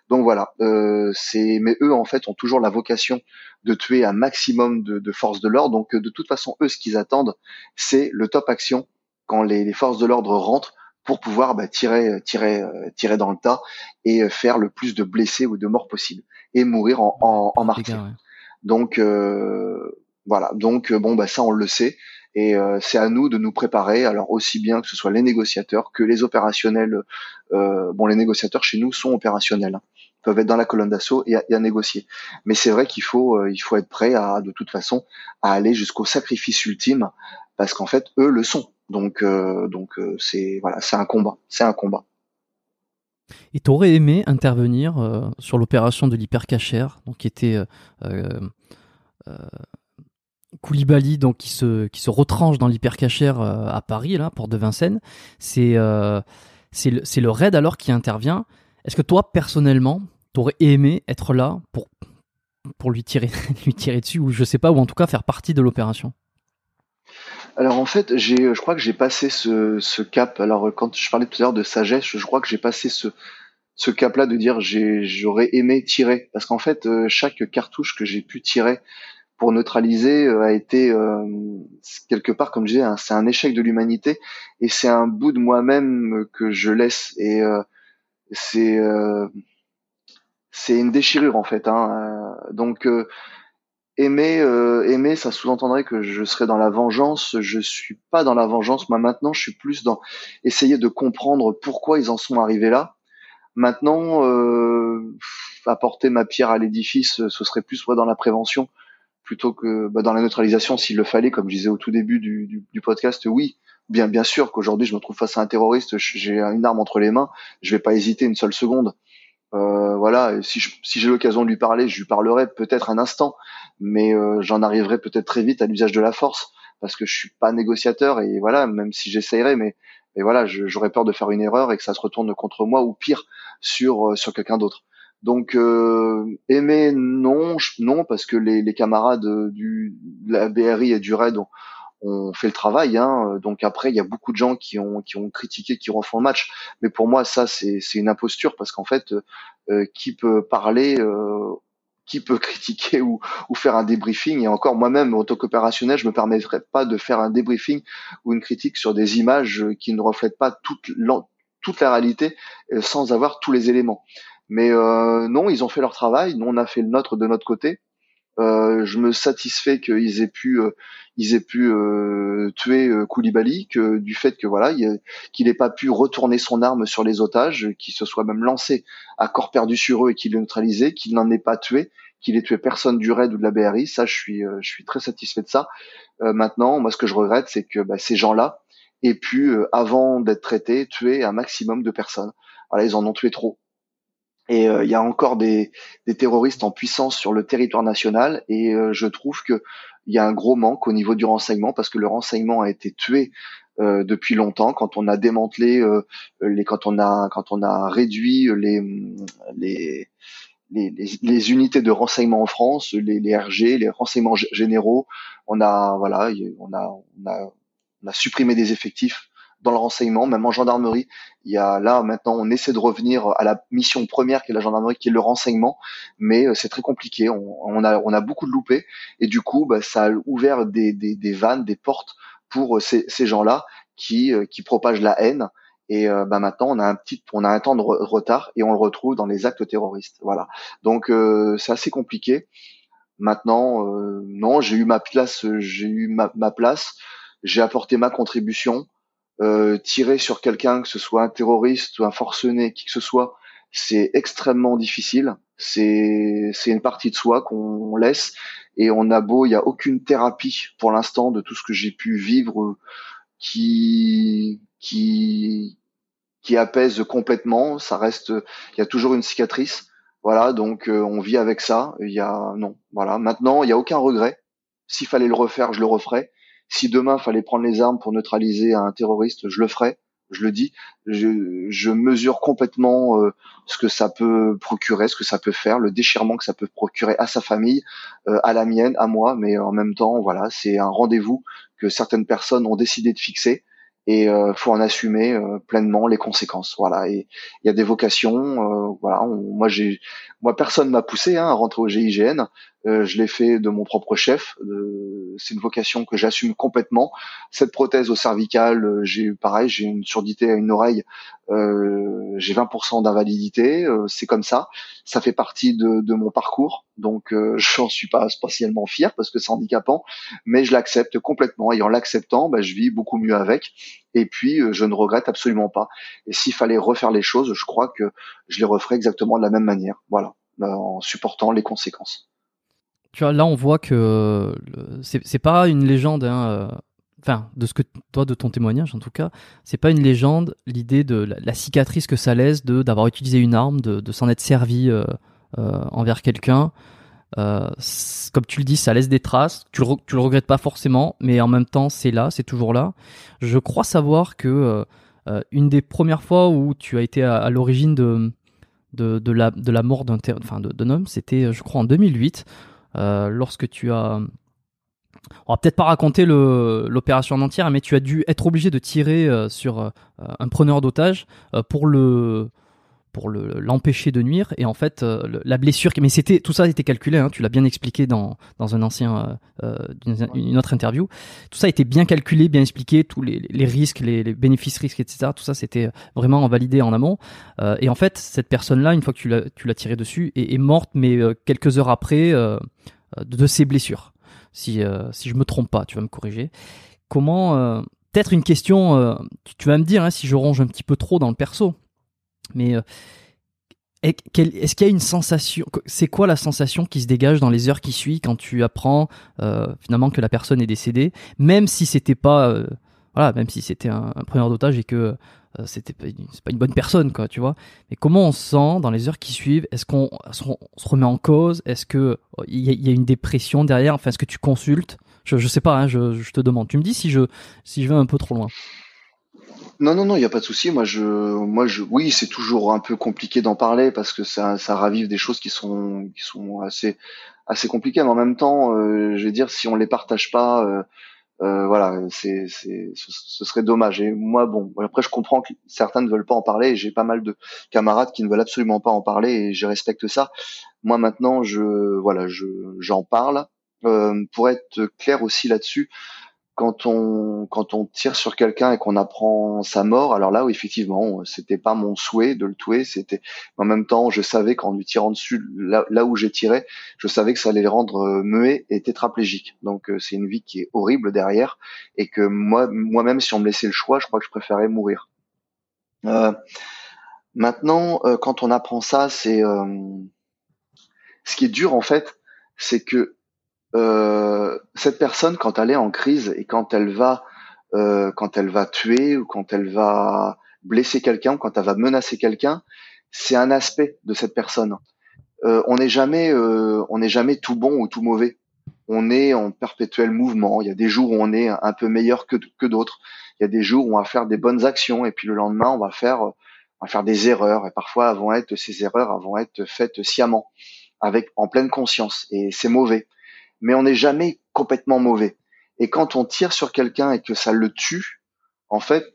donc voilà. Euh, c'est, mais eux en fait ont toujours la vocation de tuer un maximum de, forces de l'ordre. Donc de toute façon, eux, ce qu'ils attendent, c'est le top action quand les, forces de l'ordre rentrent pour pouvoir bah, tirer, tirer, tirer dans le tas et faire le plus de blessés ou de morts possible et mourir en, en, en martyr. Donc euh, voilà. Donc bon bah ça on le sait. Et euh, c'est à nous de nous préparer, alors aussi bien que ce soit les négociateurs que les opérationnels. Euh, bon, les négociateurs chez nous sont opérationnels, hein. peuvent être dans la colonne d'assaut et, à négocier. Mais c'est vrai qu'il faut, euh, il faut être prêt à, de toute façon, à aller jusqu'au sacrifice ultime, parce qu'en fait, eux le sont. Donc, donc c'est voilà, c'est un combat, c'est un combat. Et tu aurais aimé intervenir sur l'opération de l'hypercachère, donc qui était Koulibaly donc qui se qui se retranche dans l'hypercachère euh, à Paris là pour de Vincennes c'est euh, c'est le, le raid alors qui intervient. Est-ce que toi personnellement t'aurais aimé être là pour pour lui tirer lui tirer dessus ou je sais pas ou en tout cas faire partie de l'opération? Alors en fait, j'ai, je crois que j'ai passé ce, ce cap. Alors quand je parlais tout à l'heure de sagesse, je crois que j'ai passé ce, ce cap-là de dire j'aurais aimé tirer, parce qu'en fait, euh, chaque cartouche que j'ai pu tirer pour neutraliser euh, a été euh, quelque part, comme je disais, c'est un échec de l'humanité et c'est un bout de moi-même que je laisse et euh, c'est c'est une déchirure en fait. Hein. Donc aimer, aimer, ça sous-entendrait que je serais dans la vengeance. Je suis pas dans la vengeance. Moi maintenant, je suis plus dans essayer de comprendre pourquoi ils en sont arrivés là. Maintenant, apporter ma pierre à l'édifice, ce serait plus soit dans la prévention plutôt que bah, dans la neutralisation s'il le fallait, comme je disais au tout début du, du, podcast, oui, bien bien sûr qu'aujourd'hui je me trouve face à un terroriste, j'ai une arme entre les mains, je vais pas hésiter une seule seconde. Euh, voilà, si si j'ai l'occasion de lui parler, je lui parlerai peut-être un instant, mais euh, j'en arriverai peut-être très vite à l'usage de la force parce que je suis pas négociateur et voilà, même si j'essayerais, mais mais voilà, j'aurais peur de faire une erreur et que ça se retourne contre moi ou pire sur euh, sur quelqu'un d'autre. Donc euh, aimer non, non parce que les, les camarades du de la BRI et du RAID ont, ont fait le travail. Hein. Donc après, il y a beaucoup de gens qui ont qui ont critiqué, qui refont le match. Mais pour moi, ça c'est c'est une imposture parce qu'en fait, euh, qui peut parler euh, qui peut critiquer ou, ou faire un débriefing? Et encore, moi-même, en tant qu'opérationnel, je me permettrais pas de faire un débriefing ou une critique sur des images qui ne reflètent pas toute, toute la réalité euh, sans avoir tous les éléments. Mais euh, non, ils ont fait leur travail, nous on a fait le nôtre de notre côté. Euh, je me satisfais qu'ils aient pu, euh, ils aient pu euh, tuer Koulibaly, que du fait que voilà, qu'il n'ait pas pu retourner son arme sur les otages, qu'il se soit même lancé à corps perdu sur eux et qu'il l'ait neutralisé, qu'il n'en ait pas tué, qu'il ait tué personne du raid ou de la BRI. Ça, je suis, je suis très satisfait de ça. maintenant, moi, ce que je regrette, c'est que bah, ces gens-là aient pu, avant d'être traités, tuer un maximum de personnes. Voilà, ils en ont tué trop. Et euh, il y a encore des, des, terroristes en puissance sur le territoire national. Et euh, je trouve que il y a un gros manque au niveau du renseignement parce que le renseignement a été tué euh, depuis longtemps. Quand on a démantelé les, quand on a, quand on a réduit les, les les, les, unités de renseignement en France, les, les, RG, les renseignements généraux, on a voilà, on a, on a, on a supprimé des effectifs dans le renseignement, même en gendarmerie. Il y a là maintenant, on essaie de revenir à la mission première qui est la gendarmerie, qui est le renseignement, mais euh, c'est très compliqué. On, a on a beaucoup de loupés et du coup, bah, ça a ouvert des, des, des vannes, des portes pour euh, ces, ces gens-là qui euh, qui propagent la haine. Et bah maintenant, on a un petit, on a un temps de retard et on le retrouve dans les actes terroristes. Voilà. Donc c'est assez compliqué. Maintenant, non, j'ai eu ma place, j'ai eu ma place, j'ai apporté ma contribution. Euh, tirer sur quelqu'un, que ce soit un terroriste ou un forcené, qui que ce soit, c'est extrêmement difficile. C'est une partie de soi qu'on laisse et on a beau, il y a aucune thérapie pour l'instant de tout ce que j'ai pu vivre qui qui qui apaise complètement. Ça reste, il y a toujours une cicatrice. Voilà, donc euh, on vit avec ça. Il y a non, voilà. Maintenant, il y a aucun regret. S'il fallait le refaire, je le referais. Si demain fallait prendre les armes pour neutraliser un terroriste, je le ferais. Je le dis. Je, mesure complètement euh, ce que ça peut procurer, ce que ça peut faire, le déchirement que ça peut procurer à sa famille, euh, à la mienne, à moi. Mais en même temps, voilà, c'est un rendez-vous que certaines personnes ont décidé de fixer et euh, faut en assumer euh, pleinement les conséquences voilà et il y a des vocations voilà moi j'ai moi personne m'a poussé hein, à rentrer au GIGN euh, je l'ai fait de mon propre chef. Euh, c'est une vocation que j'assume complètement. Cette prothèse au cervical, euh, j'ai pareil, j'ai une surdité à une oreille, j'ai 20% d'invalidité. c'est comme ça. Ça fait partie de, de mon parcours, donc j'en suis pas spécialement fier parce que c'est handicapant, mais je l'accepte complètement. Et en l'acceptant, bah, je vis beaucoup mieux avec. Et puis, je ne regrette absolument pas. Et s'il fallait refaire les choses, je crois que je les referais exactement de la même manière. Voilà, en supportant les conséquences tu vois, là, on voit que c'est pas une légende, hein, euh, enfin, de ce que toi, de ton témoignage en tout cas, c'est pas une légende, l'idée de la, cicatrice que ça laisse de d'avoir utilisé une arme, de, de s'en être servi euh, euh, envers quelqu'un. comme tu le dis, ça laisse des traces. Tu le, le regrettes pas forcément, mais en même temps, c'est là, c'est toujours là. Je crois savoir que une des premières fois où tu as été à, l'origine de, de, la, de la mort d'un homme, c'était, je crois, en 2008. Euh, lorsque tu as on va peut-être pas raconter l'opération en entière, mais tu as dû être obligé de tirer euh, sur euh, un preneur d'otage pour le pour l'empêcher de nuire. Et en fait la blessure mais c'était tout ça a été calculé hein, tu l'as bien expliqué dans dans un ancien une, autre interview. Tout ça a été bien calculé bien expliqué tous les, les risques les, les, bénéfices risques etc tout ça c'était vraiment validé en amont. Et en fait cette personne là une fois que tu l'as tu l'as tiré dessus est, est morte mais quelques heures après euh, de ses blessures. Si, euh, si je me trompe pas, tu vas me corriger. Comment euh, Peut-être une question, tu, vas me dire hein, si je ronge un petit peu trop dans le perso, mais est-ce qu'il y a une sensation C'est quoi la sensation qui se dégage dans les heures qui suivent quand tu apprends finalement que la personne est décédée, même si c'était pas voilà, même si c'était un, un preneur d'otage et que euh, c'était pas, une bonne personne, quoi, tu vois. Mais comment on se sent dans les heures qui suivent? Est-ce qu'on se remet en cause? Est-ce que il y, a une dépression derrière? Enfin, est-ce que tu consultes? Je, je sais pas, hein, je, je, te demande. Tu me dis si je si je vais un peu trop loin. Non, non, non, il n'y a pas de souci. Moi, je, moi, je, oui, c'est toujours un peu compliqué d'en parler parce que ça, ça ravive des choses qui sont, qui sont assez, assez compliquées. Mais en même temps, euh, je vais dire, si on les partage pas, euh, euh, voilà, c'est, c'est, ce, serait dommage. Et moi, bon, après, je comprends que certains ne veulent pas en parler. J'ai pas mal de camarades qui ne veulent absolument pas en parler, et je respecte ça. Moi, maintenant, je, voilà, je, j'en parle. Euh, pour être clair aussi là-dessus, quand on quand on tire sur quelqu'un et qu'on apprend sa mort, alors là, où effectivement, c'était pas mon souhait de le tuer, c'était en même temps, je savais qu'en lui tirant dessus, là, où j'ai tiré, je savais que ça allait le rendre euh, muet et tétraplégique. Donc euh, c'est une vie qui est horrible derrière et que moi moi-même, si on me laissait le choix, je crois que je préférais mourir. Euh, maintenant, euh, quand on apprend ça, c'est ce qui est dur en fait, c'est que euh, cette personne, quand elle est en crise et quand elle va, euh, quand elle va tuer ou quand elle va blesser quelqu'un, ou quand elle va menacer quelqu'un, c'est un aspect de cette personne. Euh, on n'est jamais, euh, on n'est jamais tout bon ou tout mauvais. On est en perpétuel mouvement. Il y a des jours où on est un peu meilleur que, d'autres. Il y a des jours où on va faire des bonnes actions et puis le lendemain on va faire, on va faire des erreurs et parfois vont être ces erreurs vont être faites sciemment, avec en pleine conscience et c'est mauvais mais on n'est jamais complètement mauvais. Et quand on tire sur quelqu'un et que ça le tue, en fait,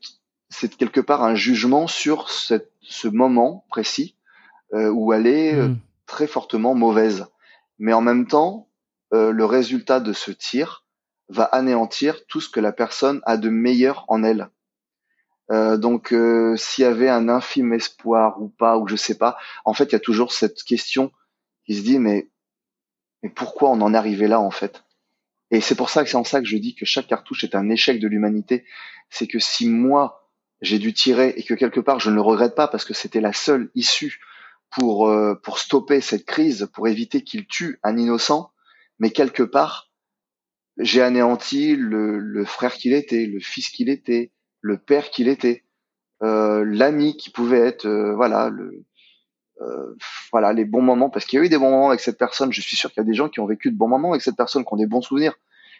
c'est quelque part un jugement sur cette, ce moment précis euh, où elle est euh, hmm. très fortement mauvaise. Mais en même temps, euh, le résultat de ce tir va anéantir tout ce que la personne a de meilleur en elle. Donc, s'il y avait un infime espoir ou pas, ou je sais pas, en fait, il y a toujours cette question qui se dit, mais mais pourquoi on en est arrivé là en fait? Et c'est pour ça que c'est en ça que je dis que chaque cartouche est un échec de l'humanité. C'est que si moi j'ai dû tirer et que quelque part je ne le regrette pas parce que c'était la seule issue pour euh, pour stopper cette crise, pour éviter qu'il tue un innocent, mais quelque part j'ai anéanti le, frère qu'il était, le fils qu'il était, le père qu'il était, euh, l'ami qui pouvait être, euh, voilà, le, euh, voilà les bons moments parce qu'il y a eu des bons moments avec cette personne je suis sûr qu'il y a des gens qui ont vécu de bons moments avec cette personne qui ont des bons souvenirs.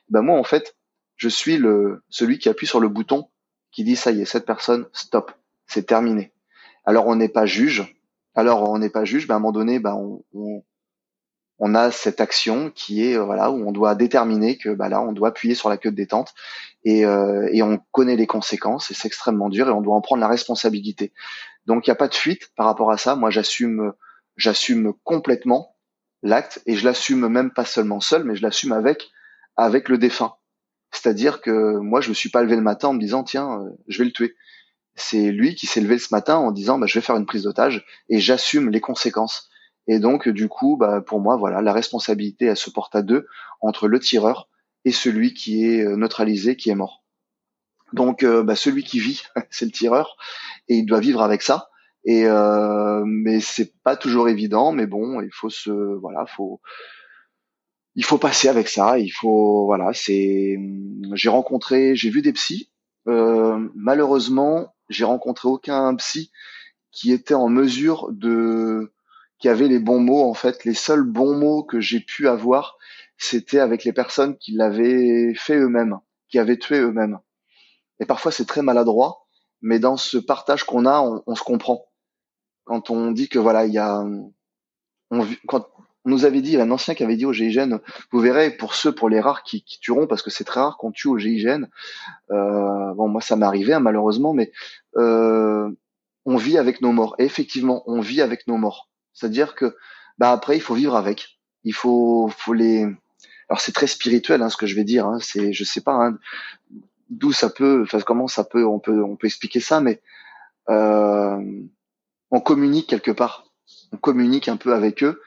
Ben moi en fait je suis le celui qui appuie sur le bouton qui dit ça y est cette personne stop c'est terminé. Alors on n'est pas juge. Alors on n'est pas juge ben à un moment donné ben on, on, on a cette action qui est euh, voilà où on doit déterminer que bah là on doit appuyer sur la queue de détente et, euh, et on connaît les conséquences et c'est extrêmement dur et on doit en prendre la responsabilité. Donc il n'y a pas de fuite par rapport à ça. Moi j'assume j'assume complètement l'acte et je l'assume même pas seulement seul mais je l'assume avec avec le défunt. C'est-à-dire que moi je me suis pas levé le matin en me disant tiens euh, je vais le tuer. C'est lui qui s'est levé ce matin en disant bah, je vais faire une prise d'otage et j'assume les conséquences et donc, du coup, bah, pour moi, voilà, la responsabilité, elle se porte à deux entre le tireur et celui qui est euh, neutralisé, qui est mort. Donc, euh, bah, celui qui vit, c'est le tireur, et il doit vivre avec ça. Et euh, mais c'est pas toujours évident, mais bon, il faut se, voilà, faut, il faut passer avec ça. Il faut, voilà, c'est, j'ai rencontré, j'ai vu des psys. Euh, malheureusement, j'ai rencontré aucun psy qui était en mesure de qui avaient les bons mots. En fait, les seuls bons mots que j'ai pu avoir, c'était avec les personnes qui l'avaient fait eux-mêmes, qui avaient tué eux-mêmes. Et parfois, c'est très maladroit, mais dans ce partage qu'on a, on, se comprend. Quand on dit que voilà, il y a, on, quand on nous avait dit, un ancien qui avait dit au GIGN, vous verrez, pour ceux, pour les rares qui, qui tueront, parce que c'est très rare qu'on tue au GIGN. Euh, bon, moi, ça m'est arrivé hein, malheureusement, mais euh, on vit avec nos morts. Et effectivement, on vit avec nos morts. C'est-à-dire que bah après il faut vivre avec. Il faut faut les alors c'est très spirituel hein, ce que je vais dire. Hein. C'est je sais pas hein, d'où ça peut, enfin comment ça peut, on peut on peut expliquer ça, mais euh, on communique quelque part. On communique un peu avec eux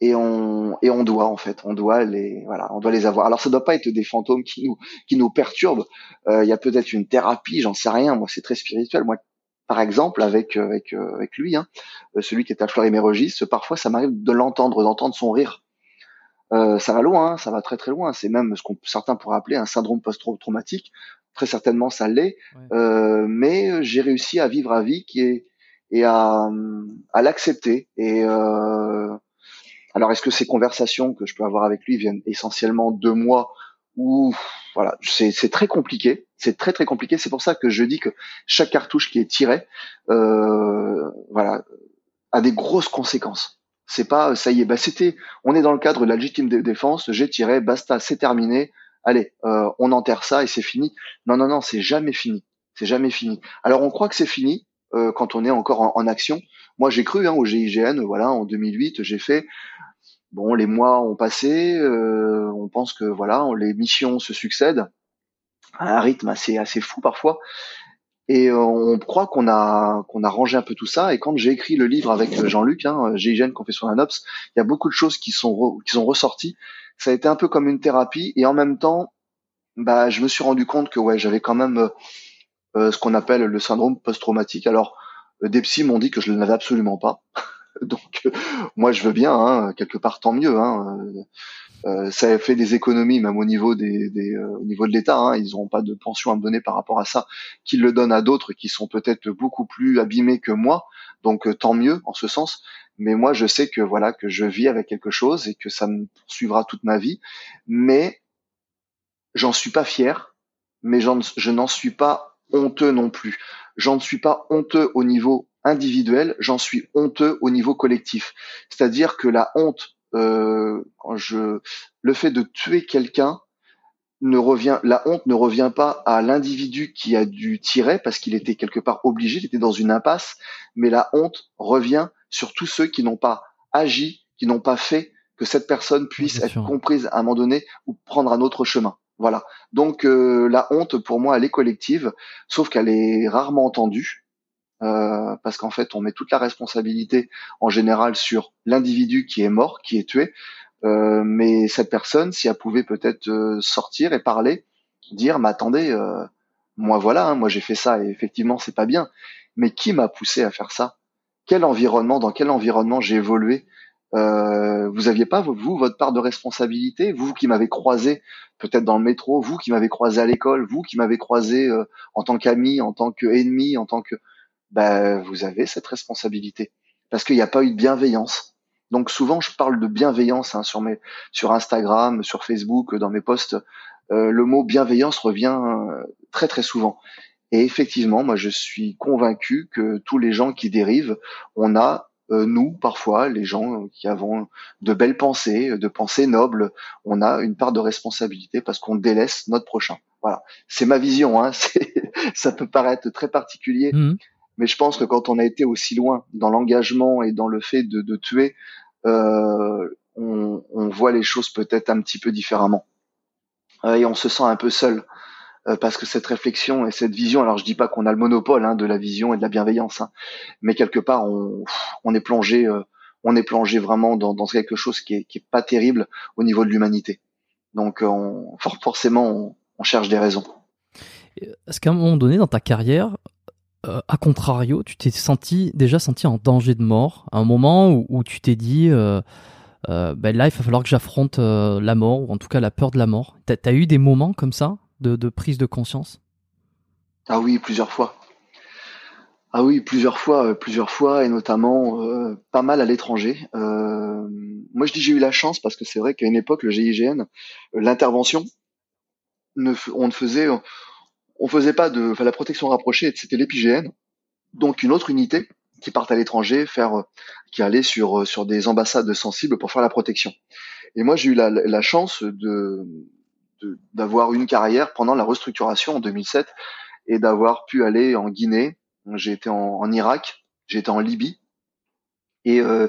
et on et on doit en fait, on doit les voilà, on doit les avoir. Alors ça doit pas être des fantômes qui nous qui nous perturbent. Euh, il y a peut-être une thérapie, j'en sais rien. Moi c'est très spirituel. Moi par exemple avec avec avec lui, hein, euh, celui qui est à Fleury-Mérogis, parfois ça m'arrive de l'entendre, d'entendre son rire. Ça va loin, hein, ça va très très loin. C'est même ce qu'on certains pourraient appeler un syndrome post-traumatique. Très certainement, ça l'est. mais j'ai réussi à vivre à vie qui est et à, à l'accepter. Et alors, est-ce que ces conversations que je peux avoir avec lui viennent essentiellement de moi ou voilà, c'est très compliqué, c'est très très compliqué. C'est pour ça que je dis que chaque cartouche qui est tirée, euh, voilà, a des grosses conséquences. C'est pas ça y est, bah c'était, on est dans le cadre de la légitime défense, j'ai tiré, basta, c'est terminé. allez, euh, on enterre ça et c'est fini. Non, non, non, c'est jamais fini. C'est jamais fini. Alors on croit que c'est fini euh, quand on est encore en, action. Moi, j'ai cru hein, au GIGN. Voilà, en 2008, j'ai fait. Bon, les mois ont passé. Euh, on pense que voilà, les missions se succèdent à un rythme assez assez fou parfois. Et on croit qu'on a qu'on a rangé un peu tout ça. Et quand j'ai écrit le livre avec Jean-Luc, hein, GIGN Confession d'un Ops, il y a beaucoup de choses qui sont qui sont ressorties. Ça a été un peu comme une thérapie. Et en même temps, bah, je me suis rendu compte que ouais, j'avais quand même euh, ce qu'on appelle le syndrome post-traumatique. Alors, euh, des psys m'ont dit que je ne l'avais absolument pas. Donc, euh, moi, je veux bien, hein, quelque part, tant mieux. Hein. Euh, ça a fait des économies, même au niveau des, des au niveau de l'État. Hein. ils n'auront pas de pension à me donner par rapport à ça, qu'ils le donnent à d'autres qui sont peut-être beaucoup plus abîmés que moi. Donc, tant mieux en ce sens. Mais moi, je sais que voilà que je vis avec quelque chose et que ça me poursuivra toute ma vie. Mais j'en suis pas fier. Mais je n'en suis pas honteux non plus. J'en suis pas honteux au niveau individuel, j'en suis honteux au niveau collectif. C'est-à-dire que la honte, euh, quand je, le fait de tuer quelqu'un ne revient, la honte ne revient pas à l'individu qui a dû tirer parce qu'il était quelque part obligé, il était dans une impasse, mais la honte revient sur tous ceux qui n'ont pas agi, qui n'ont pas fait que cette personne puisse être comprise à un moment donné ou prendre un autre chemin. Voilà. Donc euh, la honte pour moi elle est collective, sauf qu'elle est rarement entendue euh, parce qu'en fait on met toute la responsabilité en général sur l'individu qui est mort, qui est tué. Euh, mais cette personne, si elle pouvait peut-être sortir et parler, dire mais attendez, moi voilà, hein, moi j'ai fait ça et effectivement c'est pas bien. Mais qui m'a poussé à faire ça? Quel environnement Dans quel environnement j'ai évolué? Euh, vous aviez pas vous votre part de responsabilité, vous qui m'avez croisé peut-être dans le métro, vous qui m'avez croisé à l'école, vous qui m'avez croisé euh, en tant qu'ami, en tant qu'ennemi, en tant que ben vous avez cette responsabilité parce qu'il n'y a pas eu de bienveillance. Donc souvent je parle de bienveillance hein, sur mes sur Instagram, sur Facebook, dans mes posts. Euh, le mot bienveillance revient euh, très très souvent. Et effectivement, moi je suis convaincu que tous les gens qui dérivent, on a euh, nous, parfois, les gens qui avons de belles pensées, de pensées nobles, on a une part de responsabilité parce qu'on délaisse notre prochain. Voilà, c'est ma vision. Hein. ça peut paraître très particulier, mmh. Mais je pense que quand on a été aussi loin dans l'engagement et dans le fait de, tuer, euh, on, voit les choses peut-être un petit peu différemment euh, et on se sent un peu seul. Euh, parce que cette réflexion et cette vision, alors je dis pas qu'on a le monopole hein, de la vision et de la bienveillance, hein, mais quelque part on, est plongé, on est plongé vraiment dans, quelque chose qui est, pas terrible au niveau de l'humanité. Donc on, forcément on, on, cherche des raisons. Est-ce qu'à un moment donné dans ta carrière, euh, à contrario, tu t'es senti déjà senti en danger de mort, à un moment où, tu t'es dit euh, ben là il va falloir que j'affronte la mort ou en tout cas la peur de la mort. T'as as eu des moments comme ça de, prise de conscience? Ah oui, plusieurs fois. Ah oui, plusieurs fois, euh, plusieurs fois, et notamment euh, pas mal à l'étranger. Euh, moi, je dis j'ai eu la chance parce que c'est vrai qu'à une époque, le GIGN, l'intervention, on ne faisait, on faisait pas de, enfin, la protection rapprochée, c'était l'épign, donc une autre unité qui part à l'étranger, faire, qui allait sur sur des ambassades sensibles pour faire la protection. Et moi, j'ai eu la chance de d'avoir une carrière pendant la restructuration en 2007 et d'avoir pu aller en Guinée. J'ai été en, Irak, j'ai été en Libye et, euh,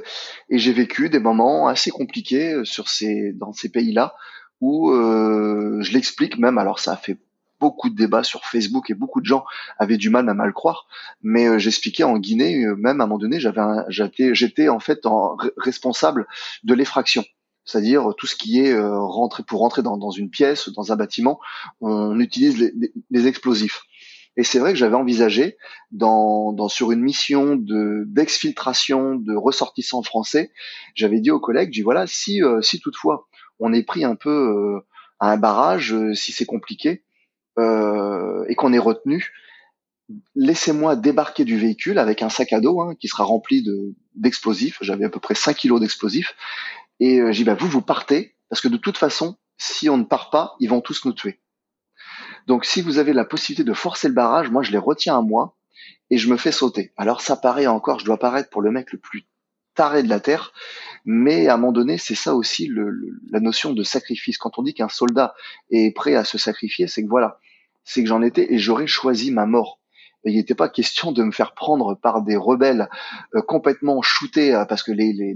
et j'ai vécu des moments assez compliqués sur ces dans ces pays-là où euh, je l'explique même. Alors ça a fait beaucoup de débats sur Facebook et beaucoup de gens avaient du mal à mal croire. Mais euh, j'expliquais en Guinée, même à un moment donné, j'avais j'étais j'étais en fait en, responsable de l'effraction c'est-à-dire tout ce qui est euh, rentré pour rentrer dans, dans, une pièce, dans un bâtiment, on utilise les, les explosifs. Et c'est vrai que j'avais envisagé, dans, dans, sur une mission de d'exfiltration de ressortissants français, j'avais dit aux collègues, j'ai voilà, si euh, si toutefois on est pris un peu euh, à un barrage, si c'est compliqué et qu'on est retenu, laissez-moi débarquer du véhicule avec un sac à dos hein, qui sera rempli de d'explosifs. J'avais à peu près 5 kilos d'explosifs et euh, j'ai dit, bah, vous, vous partez, parce que de toute façon, si on ne part pas, ils vont tous nous tuer. Donc si vous avez la possibilité de forcer le barrage, moi je les retiens à moi et je me fais sauter. Alors ça paraît encore, je dois paraître pour le mec le plus taré de la terre, Mais à un moment donné, c'est ça aussi la notion de sacrifice. Quand on dit qu'un soldat est prêt à se sacrifier, c'est que voilà, c'est que j'en étais et j'aurais choisi ma mort. il n'était pas question de me faire prendre par des rebelles euh, complètement shootés euh, parce que les, les,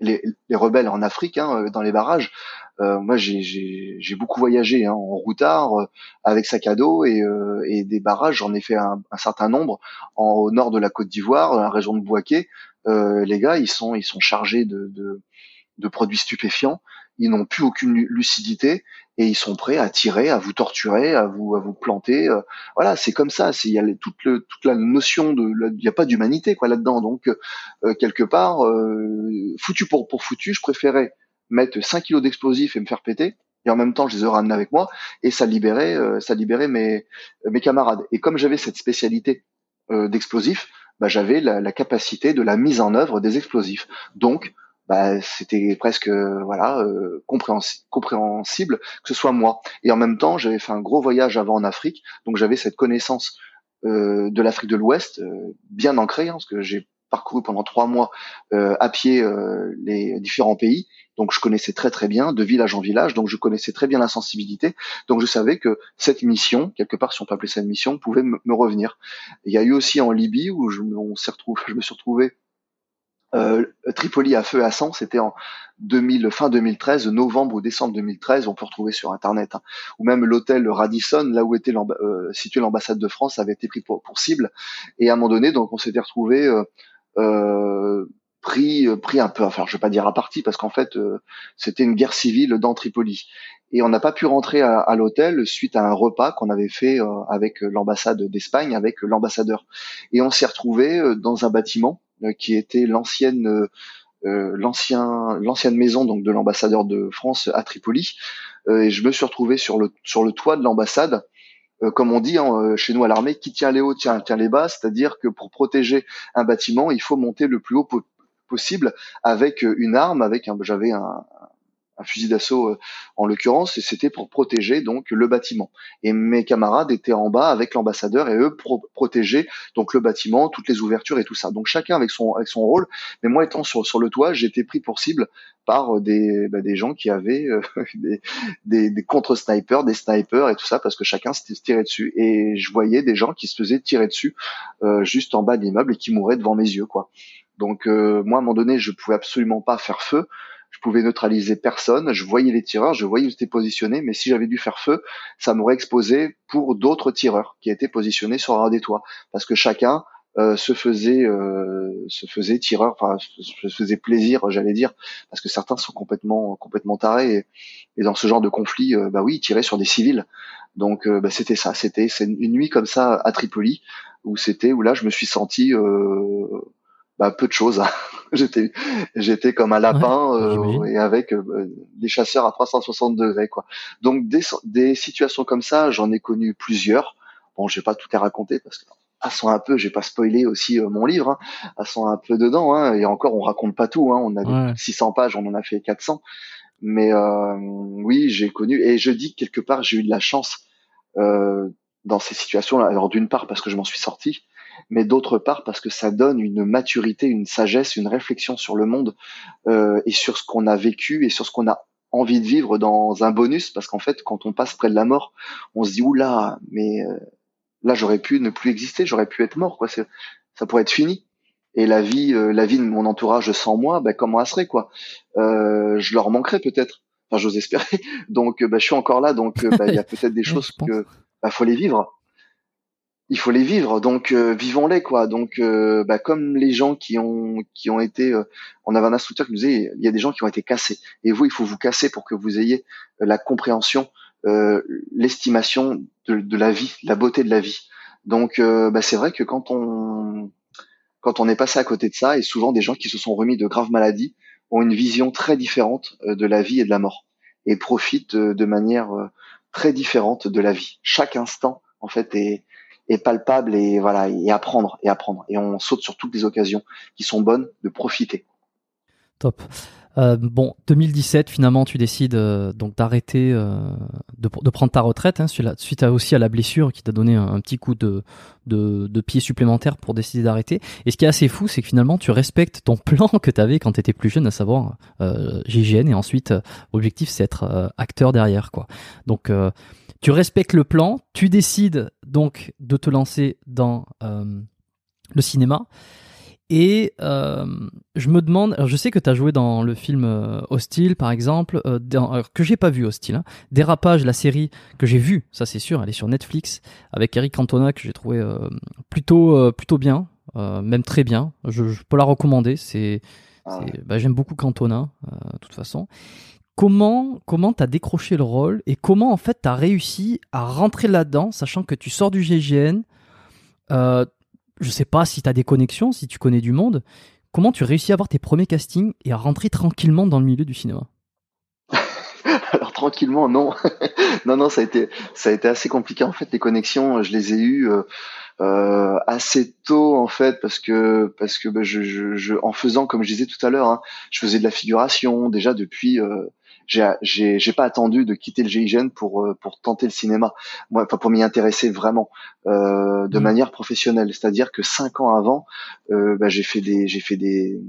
les, les, rebelles en Afrique, hein, dans les barrages, euh, moi, j'ai beaucoup voyagé hein, en routard, euh, avec sac à dos et, euh, et des barrages. J'en ai fait un, un, certain nombre en, au nord de la Côte d'Ivoire, dans la région de Boaké. les gars, ils sont ils sont chargés de, de, de produits stupéfiants. Ils n'ont plus aucune lucidité et ils sont prêts à tirer, à vous torturer, à vous à vous planter. voilà, c'est comme ça. Il y a toute, le, toute la notion de, il n'y a pas d'humanité quoi là-dedans. Donc quelque part, foutu pour pour foutu, je préférais mettre 5 kilos d'explosifs et me faire péter. Et en même temps, je les ai ramenés avec moi et ça libérait, euh, ça libérait mes, mes camarades. Et comme j'avais cette spécialité euh, d'explosifs, bah, j'avais la, la, capacité de la mise en œuvre des explosifs. Donc, bah, c'était presque voilà euh, compréhensible que ce soit moi. Et en même temps, j'avais fait un gros voyage avant en Afrique, donc j'avais cette connaissance euh, de l'Afrique de l'Ouest euh, bien ancrée, hein, parce que j'ai parcouru pendant trois mois euh, à pied euh, les différents pays. Donc je connaissais très très bien de village en village, donc je connaissais très bien la sensibilité. Donc je savais que cette mission, quelque part si on peut appeler ça une mission, pouvait me revenir. Il y a eu aussi en Libye où je, on retrouvé, je me suis retrouvé euh, Tripoli à feu à sang, c'était en 2000, fin 2013, novembre ou décembre 2013, on peut retrouver sur internet, hein. ou même l'hôtel Radisson, là où était euh, situé l'ambassade de France, avait été pris pour, cible. Et à un moment donné, donc on s'était retrouvé euh, euh, pris euh, pris un peu enfin je vais pas dire à partie parce qu'en fait euh, c'était une guerre civile dans Tripoli et on n'a pas pu rentrer à, l'hôtel suite à un repas qu'on avait fait avec l'ambassade d'Espagne avec l'ambassadeur et on s'est retrouvé dans un bâtiment qui était l'ancienne l'ancien l'ancienne maison donc de l'ambassadeur de France à Tripoli. Et je me suis retrouvé sur le sur le toit de l'ambassade. Euh, comme on dit hein, euh, chez nous à l'armée, qui tient les hauts tient, tient les bas, c'est-à-dire que pour protéger un bâtiment, il faut monter le plus haut possible avec euh, une arme, avec un, j'avais un, un fusil d'assaut euh, en l'occurrence, et c'était pour protéger donc le bâtiment. Et mes camarades étaient en bas avec l'ambassadeur et eux pro protéger donc le bâtiment, toutes les ouvertures et tout ça. Donc chacun avec son avec son rôle. Mais moi étant sur sur le toit, j'étais pris pour cible par des bah, des gens qui avaient euh, des, des, des contre snipers, des snipers et tout ça parce que chacun s'était tiré dessus. Et je voyais des gens qui se faisaient tirer dessus euh, juste en bas de l'immeuble et qui mouraient devant mes yeux quoi. Donc moi à un moment donné, je pouvais absolument pas faire feu je pouvais neutraliser personne, je voyais les tireurs, je voyais où c'était positionné, mais si j'avais dû faire feu, ça m'aurait exposé pour d'autres tireurs qui étaient positionnés sur un des toits, parce que chacun euh, se faisait euh, se faisait tireur, enfin se faisait plaisir, j'allais dire, parce que certains sont complètement complètement tarés et, dans ce genre de conflit, euh, bah oui, tiraient sur des civils. Donc bah, c'était ça, c'était c'est une nuit comme ça à Tripoli où c'était où là je me suis senti bah, peu de choses. Hein. j'étais, j'étais comme un lapin euh, et avec euh, des chasseurs à 360 degrés quoi. Donc des, des situations comme ça, j'en ai connu plusieurs. Bon, j'ai pas tout à raconter parce que sont un peu, j'ai pas spoilé aussi euh, mon livre, hein, sont un peu dedans. Hein, et encore, on raconte pas tout. Hein, on a 600 pages, on en a fait 400. Mais euh, oui, j'ai connu et je dis que quelque part, j'ai eu de la chance euh, dans ces situations-là. Alors d'une part parce que je m'en suis sorti, mais d'autre part parce que ça donne une maturité, une sagesse, une réflexion sur le monde euh, et sur ce qu'on a vécu et sur ce qu'on a envie de vivre dans un bonus, parce qu'en fait, quand on passe près de la mort, on se dit oula, mais euh, là j'aurais pu ne plus exister, j'aurais pu être mort, quoi. Ça pourrait être fini. Et la vie, euh, la vie de mon entourage sans moi, ben, comment elle serait, quoi? Euh, Je leur manquerais peut-être. Enfin, j'ose espérer. Donc, ben, je suis encore là, donc ben, il y a peut-être des choses que faut les vivre il faut les vivre, donc euh, vivons-les quoi. Donc euh, bah, comme les gens qui ont qui ont été, euh, on avait un instructeur qui nous disait, il y a des gens qui ont été cassés. Et vous, il faut vous casser pour que vous ayez la compréhension, l'estimation de, la vie, la beauté de la vie. Donc bah, c'est vrai que quand on quand on est passé à côté de ça, et souvent des gens qui se sont remis de graves maladies ont une vision très différente de la vie et de la mort et profitent de manière très différente de la vie. Chaque instant en fait est est palpable et voilà et apprendre et apprendre et on saute sur toutes les occasions qui sont bonnes de profiter. Top. Euh, bon, 2017, finalement, tu décides euh, donc d'arrêter, euh, de, de, prendre ta retraite hein, suite, à, aussi à la blessure qui t'a donné un, petit coup de, de, de, pied supplémentaire pour décider d'arrêter. Et ce qui est assez fou, c'est que finalement, tu respectes ton plan que tu avais quand tu étais plus jeune, à savoir GGN, et ensuite, objectif, c'est être acteur derrière, quoi. Donc, tu respectes le plan, tu décides donc de te lancer dans le cinéma. Et euh, je me demande, alors je sais que tu as joué dans le film euh, Hostile par exemple, euh, que j'ai pas vu Hostile, hein. Dérapage, la série que j'ai vue, ça c'est sûr, elle est sur Netflix, avec Eric Cantona que j'ai trouvé euh, plutôt, euh, plutôt bien, même très bien, je, je peux la recommander, c'est, ah bah, j'aime beaucoup Cantona, de toute façon. Comment comment t'as décroché le rôle et comment en fait t'as réussi à rentrer là-dedans, sachant que tu sors du GGN, euh, je sais pas si tu as des connexions, si tu connais du monde. Comment tu réussis à avoir tes premiers castings et à rentrer tranquillement dans le milieu du cinéma? Alors tranquillement, non, non, non, ça a été, assez compliqué en fait. Les connexions, je les ai eues euh, euh assez tôt en fait parce que bah, en faisant comme je disais tout à l'heure, hein, je faisais de la figuration déjà depuis. Euh, j'ai j'ai pas attendu de quitter le GIGN pour euh, pour tenter le cinéma moi enfin pour m'y intéresser vraiment euh, de mmh. manière professionnelle c'est-à-dire que cinq ans avant euh, bah, j'ai fait des j'ai fait des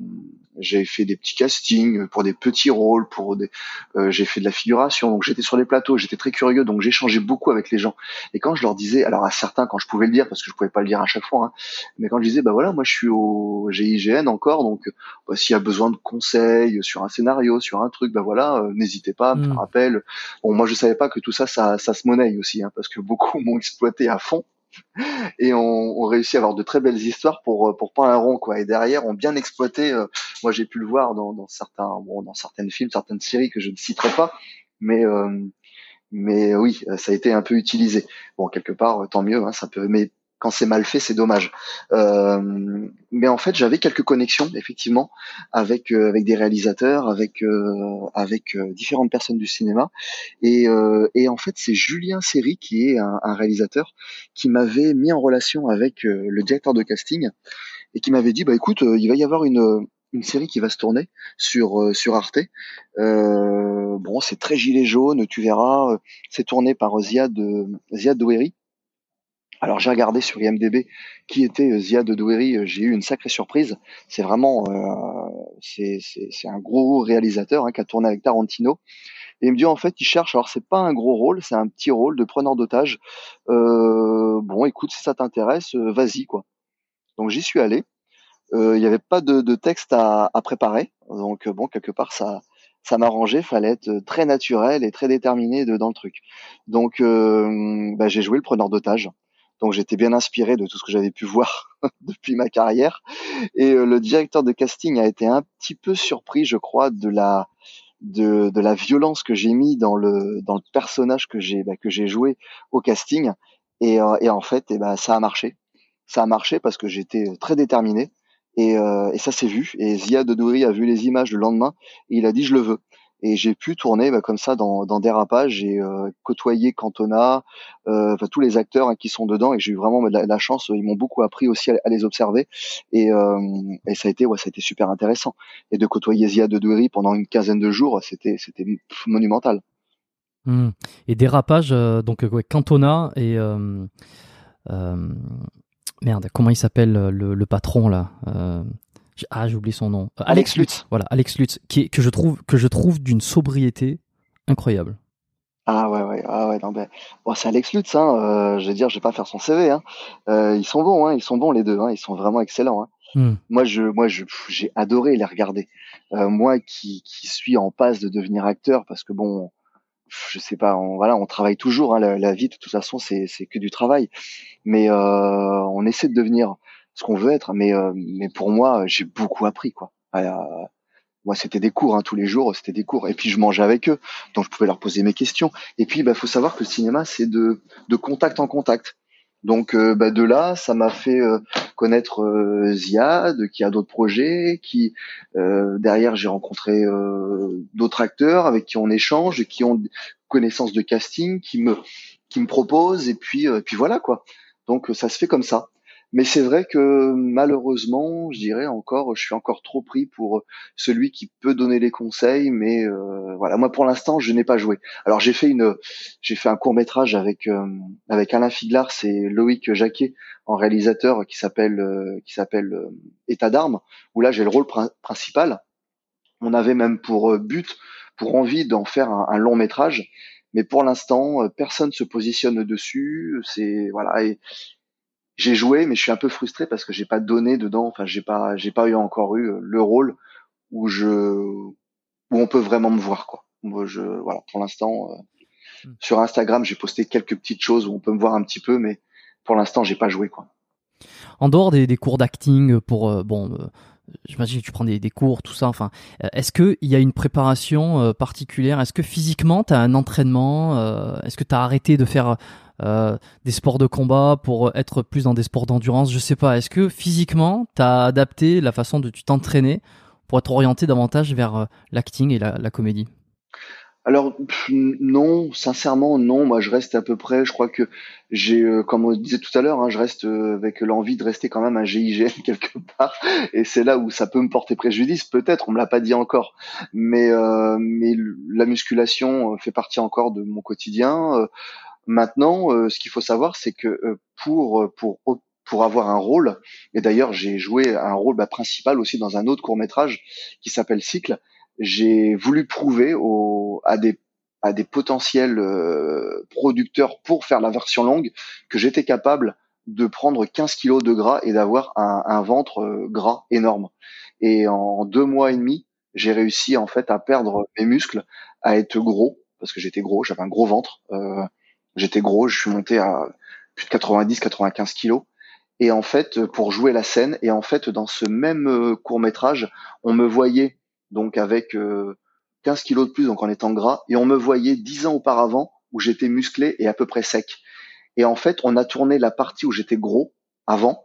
j'ai fait des petits castings pour des petits rôles, pour des, euh, j'ai fait de la figuration, donc j'étais sur les plateaux, j'étais très curieux, donc j'échangeais beaucoup avec les gens. Et quand je leur disais, alors à certains quand je pouvais le dire, parce que je pouvais pas le dire à chaque fois, hein, mais quand je disais, bah voilà, moi je suis au GIGN encore, donc bah, s'il y a besoin de conseils sur un scénario, sur un truc, bah voilà, euh, n'hésitez pas, à me faire mm. appel. Bon, moi je savais pas que tout ça, ça, ça se monnaie aussi, hein, parce que beaucoup m'ont exploité à fond et on, on, réussit à avoir de très belles histoires pour pour pas un rond quoi. Et derrière, on bien exploité. Euh, moi, j'ai pu le voir dans, dans certains bon, dans certaines films, certaines séries que je ne citerai pas, mais euh, mais oui, ça a été un peu utilisé. Bon, quelque part, tant mieux. Hein, ça peut. Mais quand c'est mal fait, c'est dommage. Euh, mais en fait, j'avais quelques connexions effectivement avec euh, avec des réalisateurs, avec euh, avec euh, différentes personnes du cinéma. Et, et en fait, c'est Julien Serry qui est un, un réalisateur qui m'avait mis en relation avec le directeur de casting et qui m'avait dit bah écoute, il va y avoir une une série qui va se tourner sur sur Arte. Euh, bon, c'est très gilet jaune, tu verras. C'est tourné par Ziad Ziad Doueri, alors j'ai regardé sur IMDb qui était euh, Ziad Doueri, euh, j'ai eu une sacrée surprise. C'est vraiment euh, c'est, un gros réalisateur hein, qui a tourné avec Tarantino. Et il me dit en fait il cherche, alors c'est pas un gros rôle, c'est un petit rôle de preneur d'otage. bon écoute si ça t'intéresse, vas-y quoi. Donc j'y suis allé. Il n'y avait pas de, texte à, préparer, donc bon quelque part ça ça m'arrangeait, fallait être très naturel et très déterminé de, dans le truc. Donc bah, j'ai joué le preneur d'otage. Donc j'étais bien inspiré de tout ce que j'avais pu voir depuis ma carrière. Et euh, le directeur de casting a été un petit peu surpris, je crois, de la de, de la violence que j'ai mis dans le dans le personnage que j'ai bah, que j'ai joué au casting. Et, euh, et en fait, et eh ben ça a marché. Ça a marché parce que j'étais très déterminé. Et, euh, et ça s'est vu. Et Ziad Doury a vu les images le lendemain et il a dit je le veux et j'ai pu tourner bah, comme ça dans, dans Dérapage. J'ai euh, Cantona, euh, tous les acteurs hein, qui sont dedans et j'ai eu vraiment la, la, chance. Ils m'ont beaucoup appris aussi à, les observer et, euh, ça a été super intéressant. Et de côtoyer Zia de Doury pendant une quinzaine de jours, c'était monumental. Mmh. Et Dérapage, euh, donc Cantona et merde, comment il s'appelle le, le, patron là ah, j'ai oublié son nom. Euh, Alex, Lutz. Voilà, Alex Lutz, qui est, que je trouve que je trouve d'une sobriété incroyable. Ah ouais ouais ah ouais non ben bon, c'est Alex Lutz hein. Euh, je veux dire je vais pas faire son CV hein. Euh, ils sont bons hein ils sont bons les deux hein. ils sont vraiment excellents hein. Hmm. Moi je moi je j'ai adoré les regarder. moi qui qui suis en passe de devenir acteur parce que bon je sais pas on voilà on travaille toujours hein, la, la, vie de toute façon c'est c'est que du travail mais on essaie de devenir ce qu'on veut être. Mais, euh, mais pour moi, j'ai beaucoup appris, quoi. Euh, moi, c'était des cours, hein, tous les jours, c'était des cours. Et puis, je mangeais avec eux, donc je pouvais leur poser mes questions. Et puis, il bah, faut savoir que le cinéma, c'est de, de contact en contact. Donc, euh, bah, de là, ça m'a fait connaître Ziad, qui a d'autres projets, qui derrière, j'ai rencontré d'autres acteurs avec qui on échange, qui ont connaissance de casting, qui me qui me proposent. Et puis, puis voilà quoi. Donc, ça se fait comme ça. Mais c'est vrai que malheureusement, je dirais encore, je suis encore trop pris pour celui qui peut donner les conseils, mais euh, voilà, moi pour l'instant, je n'ai pas joué. Alors j'ai fait une, j'ai fait un court métrage avec euh, avec Alain Figlar, c'est Loïc Jacquet en réalisateur qui s'appelle euh, qui s'appelle État d'armes, où là j'ai le rôle principal. On avait même pour but, pour envie d'en faire un, un long métrage, mais pour l'instant, personne se positionne dessus. C'est voilà et j'ai joué, mais je suis un peu frustré parce que j'ai pas donné dedans. Enfin, j'ai pas, j'ai pas eu encore eu euh, le rôle où je, où on peut vraiment me voir, quoi. Moi, je, voilà, pour l'instant, euh, hmm. sur Instagram, j'ai posté quelques petites choses où on peut me voir un petit peu, mais pour l'instant, j'ai pas joué, quoi. En dehors des, des cours d'acting pour, euh, bon, j'imagine que tu prends des, des, cours, tout ça. Enfin, est-ce que il y a une préparation particulière? Est-ce que physiquement, tu as un entraînement Est-ce que tu as arrêté de faire euh, des sports de combat pour être plus dans des sports d'endurance Je sais pas. Est-ce que physiquement, tu as adapté la façon de tu t'entraîner pour être orienté davantage vers euh, l'acting et la, comédie? Alors non, sincèrement non. Moi, je reste à peu près. Je crois que j'ai, euh, comme on disait tout à l'heure, hein, je reste avec l'envie de rester quand même un GIGN quelque part. Et c'est là où ça peut me porter préjudice. Peut-être, on me l'a pas dit encore, mais mais la musculation fait partie encore de mon quotidien. Maintenant, euh, ce qu'il faut savoir, c'est que euh, pour euh, pour pour avoir un rôle, et d'ailleurs j'ai joué un rôle bah, principal aussi dans un autre court métrage qui s'appelle Cycle, j'ai voulu prouver au, à des à des potentiels producteurs pour faire la version longue que j'étais capable de prendre 15 kilos de gras et d'avoir un, un, ventre gras énorme. Et en deux mois et demi, j'ai réussi en fait à perdre mes muscles, à être gros parce que j'étais gros, j'avais un gros ventre. Euh, J'étais gros, je suis monté à plus de 90-95 kilos. Et en fait, pour jouer la scène, et en fait, dans ce même euh, court métrage, on me voyait donc avec 15 euh, kilos de plus, donc en étant gras, et on me voyait 10 ans auparavant où j'étais musclé et à peu près sec. Et en fait, on a tourné la partie où j'étais gros avant,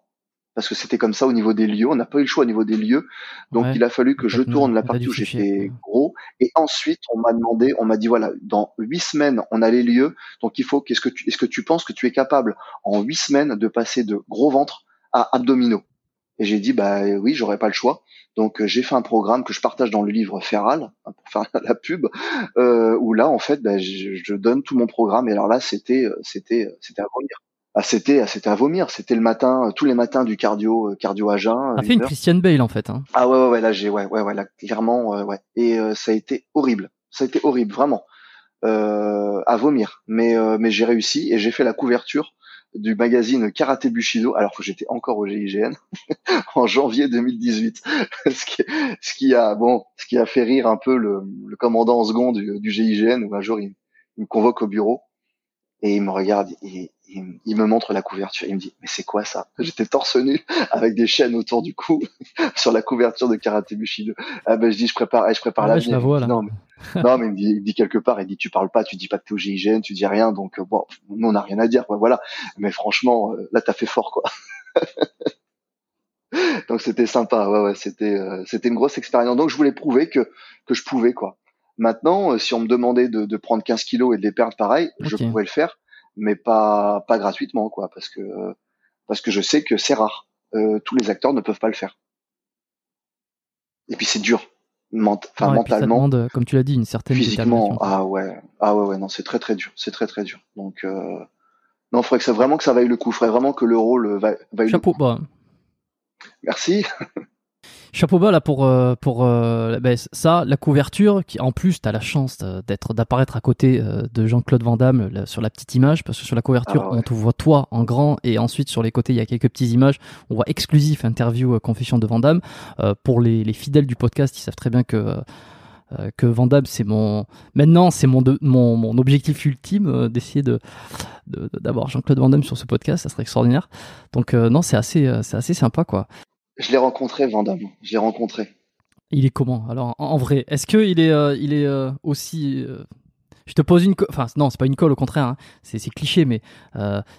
parce que c'était comme ça au niveau des lieux. On n'a pas eu le choix au niveau des lieux, donc il a fallu que je tourne la partie où j'étais gros. Et ensuite, on m'a demandé, on m'a dit voilà, dans huit semaines, on a les lieux, donc il faut qu'est-ce que tu, est-ce que tu penses que tu es capable en huit semaines de passer de gros ventre à abdominaux? Et j'ai dit bah oui, j'aurais pas le choix. Donc euh, j'ai fait un programme que je partage dans le livre Feral hein, pour faire la pub, euh, où là en fait, bah, je, je, donne tout mon programme. Et alors là, c'était, euh, c'était, c'était à revenir. Ah, c'était, ah, c'était à vomir. C'était le matin, euh, tous les matins du cardio, euh, cardio à jeun. T'as fait une Christian Bale en fait. Hein. Ah ouais, ouais, ouais, là j'ai, ouais, ouais, ouais, là clairement, euh, ouais. Et ça a été horrible. Ça a été horrible, vraiment, euh, à vomir. Mais, mais j'ai réussi et j'ai fait la couverture du magazine Karaté Bushido, alors que j'étais encore au GIGN en janvier 2018. ce, qui, ce qui a, bon, ce qui a fait rire un peu le, le commandant en second du, du GIGN où un jour il, il me convoque au bureau et il me regarde et il, me montre la couverture. Il me dit, mais c'est quoi ça? J'étais torse nu avec des chaînes autour du cou sur la couverture de Karate Bushido. Ah ben je dis, je prépare, eh, je prépare ah, la vois, Non, mais, non, mais il me, dit, il me dit quelque part, il dit, tu parles pas, tu dis pas que t'es au GIGN, tu dis rien, donc euh, bon, nous on n'a rien à dire, quoi, voilà. Mais franchement, euh, là t'as fait fort, quoi. donc c'était sympa, ouais, ouais, c'était, euh, c'était une grosse expérience. Donc je voulais prouver que que je pouvais, quoi. Maintenant, si on me demandait de, de prendre 15 kilos et de les perdre pareil, je pouvais le faire mais pas pas gratuitement quoi, parce que parce que je sais que c'est rare. Euh, tous les acteurs ne peuvent pas le faire. Et puis c'est dur, mentalement. demande, comme tu l'as dit, une certaine physiquement. Ah ouais, ah ouais ouais non, c'est très très dur, c'est très très dur. Donc euh... non, faudrait que ça vraiment que ça vaille le coup. Faudrait vraiment que le rôle vaille, le coup. Bah. Merci. chapeau bas là pour euh, pour euh, ben, ça la couverture qui en plus tu as la chance d'être d'apparaître à côté euh, de Jean-Claude Van Damme sur la petite image parce que sur la couverture ah on te voit toi en grand et ensuite sur les côtés il y a quelques petites images. On voit exclusif interview confession de Van Damme. Pour les, les, fidèles du podcast ils savent très bien que que Van Damme c'est mon maintenant c'est mon, mon, mon objectif ultime d'essayer de d'avoir Jean-Claude Van Damme sur ce podcast. Ça serait extraordinaire. Donc non c'est assez c'est assez sympa quoi je l'ai rencontré, Vandame. Je l'ai rencontré. Il est comment? Alors, en, vrai, est-ce qu'il est, euh, il est euh, aussi. Euh, je te pose une. Enfin, non, c'est pas une colle, au contraire. Hein. C'est, cliché, mais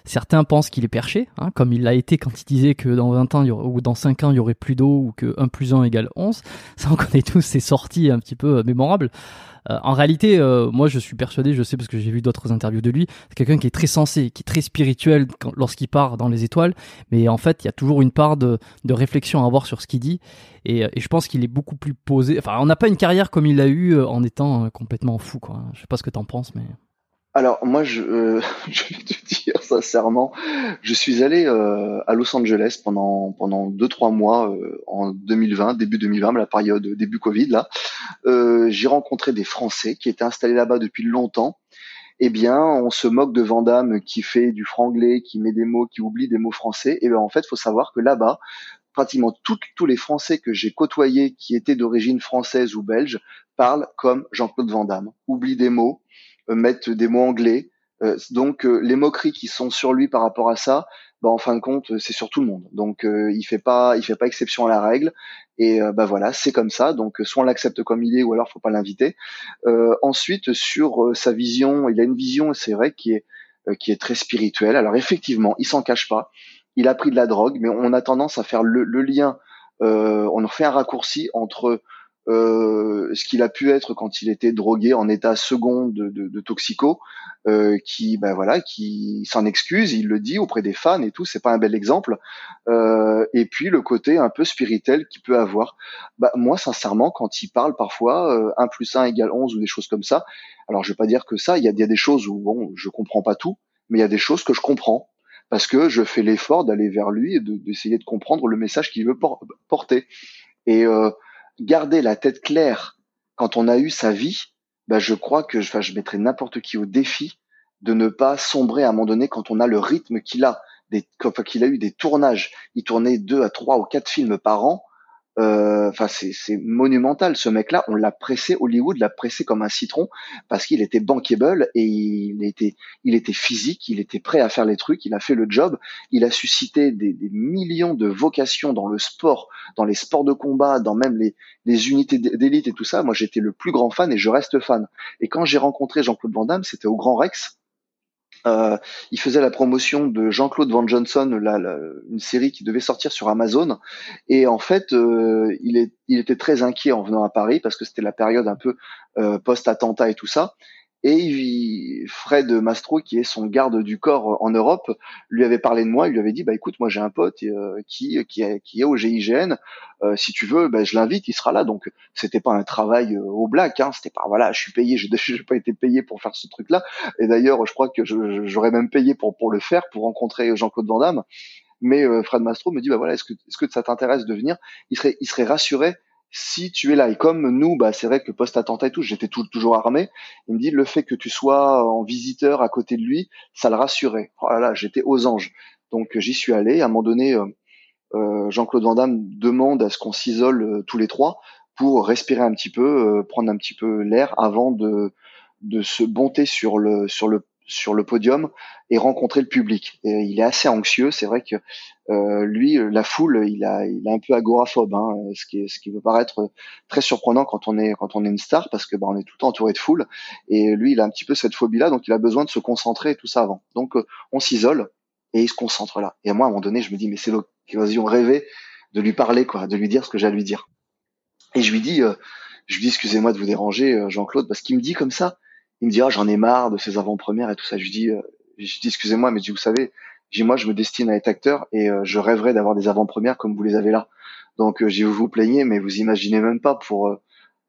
certains pensent qu'il est perché, hein, comme il l'a été quand il disait que dans 20 ans ou dans 5 ans, il y aurait plus d'eau ou que 1 plus 1 égale 11. Ça, on connaît tous ces sorties un petit peu mémorables. Euh, en réalité, euh, moi, je suis persuadé, je sais parce que j'ai vu d'autres interviews de lui, c'est quelqu'un qui est très sensé, qui est très spirituel lorsqu'il part dans les étoiles. Mais en fait, il y a toujours une part de, de réflexion à avoir sur ce qu'il dit. Et, et, je pense qu'il est beaucoup plus posé. Enfin, on n'a pas une carrière comme il l'a eu en étant complètement fou, quoi. Je sais pas ce que t'en penses, mais. Alors moi, je, euh, vais te dire sincèrement, je suis allé euh, à Los Angeles pendant pendant deux trois mois euh, en 2020, début 2020, la période début Covid là. J'ai rencontré des Français qui étaient installés là-bas depuis longtemps. Eh bien, on se moque de Vandamme qui fait du franglais, qui met des mots, qui oublie des mots français. Et eh bien en fait, faut savoir que là-bas, pratiquement tous les Français que j'ai côtoyés qui étaient d'origine française ou belge parlent comme Jean-Claude Van Damme, oublient des mots, euh, mettre des mots anglais. Euh, donc euh, les moqueries qui sont sur lui par rapport à ça, bah, en fin de compte, c'est sur tout le monde. Donc il fait pas, il fait pas exception à la règle. Et bah voilà, c'est comme ça. Donc soit on l'accepte comme il est, ou alors faut pas l'inviter. ensuite, sur sa vision, il a une vision, c'est vrai, qui est qui est très spirituelle. Alors effectivement, il s'en cache pas. Il a pris de la drogue, mais on a tendance à faire le, le lien. on en fait un raccourci entre euh, ce qu'il a pu être quand il était drogué en état second de, de, de toxico, euh, qui ben voilà, qui s'en excuse, il le dit auprès des fans et tout, c'est pas un bel exemple. Euh, et puis le côté un peu spirituel qu'il peut avoir. Bah, moi sincèrement, quand il parle parfois euh, 1 plus 1 égale 11 ou des choses comme ça, alors je vais pas dire que ça, il y a, y a des choses où bon, je comprends pas tout, mais il y a des choses que je comprends parce que je fais l'effort d'aller vers lui et d'essayer de, comprendre le message qu'il veut porter. Et euh, garder la tête claire quand on a eu sa vie, bah je crois que enfin, je mettrais n'importe qui au défi de ne pas sombrer à un moment donné quand on a le rythme qu'il a, des, qu'il a eu des tournages. Il tournait deux à trois ou quatre films par an. Euh, enfin, c'est monumental. Ce mec-là, on l'a pressé, Hollywood l'a pressé comme un citron parce qu'il était bankable et il était, il était physique, il était prêt à faire les trucs, il a fait le job, il a suscité des, des millions de vocations dans le sport, dans les sports de combat, dans même les, les unités d'élite et tout ça. Moi, j'étais le plus grand fan et je reste fan. Et quand j'ai rencontré Jean-Claude Van Damme, c'était au Grand Rex euh, il faisait la promotion de Jean-Claude Van Johnson, une série qui devait sortir sur Amazon. Et en fait, euh, il, était très inquiet en venant à Paris parce que c'était la période un peu euh, post-attentat et tout ça. Et Fred Mastro, qui est son garde du corps en Europe, lui avait parlé de moi. Il lui avait dit, bah écoute, moi j'ai un pote euh, qui qui est, qui est au GIGN. Euh, si tu veux, bah, je l'invite, il sera là. Donc c'était pas un travail euh, au black. Hein, c'était pas voilà, je suis payé, je n'ai pas été payé pour faire ce truc-là. Et d'ailleurs, je crois que j'aurais même payé pour pour le faire, pour rencontrer Jean-Claude Van Damme. Mais Fred Mastro me dit, bah voilà, est-ce que est-ce que ça t'intéresse de venir? Il serait il serait rassuré si tu es là, et comme nous, bah, c'est vrai que post-attentat et tout, j'étais toujours armé, il me dit le fait que tu sois en visiteur à côté de lui, ça le rassurait. Oh là j'étais aux anges. Donc j'y suis allé. À un moment donné, euh, euh Jean-Claude Van Damme demande à ce qu'on s'isole euh, tous les trois pour respirer un petit peu, euh, prendre un petit peu l'air avant de, de se bonter sur le, sur le sur le podium et rencontrer le public. Et il est assez anxieux. C'est vrai que euh, lui, la foule, il a, il est un peu agoraphobe, hein, ce qui, ce qui peut paraître très surprenant quand on est quand on est une star, parce que bah, on est tout le temps entouré de foule. Et lui, il a un petit peu cette phobie-là, donc il a besoin de se concentrer et tout ça avant. Donc euh, on s'isole et il se concentre là. Et à moi, à un moment donné, je me dis, mais c'est l'occasion rêvée de lui parler, quoi, de lui dire ce que j'ai à lui dire. Et je lui dis, euh, je lui dis, excusez-moi de vous déranger, euh, Jean-Claude, parce qu'il me dit comme ça il me dit ah, j'en ai marre de ces avant-premières et tout ça. Je lui dis, euh, je dis excusez-moi, mais vous savez, j'ai moi je me destine à être acteur et euh, je rêverais d'avoir des avant-premières comme vous les avez là. Donc euh, j'ai vous vous plaignez, mais vous imaginez même pas pour, euh,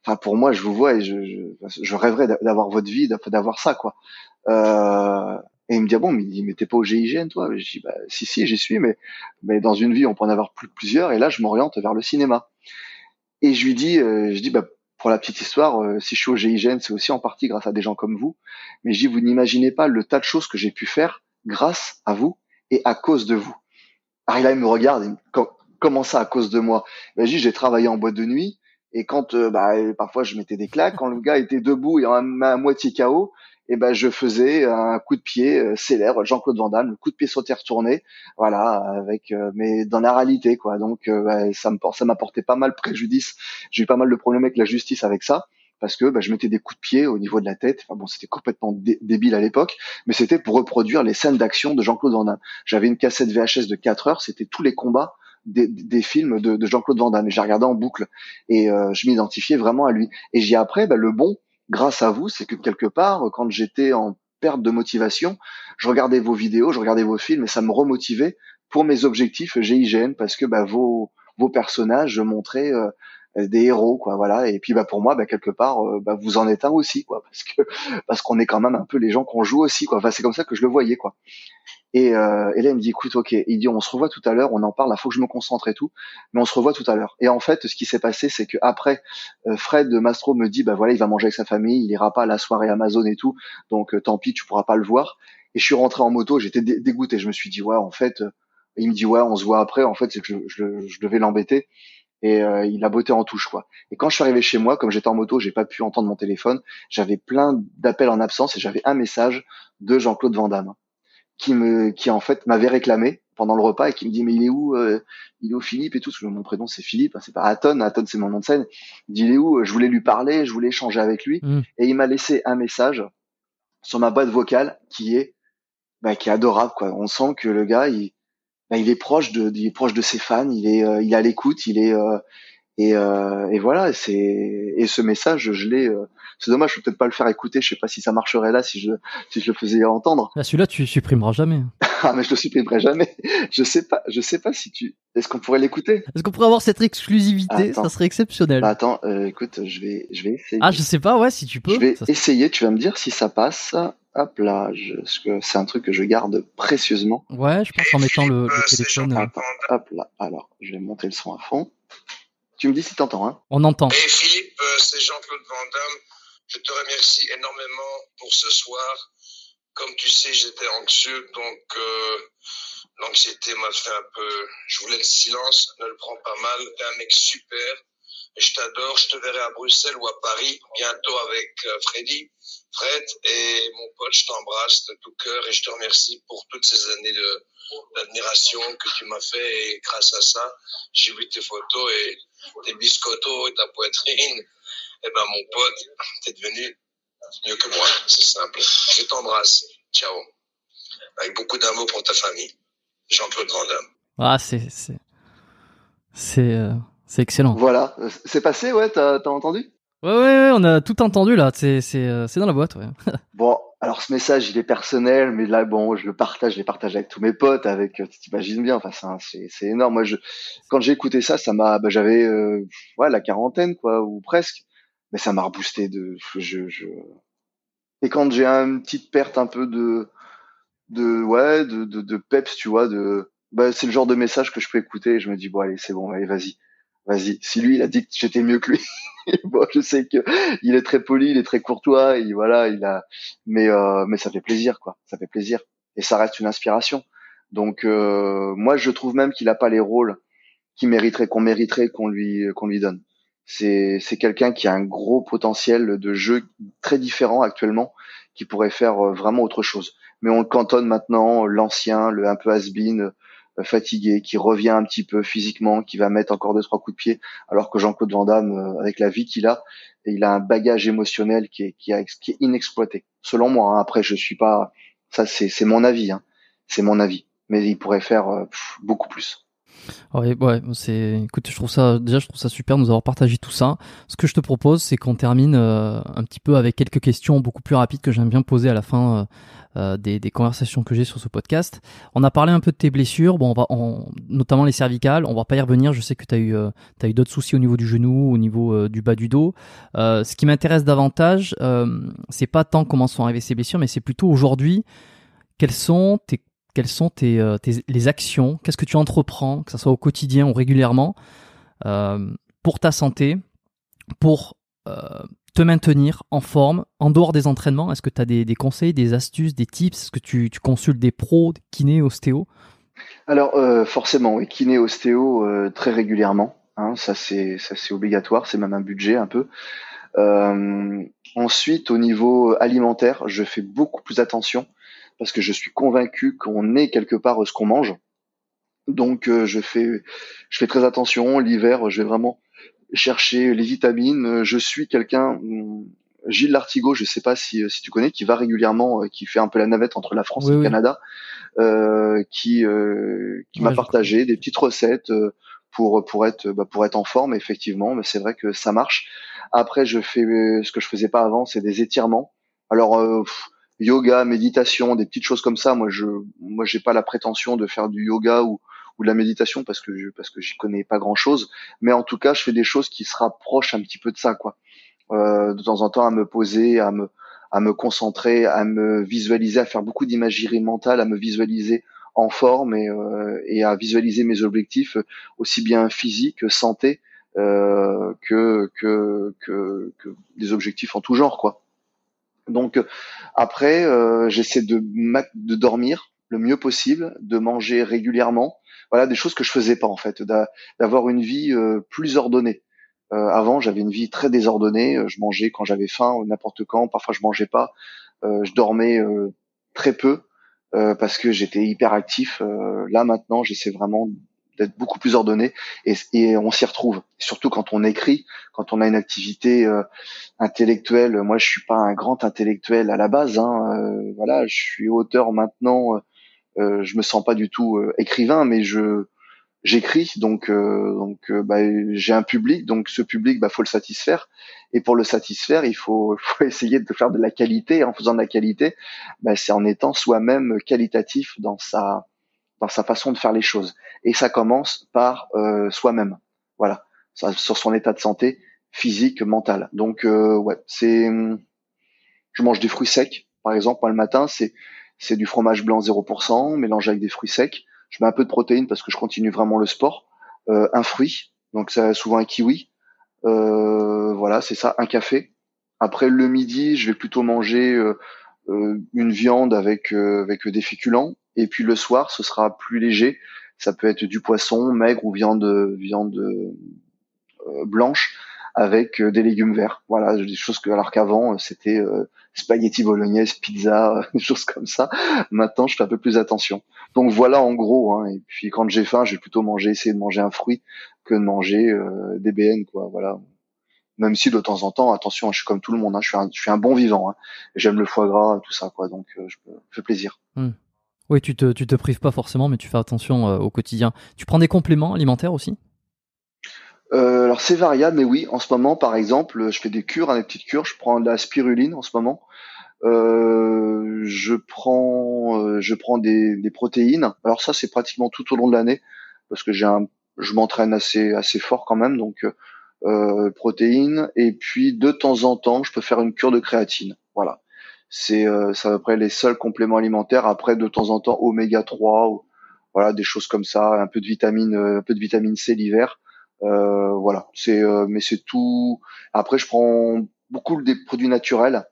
enfin pour moi je vous vois et je, je, je rêverais d'avoir votre vie, d'avoir ça quoi. et il me dit ah bon, mais mais t'es pas au GIGN toi? Je dis bah si si j'y suis, mais mais dans une vie on peut en avoir plus, plusieurs et là je m'oriente vers le cinéma. Et je lui dis, je dis bah pour la petite histoire, euh, si je suis au GIGN, c'est aussi en partie grâce à des gens comme vous. Mais je vous n'imaginez pas le tas de choses que j'ai pu faire grâce à vous et à cause de vous. Là, il me regarde, il comment ça à cause de moi? Ben, j'ai travaillé en boîte de nuit. Et quand euh, bah, parfois je mettais des claques, quand le gars était debout et à, moitié KO, et ben je faisais un coup de pied euh, célèbre, Jean-Claude Van Damme, le coup de pied sauté retourné, voilà, avec euh, mais dans la réalité quoi. Donc euh, ça me ça m'a pas mal préjudice. J'ai eu pas mal de problèmes avec la justice avec ça parce que bah, je mettais des coups de pied au niveau de la tête. Enfin bon, c'était complètement débile à l'époque, mais c'était pour reproduire les scènes d'action de Jean-Claude Van Damme. J'avais une cassette VHS de 4 heures, c'était tous les combats des, des films de, de Jean-Claude Van Damme. Et j'ai regardé en boucle et je m'identifiais vraiment à lui. Et j'ai après bah, le bon grâce à vous, c'est que quelque part, quand j'étais en perte de motivation, je regardais vos vidéos, je regardais vos films et ça me remotivait pour mes objectifs GIGN parce que bah, vos vos personnages montraient euh, des héros quoi voilà. Et puis bah pour moi bah quelque part euh, bah, vous en êtes un aussi quoi parce que parce qu'on est quand même un peu les gens qu'on joue aussi quoi. Enfin c'est comme ça que je le voyais quoi et, euh, et là il me dit écoute ok. Il dit on se revoit tout à l'heure on en parle il faut que je me concentre et tout. Mais on se revoit tout à l'heure. Et en fait ce qui s'est passé c'est que après euh, Fred Mastro me dit bah voilà il va manger avec sa famille il ira pas à la soirée Amazon et tout. Donc euh, tant pis tu pourras pas le voir. Et je suis rentré en moto j'étais dégoûté. Je me suis dit ouais en fait euh, il me dit ouais on se voit après. En fait c'est que je, je, je devais l'embêter. Et il a botté en touche quoi. Et quand je suis arrivé chez moi, comme j'étais en moto, j'ai pas pu entendre mon téléphone, j'avais plein d'appels en absence et j'avais un message de Jean-Claude Van Damme qui me qui en fait m'avait réclamé pendant le repas et qui me dit mais il est où euh, il est où Philippe et tout? Mon prénom c'est Philippe hein, c'est pas Aton. Aton c'est mon nom de scène. Il dit il est où? Je voulais lui parler je voulais échanger avec lui. Mm. et il m'a laissé un message sur ma boîte vocale qui est bah, qui est adorable quoi. On sent que le gars il bah, il est proche de, il est proche de ses fans, il est, euh, il est à l'écoute, il est euh, et, euh, et voilà, c'est et ce message, je l'ai. c'est dommage, je peux peut-être pas le faire écouter. Je sais pas si ça marcherait là, si je si je le faisais entendre. Ah, celui-là, tu supprimeras jamais. ah, mais je le supprimerai jamais. Je sais pas, je sais pas si tu. Est-ce qu'on pourrait l'écouter? Est-ce qu'on pourrait avoir cette exclusivité? Ça serait exceptionnel. Bah, attends, écoute, je vais, je vais essayer. Ah, je sais pas, ouais, si tu peux. Je vais essayer. Tu vas me dire si ça passe. Hop là, que c'est un truc que je garde précieusement. Ouais, je pense en mettant le, le téléphone. Attends, hop là, alors, je vais monter le son à fond. Tu me dis si t'entends, hein On entend. Et Philippe, euh, c'est Jean-Claude Van Damme. Je te remercie énormément pour ce soir. Comme tu sais, j'étais anxieux, donc euh, l'anxiété m'a fait un peu... Je voulais le silence, ne le prends pas mal. T'es un mec super. Je t'adore. Je te verrai à Bruxelles ou à Paris bientôt avec euh, Freddy. Fred et mon pote, je t'embrasse de tout cœur et je te remercie pour toutes ces années de d'admiration que tu m'as fait et grâce à ça, j'ai vu tes photos et tes biscottos et ta poitrine. Et eh ben mon pote, t'es devenu mieux que moi, c'est simple. Je t'embrasse. Ciao. Avec beaucoup d'amour pour ta famille. Jean-Claude Van Damme. Ah, c'est c'est c'est euh, c'est excellent. Voilà, c'est passé, ouais, t'as as entendu? Ouais, ouais, on a tout entendu là. C'est, c'est, euh, c'est dans la boîte, ouais. bon, alors ce message, il est personnel, mais là, bon, je le partage, je l'ai partagé avec tous mes potes, avec, euh, tu t'imagines bien, enfin, c'est, c'est énorme. Moi, je, quand j'ai écouté ça, ça m'a, bah, j'avais, euh, ouais, la quarantaine, quoi, ou presque, mais ça m'a reboosté de, je, je, et quand j'ai une petite perte un peu de, de, ouais, de, de, de peps, tu vois, de, bah, c'est le genre de message que je peux écouter je me dis, bon, allez, c'est bon, allez, vas-y vas-y. Si lui, il a dit que j'étais mieux que lui, bon, je sais que il est très poli, il est très courtois, et voilà, il a, mais euh, mais ça fait plaisir, quoi. Ça fait plaisir, et ça reste une inspiration. Donc euh, moi, je trouve même qu'il a pas les rôles qu'il mériterait, qu'on mériterait qu'on lui qu'on lui donne. C'est c'est quelqu'un qui a un gros potentiel de jeu très différent actuellement, qui pourrait faire euh, vraiment autre chose. Mais on le cantonne maintenant, l'ancien, le un peu has-been, fatigué, qui revient un petit peu physiquement, qui va mettre encore deux trois coups de pied, alors que Jean-Claude Van Damme, euh, avec la vie qu'il a, il a un bagage émotionnel qui est, qui, est inexploité. Selon moi, hein. après je suis pas, ça c'est c'est mon avis, hein. c'est mon avis, mais il pourrait faire euh, beaucoup plus. Ouais, ouais, c'est. Écoute, je trouve ça déjà, je trouve ça super de nous avoir partagé tout ça. Ce que je te propose, c'est qu'on termine un petit peu avec quelques questions beaucoup plus rapides que j'aime bien poser à la fin euh, des, des, conversations que j'ai sur ce podcast. On a parlé un peu de tes blessures, bon, on va, notamment les cervicales. On va pas y revenir. Je sais que tu as eu, euh, eu d'autres soucis au niveau du genou, au niveau euh, du bas du dos. ce qui m'intéresse davantage, c'est pas tant comment sont arrivées ces blessures, mais c'est plutôt aujourd'hui quelles sont tes quelles sont tes, tes les actions, qu'est-ce que tu entreprends, que ce soit au quotidien ou régulièrement, pour ta santé, pour te maintenir en forme en dehors des entraînements? Est-ce que tu as des, conseils, des astuces, des tips? Est-ce que tu, consultes des pros, des kinés, ostéo? Alors euh, forcément, oui, kiné, ostéo euh, très régulièrement. Hein, ça c'est obligatoire, c'est même un budget un peu. Euh, ensuite, au niveau alimentaire, je fais beaucoup plus attention parce que je suis convaincu qu'on est quelque part ce qu'on mange. Donc je fais je fais très attention. L'hiver, je vais vraiment chercher les vitamines. Euh, je suis quelqu'un, hum, Gilles Lartigot, je sais pas si, si tu connais, qui va régulièrement, euh, qui fait un peu la navette entre la France et le Canada, euh, qui euh, qui m'a partagé des petites recettes pour pour être bah, pour être en forme effectivement. Mais c'est vrai que ça marche. Après, je fais ce que je faisais pas avant, c'est des étirements. Alors yoga, méditation, des petites choses comme ça. Moi, je, moi, j'ai pas la prétention de faire du yoga ou, de la méditation parce que je, parce que j'y connais pas grand chose. Mais en tout cas, je fais des choses qui se rapprochent un petit peu de ça, quoi. Euh, de temps en temps, à me poser, à me, à me concentrer, à me visualiser, à faire beaucoup d'imagerie mentale, à me visualiser en forme et, euh, à visualiser mes objectifs aussi bien physique, santé euh, que, que, que, que des objectifs en tout genre, quoi. Donc après, euh, j'essaie de, de dormir le mieux possible, de manger régulièrement. Voilà, des choses que je faisais pas en fait, d'avoir une vie euh, plus ordonnée. Euh, avant, j'avais une vie très désordonnée. Je mangeais quand j'avais faim, n'importe quand. Parfois, je mangeais pas. je dormais très peu parce que j'étais hyper actif. là maintenant, j'essaie vraiment d'être beaucoup plus ordonné et, et on s'y retrouve. Surtout quand on écrit, quand on a une activité euh, intellectuelle. Moi, je suis pas un grand intellectuel à la base. Hein, euh, voilà, je suis auteur maintenant. Euh, je me sens pas du tout euh, écrivain, mais je j'écris. Donc donc bah, j'ai un public. Donc ce public, bah faut le satisfaire. Et pour le satisfaire, il faut, faut essayer de faire de la qualité. En faisant de la qualité, bah, c'est en étant soi-même qualitatif dans sa dans sa façon de faire les choses. Et ça commence par euh, soi-même. Voilà, ça, sur son état de santé physique, mental. Donc euh, ouais, c'est, je mange des fruits secs. Par exemple, moi le matin, c'est c'est du fromage blanc 0% mélangé avec des fruits secs. Je mets un peu de protéines parce que je continue vraiment le sport. Euh, un fruit, donc c'est souvent un kiwi. Euh, voilà, c'est ça, un café. Après le midi, je vais plutôt manger euh, euh une viande avec avec des féculents et puis le soir, ce sera plus léger. Ça peut être du poisson maigre ou viande viande euh, blanche avec euh, des légumes verts. Voilà, des choses que alors qu'avant c'était euh, spaghetti bolognaise, pizza, des choses comme ça. Maintenant, je fais un peu plus attention. Donc voilà en gros. Hein. Et puis quand j'ai faim, je vais plutôt manger, essayer de manger un fruit que de manger des BN, quoi. Voilà. Même si de temps en temps, attention, je suis comme tout le monde. Hein, je suis un, je suis un bon vivant. Hein. J'aime le foie gras, tout ça, quoi. Donc je me fais plaisir. Hmm. Oui, tu te, tu te prives pas forcément, mais tu fais attention euh, au quotidien. Tu prends des compléments alimentaires aussi? Euh, alors c'est variable, mais oui, en ce moment, par exemple, je fais des cures, hein, des petites cures. Je prends de la spiruline en ce moment. Euh, je prends, je prends des, des, protéines. Alors ça, c'est pratiquement tout au long de l'année parce que j'ai un, je m'entraîne assez, assez fort quand même, donc protéines. Et puis de temps en temps, je peux faire une cure de créatine. Voilà c'est euh, à peu près les seuls compléments alimentaires. Après, de temps en temps, oméga 3, ou, voilà, des choses comme ça, un peu de vitamine, euh, un peu de vitamine C l'hiver. Euh, voilà, c'est, euh, mais c'est tout. Après, je prends beaucoup des produits naturels.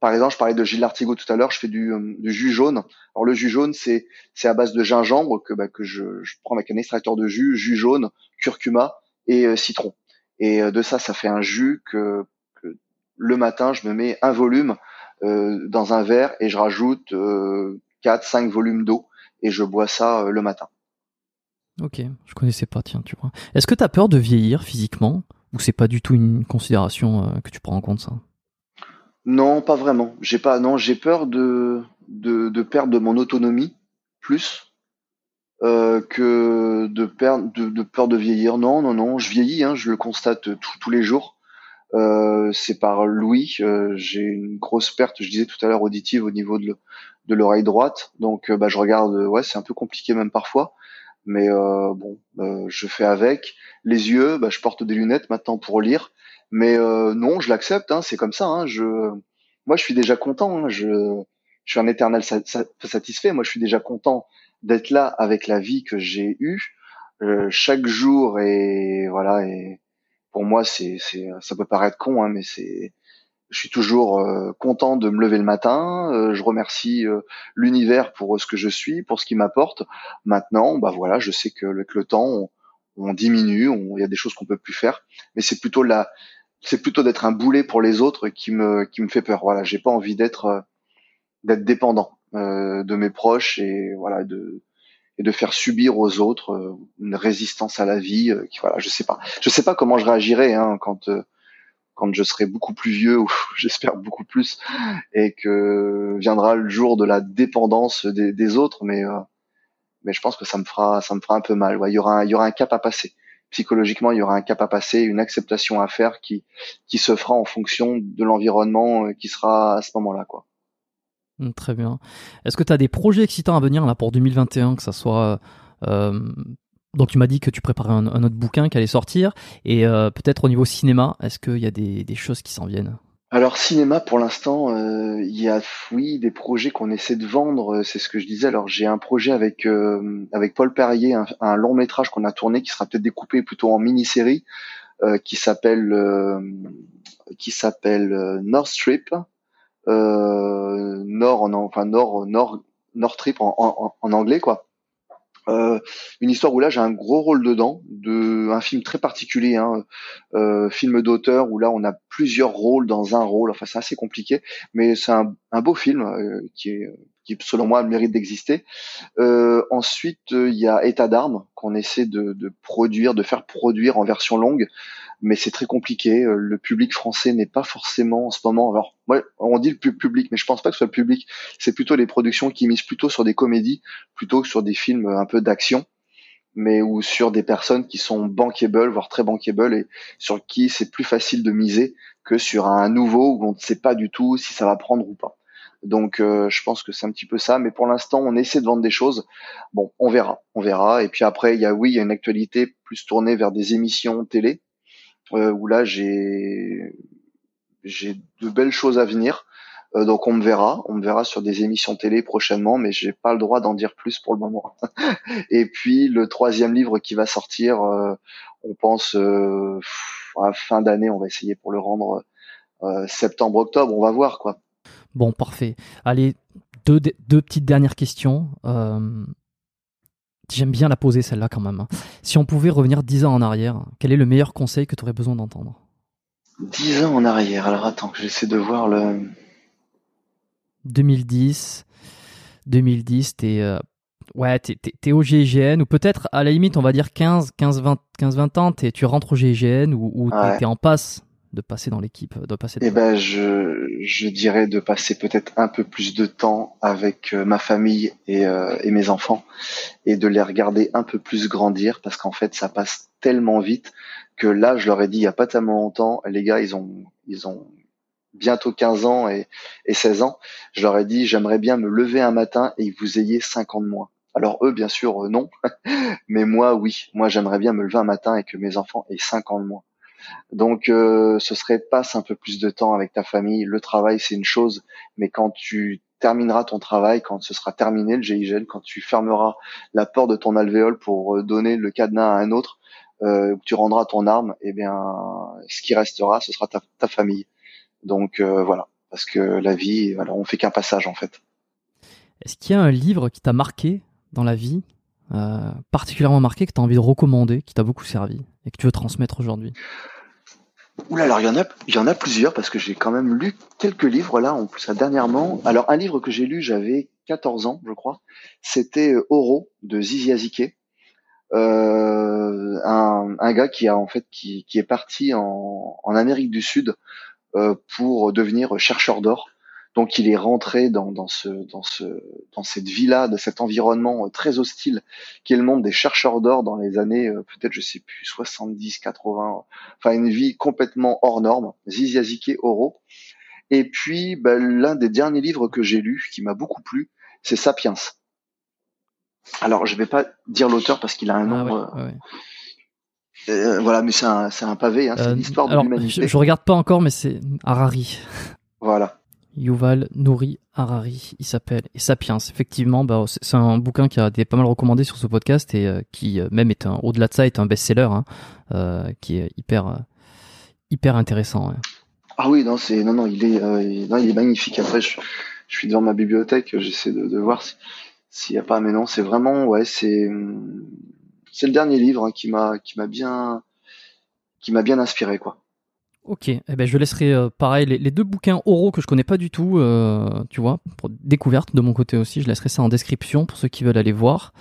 Par exemple, je parlais de Gilles Lartigot tout à l'heure. Je fais du, du, jus jaune. Alors le jus jaune, c'est c'est à base de gingembre que bah, que je, je prends avec un extracteur de jus, jus jaune, curcuma et citron. Et de ça, ça fait un jus que, que le matin, je me mets un volume euh, dans un verre et je rajoute euh, 4-5 volumes d'eau et je bois ça euh, le matin. Ok, je connaissais pas, tiens, tu vois. Est-ce que tu as peur de vieillir physiquement ou c'est pas du tout une considération euh, que tu prends en compte ça? Non, pas vraiment. J'ai pas, non, j'ai peur de, de, de perdre de mon autonomie plus euh, que de perdre de, de, peur de vieillir. Non, non, non, je vieillis, hein, je le constate tous les jours. Euh, c'est par Louis. Euh, j'ai une grosse perte, je disais tout à l'heure, auditive au niveau de, l'oreille droite. Donc, euh, bah, je regarde. Ouais, c'est un peu compliqué même parfois, mais bon, je fais avec. Les yeux, bah, je porte des lunettes maintenant pour lire, mais non, je l'accepte. Hein, c'est comme ça. Hein, je, moi, je suis déjà content. Hein, je, je suis un éternel satisfait. Moi, je suis déjà content d'être là avec la vie que j'ai eue. chaque jour et voilà et pour moi, c'est, c'est, ça peut paraître con, hein, mais c'est, je suis toujours euh, content de me lever le matin. Euh, je remercie euh, l'univers pour ce que je suis, pour ce qu'il m'apporte. Maintenant, bah voilà, je sais que le temps, on, diminue, il y a des choses qu'on peut plus faire, mais c'est plutôt la, c'est plutôt d'être un boulet pour les autres qui me, qui me fait peur. Voilà, j'ai pas envie d'être, d'être dépendant de mes proches et voilà de et de faire subir aux autres euh, une résistance à la vie. Euh, qui, voilà, je sais pas. Je sais pas comment je réagirai hein, quand euh, quand je serai beaucoup plus vieux ou j'espère beaucoup plus et que viendra le jour de la dépendance des, des autres. Mais mais je pense que ça me fera ça me fera un peu mal. Ouais, il y aura un, il y aura un cap à passer. psychologiquement, il y aura un cap à passer, une acceptation à faire qui qui se fera en fonction de l'environnement qui sera à ce moment-là, quoi. Mmh, très bien. Est-ce que tu as des projets excitants à venir là pour 2021, que ça soit euh, donc tu m'as dit que tu préparais un, autre bouquin qui allait sortir et euh, peut-être au niveau cinéma, est-ce qu'il y a des, choses qui s'en viennent? Alors cinéma pour l'instant, euh, il y a oui des projets qu'on essaie de vendre, c'est ce que je disais. Alors j'ai un projet avec avec Paul Perrier, un, long métrage qu'on a tourné qui sera peut-être découpé plutôt en mini-série, qui s'appelle qui s'appelle North Strip, euh, Nord en enfin Nord Nord Nord Trip en, en, en anglais quoi. Euh, une histoire où là j'ai un gros rôle dedans, de un film très particulier, hein, euh, film d'auteur où là on a plusieurs rôles dans un rôle. Enfin c'est assez compliqué, mais c'est un, un, beau film euh, qui est qui selon moi a le mérite d'exister. Euh, ensuite il y a État d'armes qu'on essaie de, de, produire, de faire produire en version longue mais c'est très compliqué. Euh, le public français n'est pas forcément en ce moment. Alors, ouais, on dit le public, mais je pense pas que ce soit le public. C'est plutôt les productions qui misent plutôt sur des comédies, plutôt que sur des films un peu d'action, mais ou sur des personnes qui sont bankable, voire très bankable, et sur qui c'est plus facile de miser que sur un nouveau où on ne sait pas du tout si ça va prendre ou pas. Donc, euh, je pense que c'est un petit peu ça. Mais pour l'instant, on essaie de vendre des choses. Bon, on verra, on verra. Et puis après, il y a oui, il y a une actualité plus tournée vers des émissions télé euh, où là j'ai de belles choses à venir. Euh, donc on me verra, on me verra sur des émissions télé prochainement, mais j'ai pas le droit d'en dire plus pour le moment. et puis le troisième livre qui va sortir, euh, on pense à fin d'année, on va essayer pour le rendre septembre-octobre, on va voir quoi. Bon, parfait. Allez, deux petites dernières questions. J'aime bien la poser celle-là quand même. Hein. Si on pouvait revenir 10 ans en arrière, quel est le meilleur conseil que tu aurais besoin d'entendre? 10 ans en arrière, alors attends que j'essaie de voir le... 2010, 2010, t'es euh, ouais, t'es, au GIGN, ou peut-être à la limite on va dire 15, 15, 20, 15, 20 ans, tu rentres au GIGN ou, ou t'es en passe de passer dans l'équipe, de passer. Eh ben, je, je dirais de passer peut-être un peu plus de temps avec euh, ma famille et, euh, et mes enfants et de les regarder un peu plus grandir parce qu'en fait, ça passe tellement vite que là, je leur ai dit il y a pas tellement longtemps, les gars, ils ont, ils ont bientôt 15 ans et, et 16 ans. Je leur ai dit j'aimerais bien me lever un matin et que vous ayez 5 ans de moins. Alors eux, bien sûr, euh, non, mais moi, oui. Moi, j'aimerais bien me lever un matin et que mes enfants aient 5 ans de moins. Donc, euh, ce serait passe un peu plus de temps avec ta famille. Le travail, c'est une chose, mais quand tu termineras ton travail, quand ce sera terminé le GIGN, quand tu fermeras la porte de ton alvéole pour euh, donner le cadenas à un autre, euh, tu rendras ton arme, eh bien, ce qui restera, ce sera ta, famille. Donc euh, voilà, parce que la vie, voilà, on fait qu'un passage en fait. Est-ce qu'il y a un livre qui t'a marqué dans la vie, particulièrement marqué, que tu as envie de recommander, qui t'a beaucoup servi et que tu veux transmettre aujourd'hui Oula, alors il y en a, plusieurs parce que j'ai quand même lu quelques livres là, en plus dernièrement. Alors un livre que j'ai lu, j'avais 14 ans, je crois. C'était euh, Oro de Zizi Azike. Euh, un, gars qui a en fait qui, est parti en, Amérique du Sud euh, pour devenir chercheur d'or donc il est rentré dans, dans, ce, dans, ce, dans cette villa, de cet environnement euh, très hostile qui est le monde des chercheurs d'or dans les années euh, peut-être je sais plus 70, 80, enfin une vie complètement hors norme, Ziziazike Oro. Et puis bah, l'un des derniers livres que j'ai lu qui m'a beaucoup plu, c'est Sapiens. Alors je vais pas dire l'auteur parce qu'il a un ah nom. Euh, voilà, mais c'est un, un, pavé, hein, c'est l'histoire de l'humanité. Je, je regarde pas encore, mais c'est Harari. Voilà. Yuval Nouri Harari, il s'appelle. Et Sapiens, effectivement, bah, c'est un bouquin qui a été pas mal recommandé sur ce podcast et euh, qui euh, même est un, au-delà de ça, est un best-seller, hein, euh, qui est hyper, hyper intéressant. Ah oui, non, c'est non, non, il est, non, il est magnifique. Après, je, suis devant ma bibliothèque, j'essaie de, voir s'il n'y a pas, mais non, c'est vraiment, ouais, c'est, c'est le dernier livre hein, qui m'a, qui m'a bien, qui m'a bien inspiré, quoi. Ok, eh ben je laisserai euh, pareil les, deux bouquins oraux que je connais pas du tout, euh, tu vois, pour découverte de mon côté aussi. Je laisserai ça en description pour ceux qui veulent aller voir.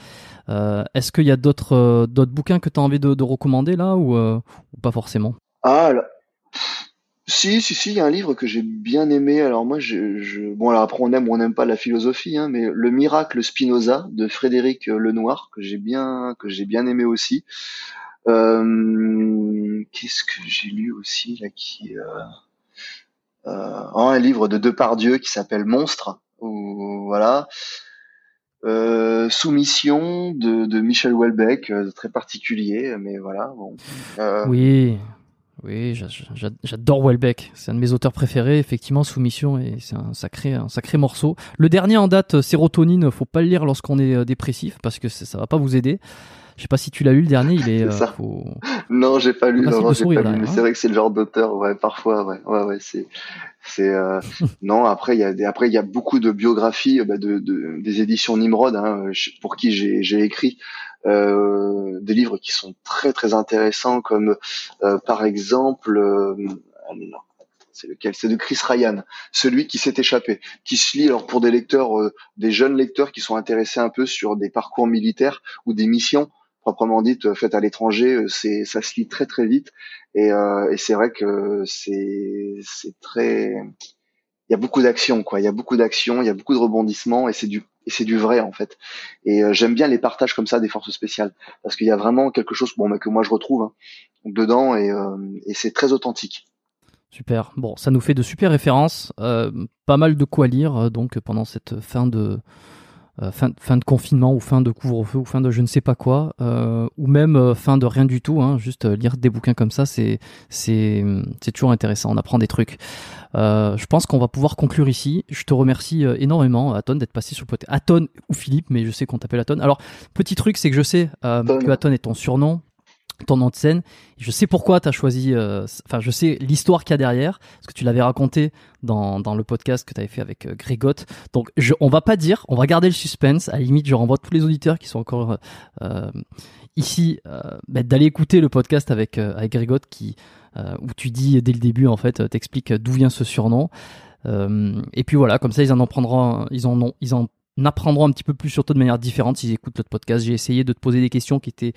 Euh, Est-ce qu'il y a d'autres bouquins que tu as envie de, de recommander là ou, pas forcément? Ah, là. si, si, si, il y a un livre que j'ai bien aimé. Alors moi, je, bon, alors après on aime ou on n'aime pas la philosophie, hein, mais Le Miracle Spinoza de Frédéric Lenoir que j'ai bien que j'ai bien aimé aussi. Euh, Qu'est-ce que j'ai lu aussi là qui euh, euh, un livre de Depardieu qui s'appelle Monstre ou voilà. Soumission de, Michel euh, très particulier, mais voilà. Oui, oui, j'a- j'a- j'adore Welbeck. C'est un de mes auteurs préférés. Effectivement, Soumission, et c'est un sacré, un sacré morceau. Le dernier en date, Sérotonine, faut pas le lire lorsqu'on est dépressif parce que c'est- ça va pas vous aider. Je sais pas si tu l'as lu le dernier. Il est. Euh, faut- Non, j'ai pas lu. Non, j'ai pas lu. Mais hein. c'est vrai que c'est le genre d'auteur, ouais, parfois, ouais, ouais, ouais, c'est, c'est. euh, non, après il y a des, après il y a beaucoup de biographies euh, bah, de, de- des éditions Nimrod, hein, pour qui j'ai, écrit euh, des livres qui sont très très intéressants, comme euh, par exemple, ah c'est lequel? C'est de Chris Ryan, celui qui s'est échappé, qui se lit alors pour des lecteurs, euh, des jeunes lecteurs qui sont intéressés un peu sur des parcours militaires ou des missions proprement dites euh, faites à l'étranger, euh, c'est ça se lit très très vite et, euh, et c'est vrai que c'est c'est très il y a beaucoup d'action quoi, il y a beaucoup d'action, il y a beaucoup de rebondissements et c'est du et c'est du vrai en fait. Et euh, j'aime bien les partages comme ça des forces spéciales parce qu'il y a vraiment quelque chose bon mais que moi je retrouve hein, dedans et, euh, et c'est très authentique. Super. Bon, ça nous fait de super références. euh, pas mal de quoi lire donc pendant cette fin de fin, fin de confinement ou fin de couvre-feu ou fin de je ne sais pas quoi euh, ou même euh, fin de rien du tout. Hein, juste euh, lire des bouquins comme ça, c'est toujours intéressant. On apprend des trucs. Euh, je pense qu'on va pouvoir conclure ici. Je te remercie euh, énormément, Aton, d'être passé sur le podcast. Aton ou Philippe, mais je sais qu'on t'appelle Aton. Alors, petit truc, c'est que je sais euh, que Aton est ton surnom, ton nom de scène. Je sais pourquoi tu as choisi, euh, enfin, je sais l'histoire qu'il y a derrière, parce que tu l'avais raconté dans, dans le podcast que tu avais fait avec euh. Donc, je, on va pas dire, on va garder le suspense. À la limite, je renvoie tous les auditeurs qui sont encore euh, ici euh, bah, d'aller écouter le podcast avec, avec Grégotte qui, où tu dis dès le début, en fait, t'expliques d'où vient ce surnom. Et puis voilà, comme ça, ils en, en ils en ont, ils en apprendront un petit peu plus sur toi de manière différente s'ils écoutent notre podcast. J'ai essayé de te poser des questions qui étaient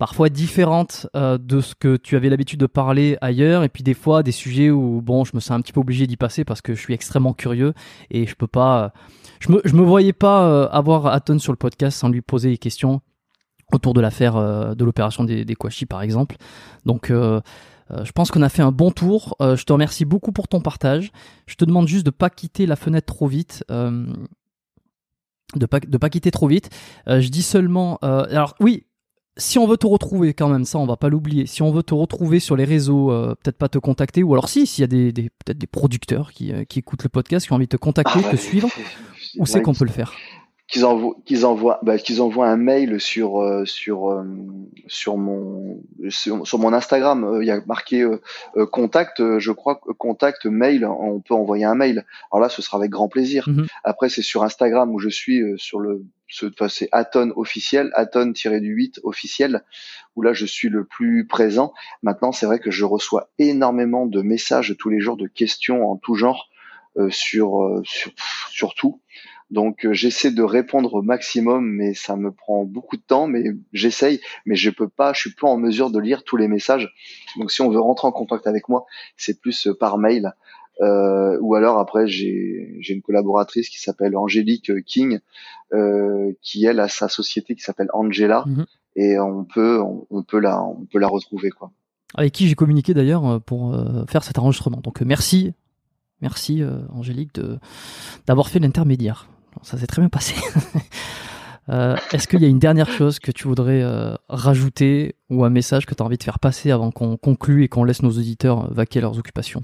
parfois différentes euh, de ce que tu avais l'habitude de parler ailleurs, et puis des fois des sujets où bon, je me sens un petit peu obligé d'y passer parce que je suis extrêmement curieux et je peux pas, je me, je me voyais pas euh, avoir Aton sur le podcast sans lui poser des questions autour de l'affaire euh, de l'opération des, des Kouachi par exemple. Donc euh, je pense qu'on a fait un bon tour. Je te remercie beaucoup pour ton partage. Je te demande juste de pas quitter la fenêtre trop vite. de pas de pas quitter trop vite. Je dis seulement. alors oui, si on veut te retrouver quand même, ça on va pas l'oublier. Si on veut te retrouver sur les réseaux, euh, peut-être pas te contacter, ou alors si, s'il y a des, des- peut-être des producteurs qui, euh, qui écoutent le podcast, qui ont envie de te contacter, Ah, te ouais, suivre, où c'est qu'on peut le faire qu'ils envoient qu'ils envoient bah, qu'ils envoient un mail sur euh, sur euh, sur mon sur, sur mon Instagram. Euh, il y a marqué euh, euh, contact je crois contact mail on peut envoyer un mail. Alors là ce sera avec grand plaisir. Mhm. après c'est sur Instagram où je suis euh, sur le c'est Aton officiel Aton du 8 officiel où là je suis le plus présent. Maintenant c'est vrai que je reçois énormément de messages tous les jours de questions en tout genre euh, sur sur sur tout donc euh, j'essaie de répondre au maximum, mais ça me prend beaucoup de temps. Mais j'essaye, mais je peux pas, je suis pas en mesure de lire tous les messages. Donc si on veut rentrer en contact avec moi, c'est plus euh, par mail. Euh, ou alors après j'ai j'ai une collaboratrice qui s'appelle Angélique King, euh, qui elle a sa société qui s'appelle Angela, Mhm. et on peut on, on peut la on peut la retrouver quoi. avec qui j'ai communiqué d'ailleurs euh, pour faire cet enregistrement. Donc merci, merci Angélique d'avoir fait l'intermédiaire. Ça s'est très bien passé. Euh, Est-ce qu'il y a une dernière chose que tu voudrais euh, rajouter ou un message que tu as envie de faire passer avant qu'on conclue et qu'on laisse nos auditeurs vaquer à leurs occupations?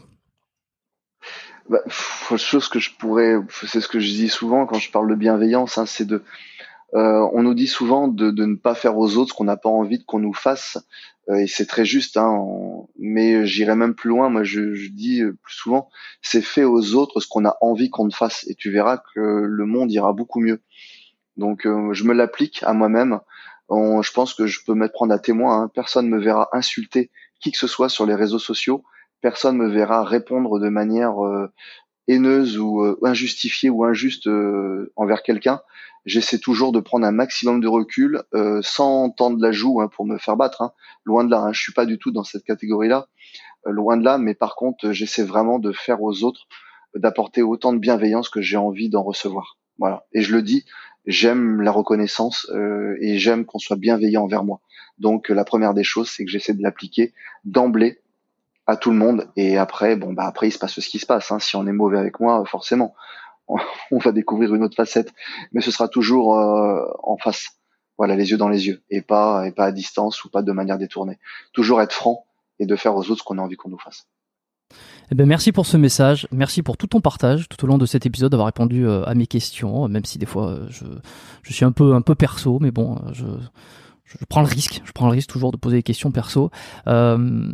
Bah, chose que je pourrais, c'est ce que je dis souvent quand je parle de bienveillance, hein, c'est de, euh, on nous dit souvent de, ne pas faire aux autres ce qu'on n'a pas envie qu'on nous fasse, euh, et c'est très juste, hein, mais j'irai même plus loin. Moi, je, dis plus souvent, c'est fait aux autres ce qu'on a envie qu'on te fasse, et tu verras que le monde ira beaucoup mieux. Donc, euh, je me l'applique à moi-même. Je pense que je peux me prendre à témoin. Hein, personne me verra insulter qui que ce soit sur les réseaux sociaux. Personne me verra répondre de manière haineuse ou euh, injustifiée ou injuste euh, envers quelqu'un. J'essaie toujours de prendre un maximum de recul, euh, sans tendre la joue hein, pour me faire battre. hein. Loin de là, hein, je suis pas du tout dans cette catégorie-là, euh, loin de là. Mais par contre, euh, j'essaie vraiment de faire aux autres, euh, d'apporter autant de bienveillance que j'ai envie d'en recevoir. Voilà. Et je le dis, j'aime la reconnaissance et j'aime qu'on soit bienveillant envers moi. Donc la première des choses, c'est que j'essaie de l'appliquer d'emblée à tout le monde. Et après, bon bah après il se passe ce qui se passe. Hein. Si on est mauvais avec moi, forcément, on va découvrir une autre facette. Mais ce sera toujours en face voilà, les yeux dans les yeux, et pas et pas à distance ou pas de manière détournée. Toujours être franc et de faire aux autres ce qu'on a envie qu'on nous fasse. Eh ben merci pour ce message, merci pour tout ton partage tout au long de cet épisode, d'avoir répondu euh, à mes questions, même si des fois euh, je, je suis un peu un peu perso, mais bon, je, je prends le risque, je prends le risque toujours de poser des questions perso. Euh,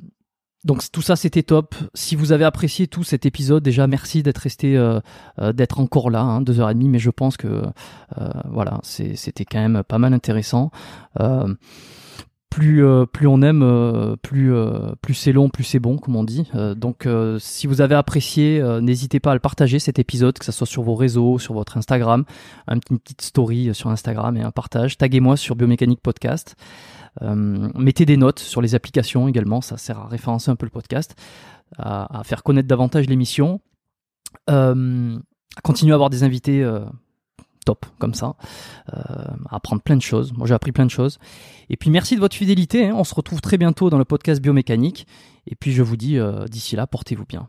donc tout ça c'était top. Si vous avez apprécié tout cet épisode, déjà merci d'être resté, euh, euh, d'être encore là, hein, deux heures et demie. Mais je pense que euh, voilà, c'était quand même pas mal intéressant. plus plus on aime, plus plus c'est long, plus c'est bon, comme on dit. donc si vous avez apprécié, n'hésitez pas à le partager cet épisode, que ce soit sur vos réseaux, sur votre Instagram, une petite story sur Instagram et un partage. Taguez-moi sur Biomécanique Podcast. Euh, mettez des notes sur les applications également, ça sert à référencer un peu le podcast, à, faire connaître davantage l'émission. Euh, continuer à avoir des invités euh, top comme ça, à apprendre plein de choses. Moi j'ai appris plein de choses. Et puis merci de votre fidélité, hein. on se retrouve très bientôt dans le podcast biomécanique. Et puis je vous dis d'ici là, portez-vous bien.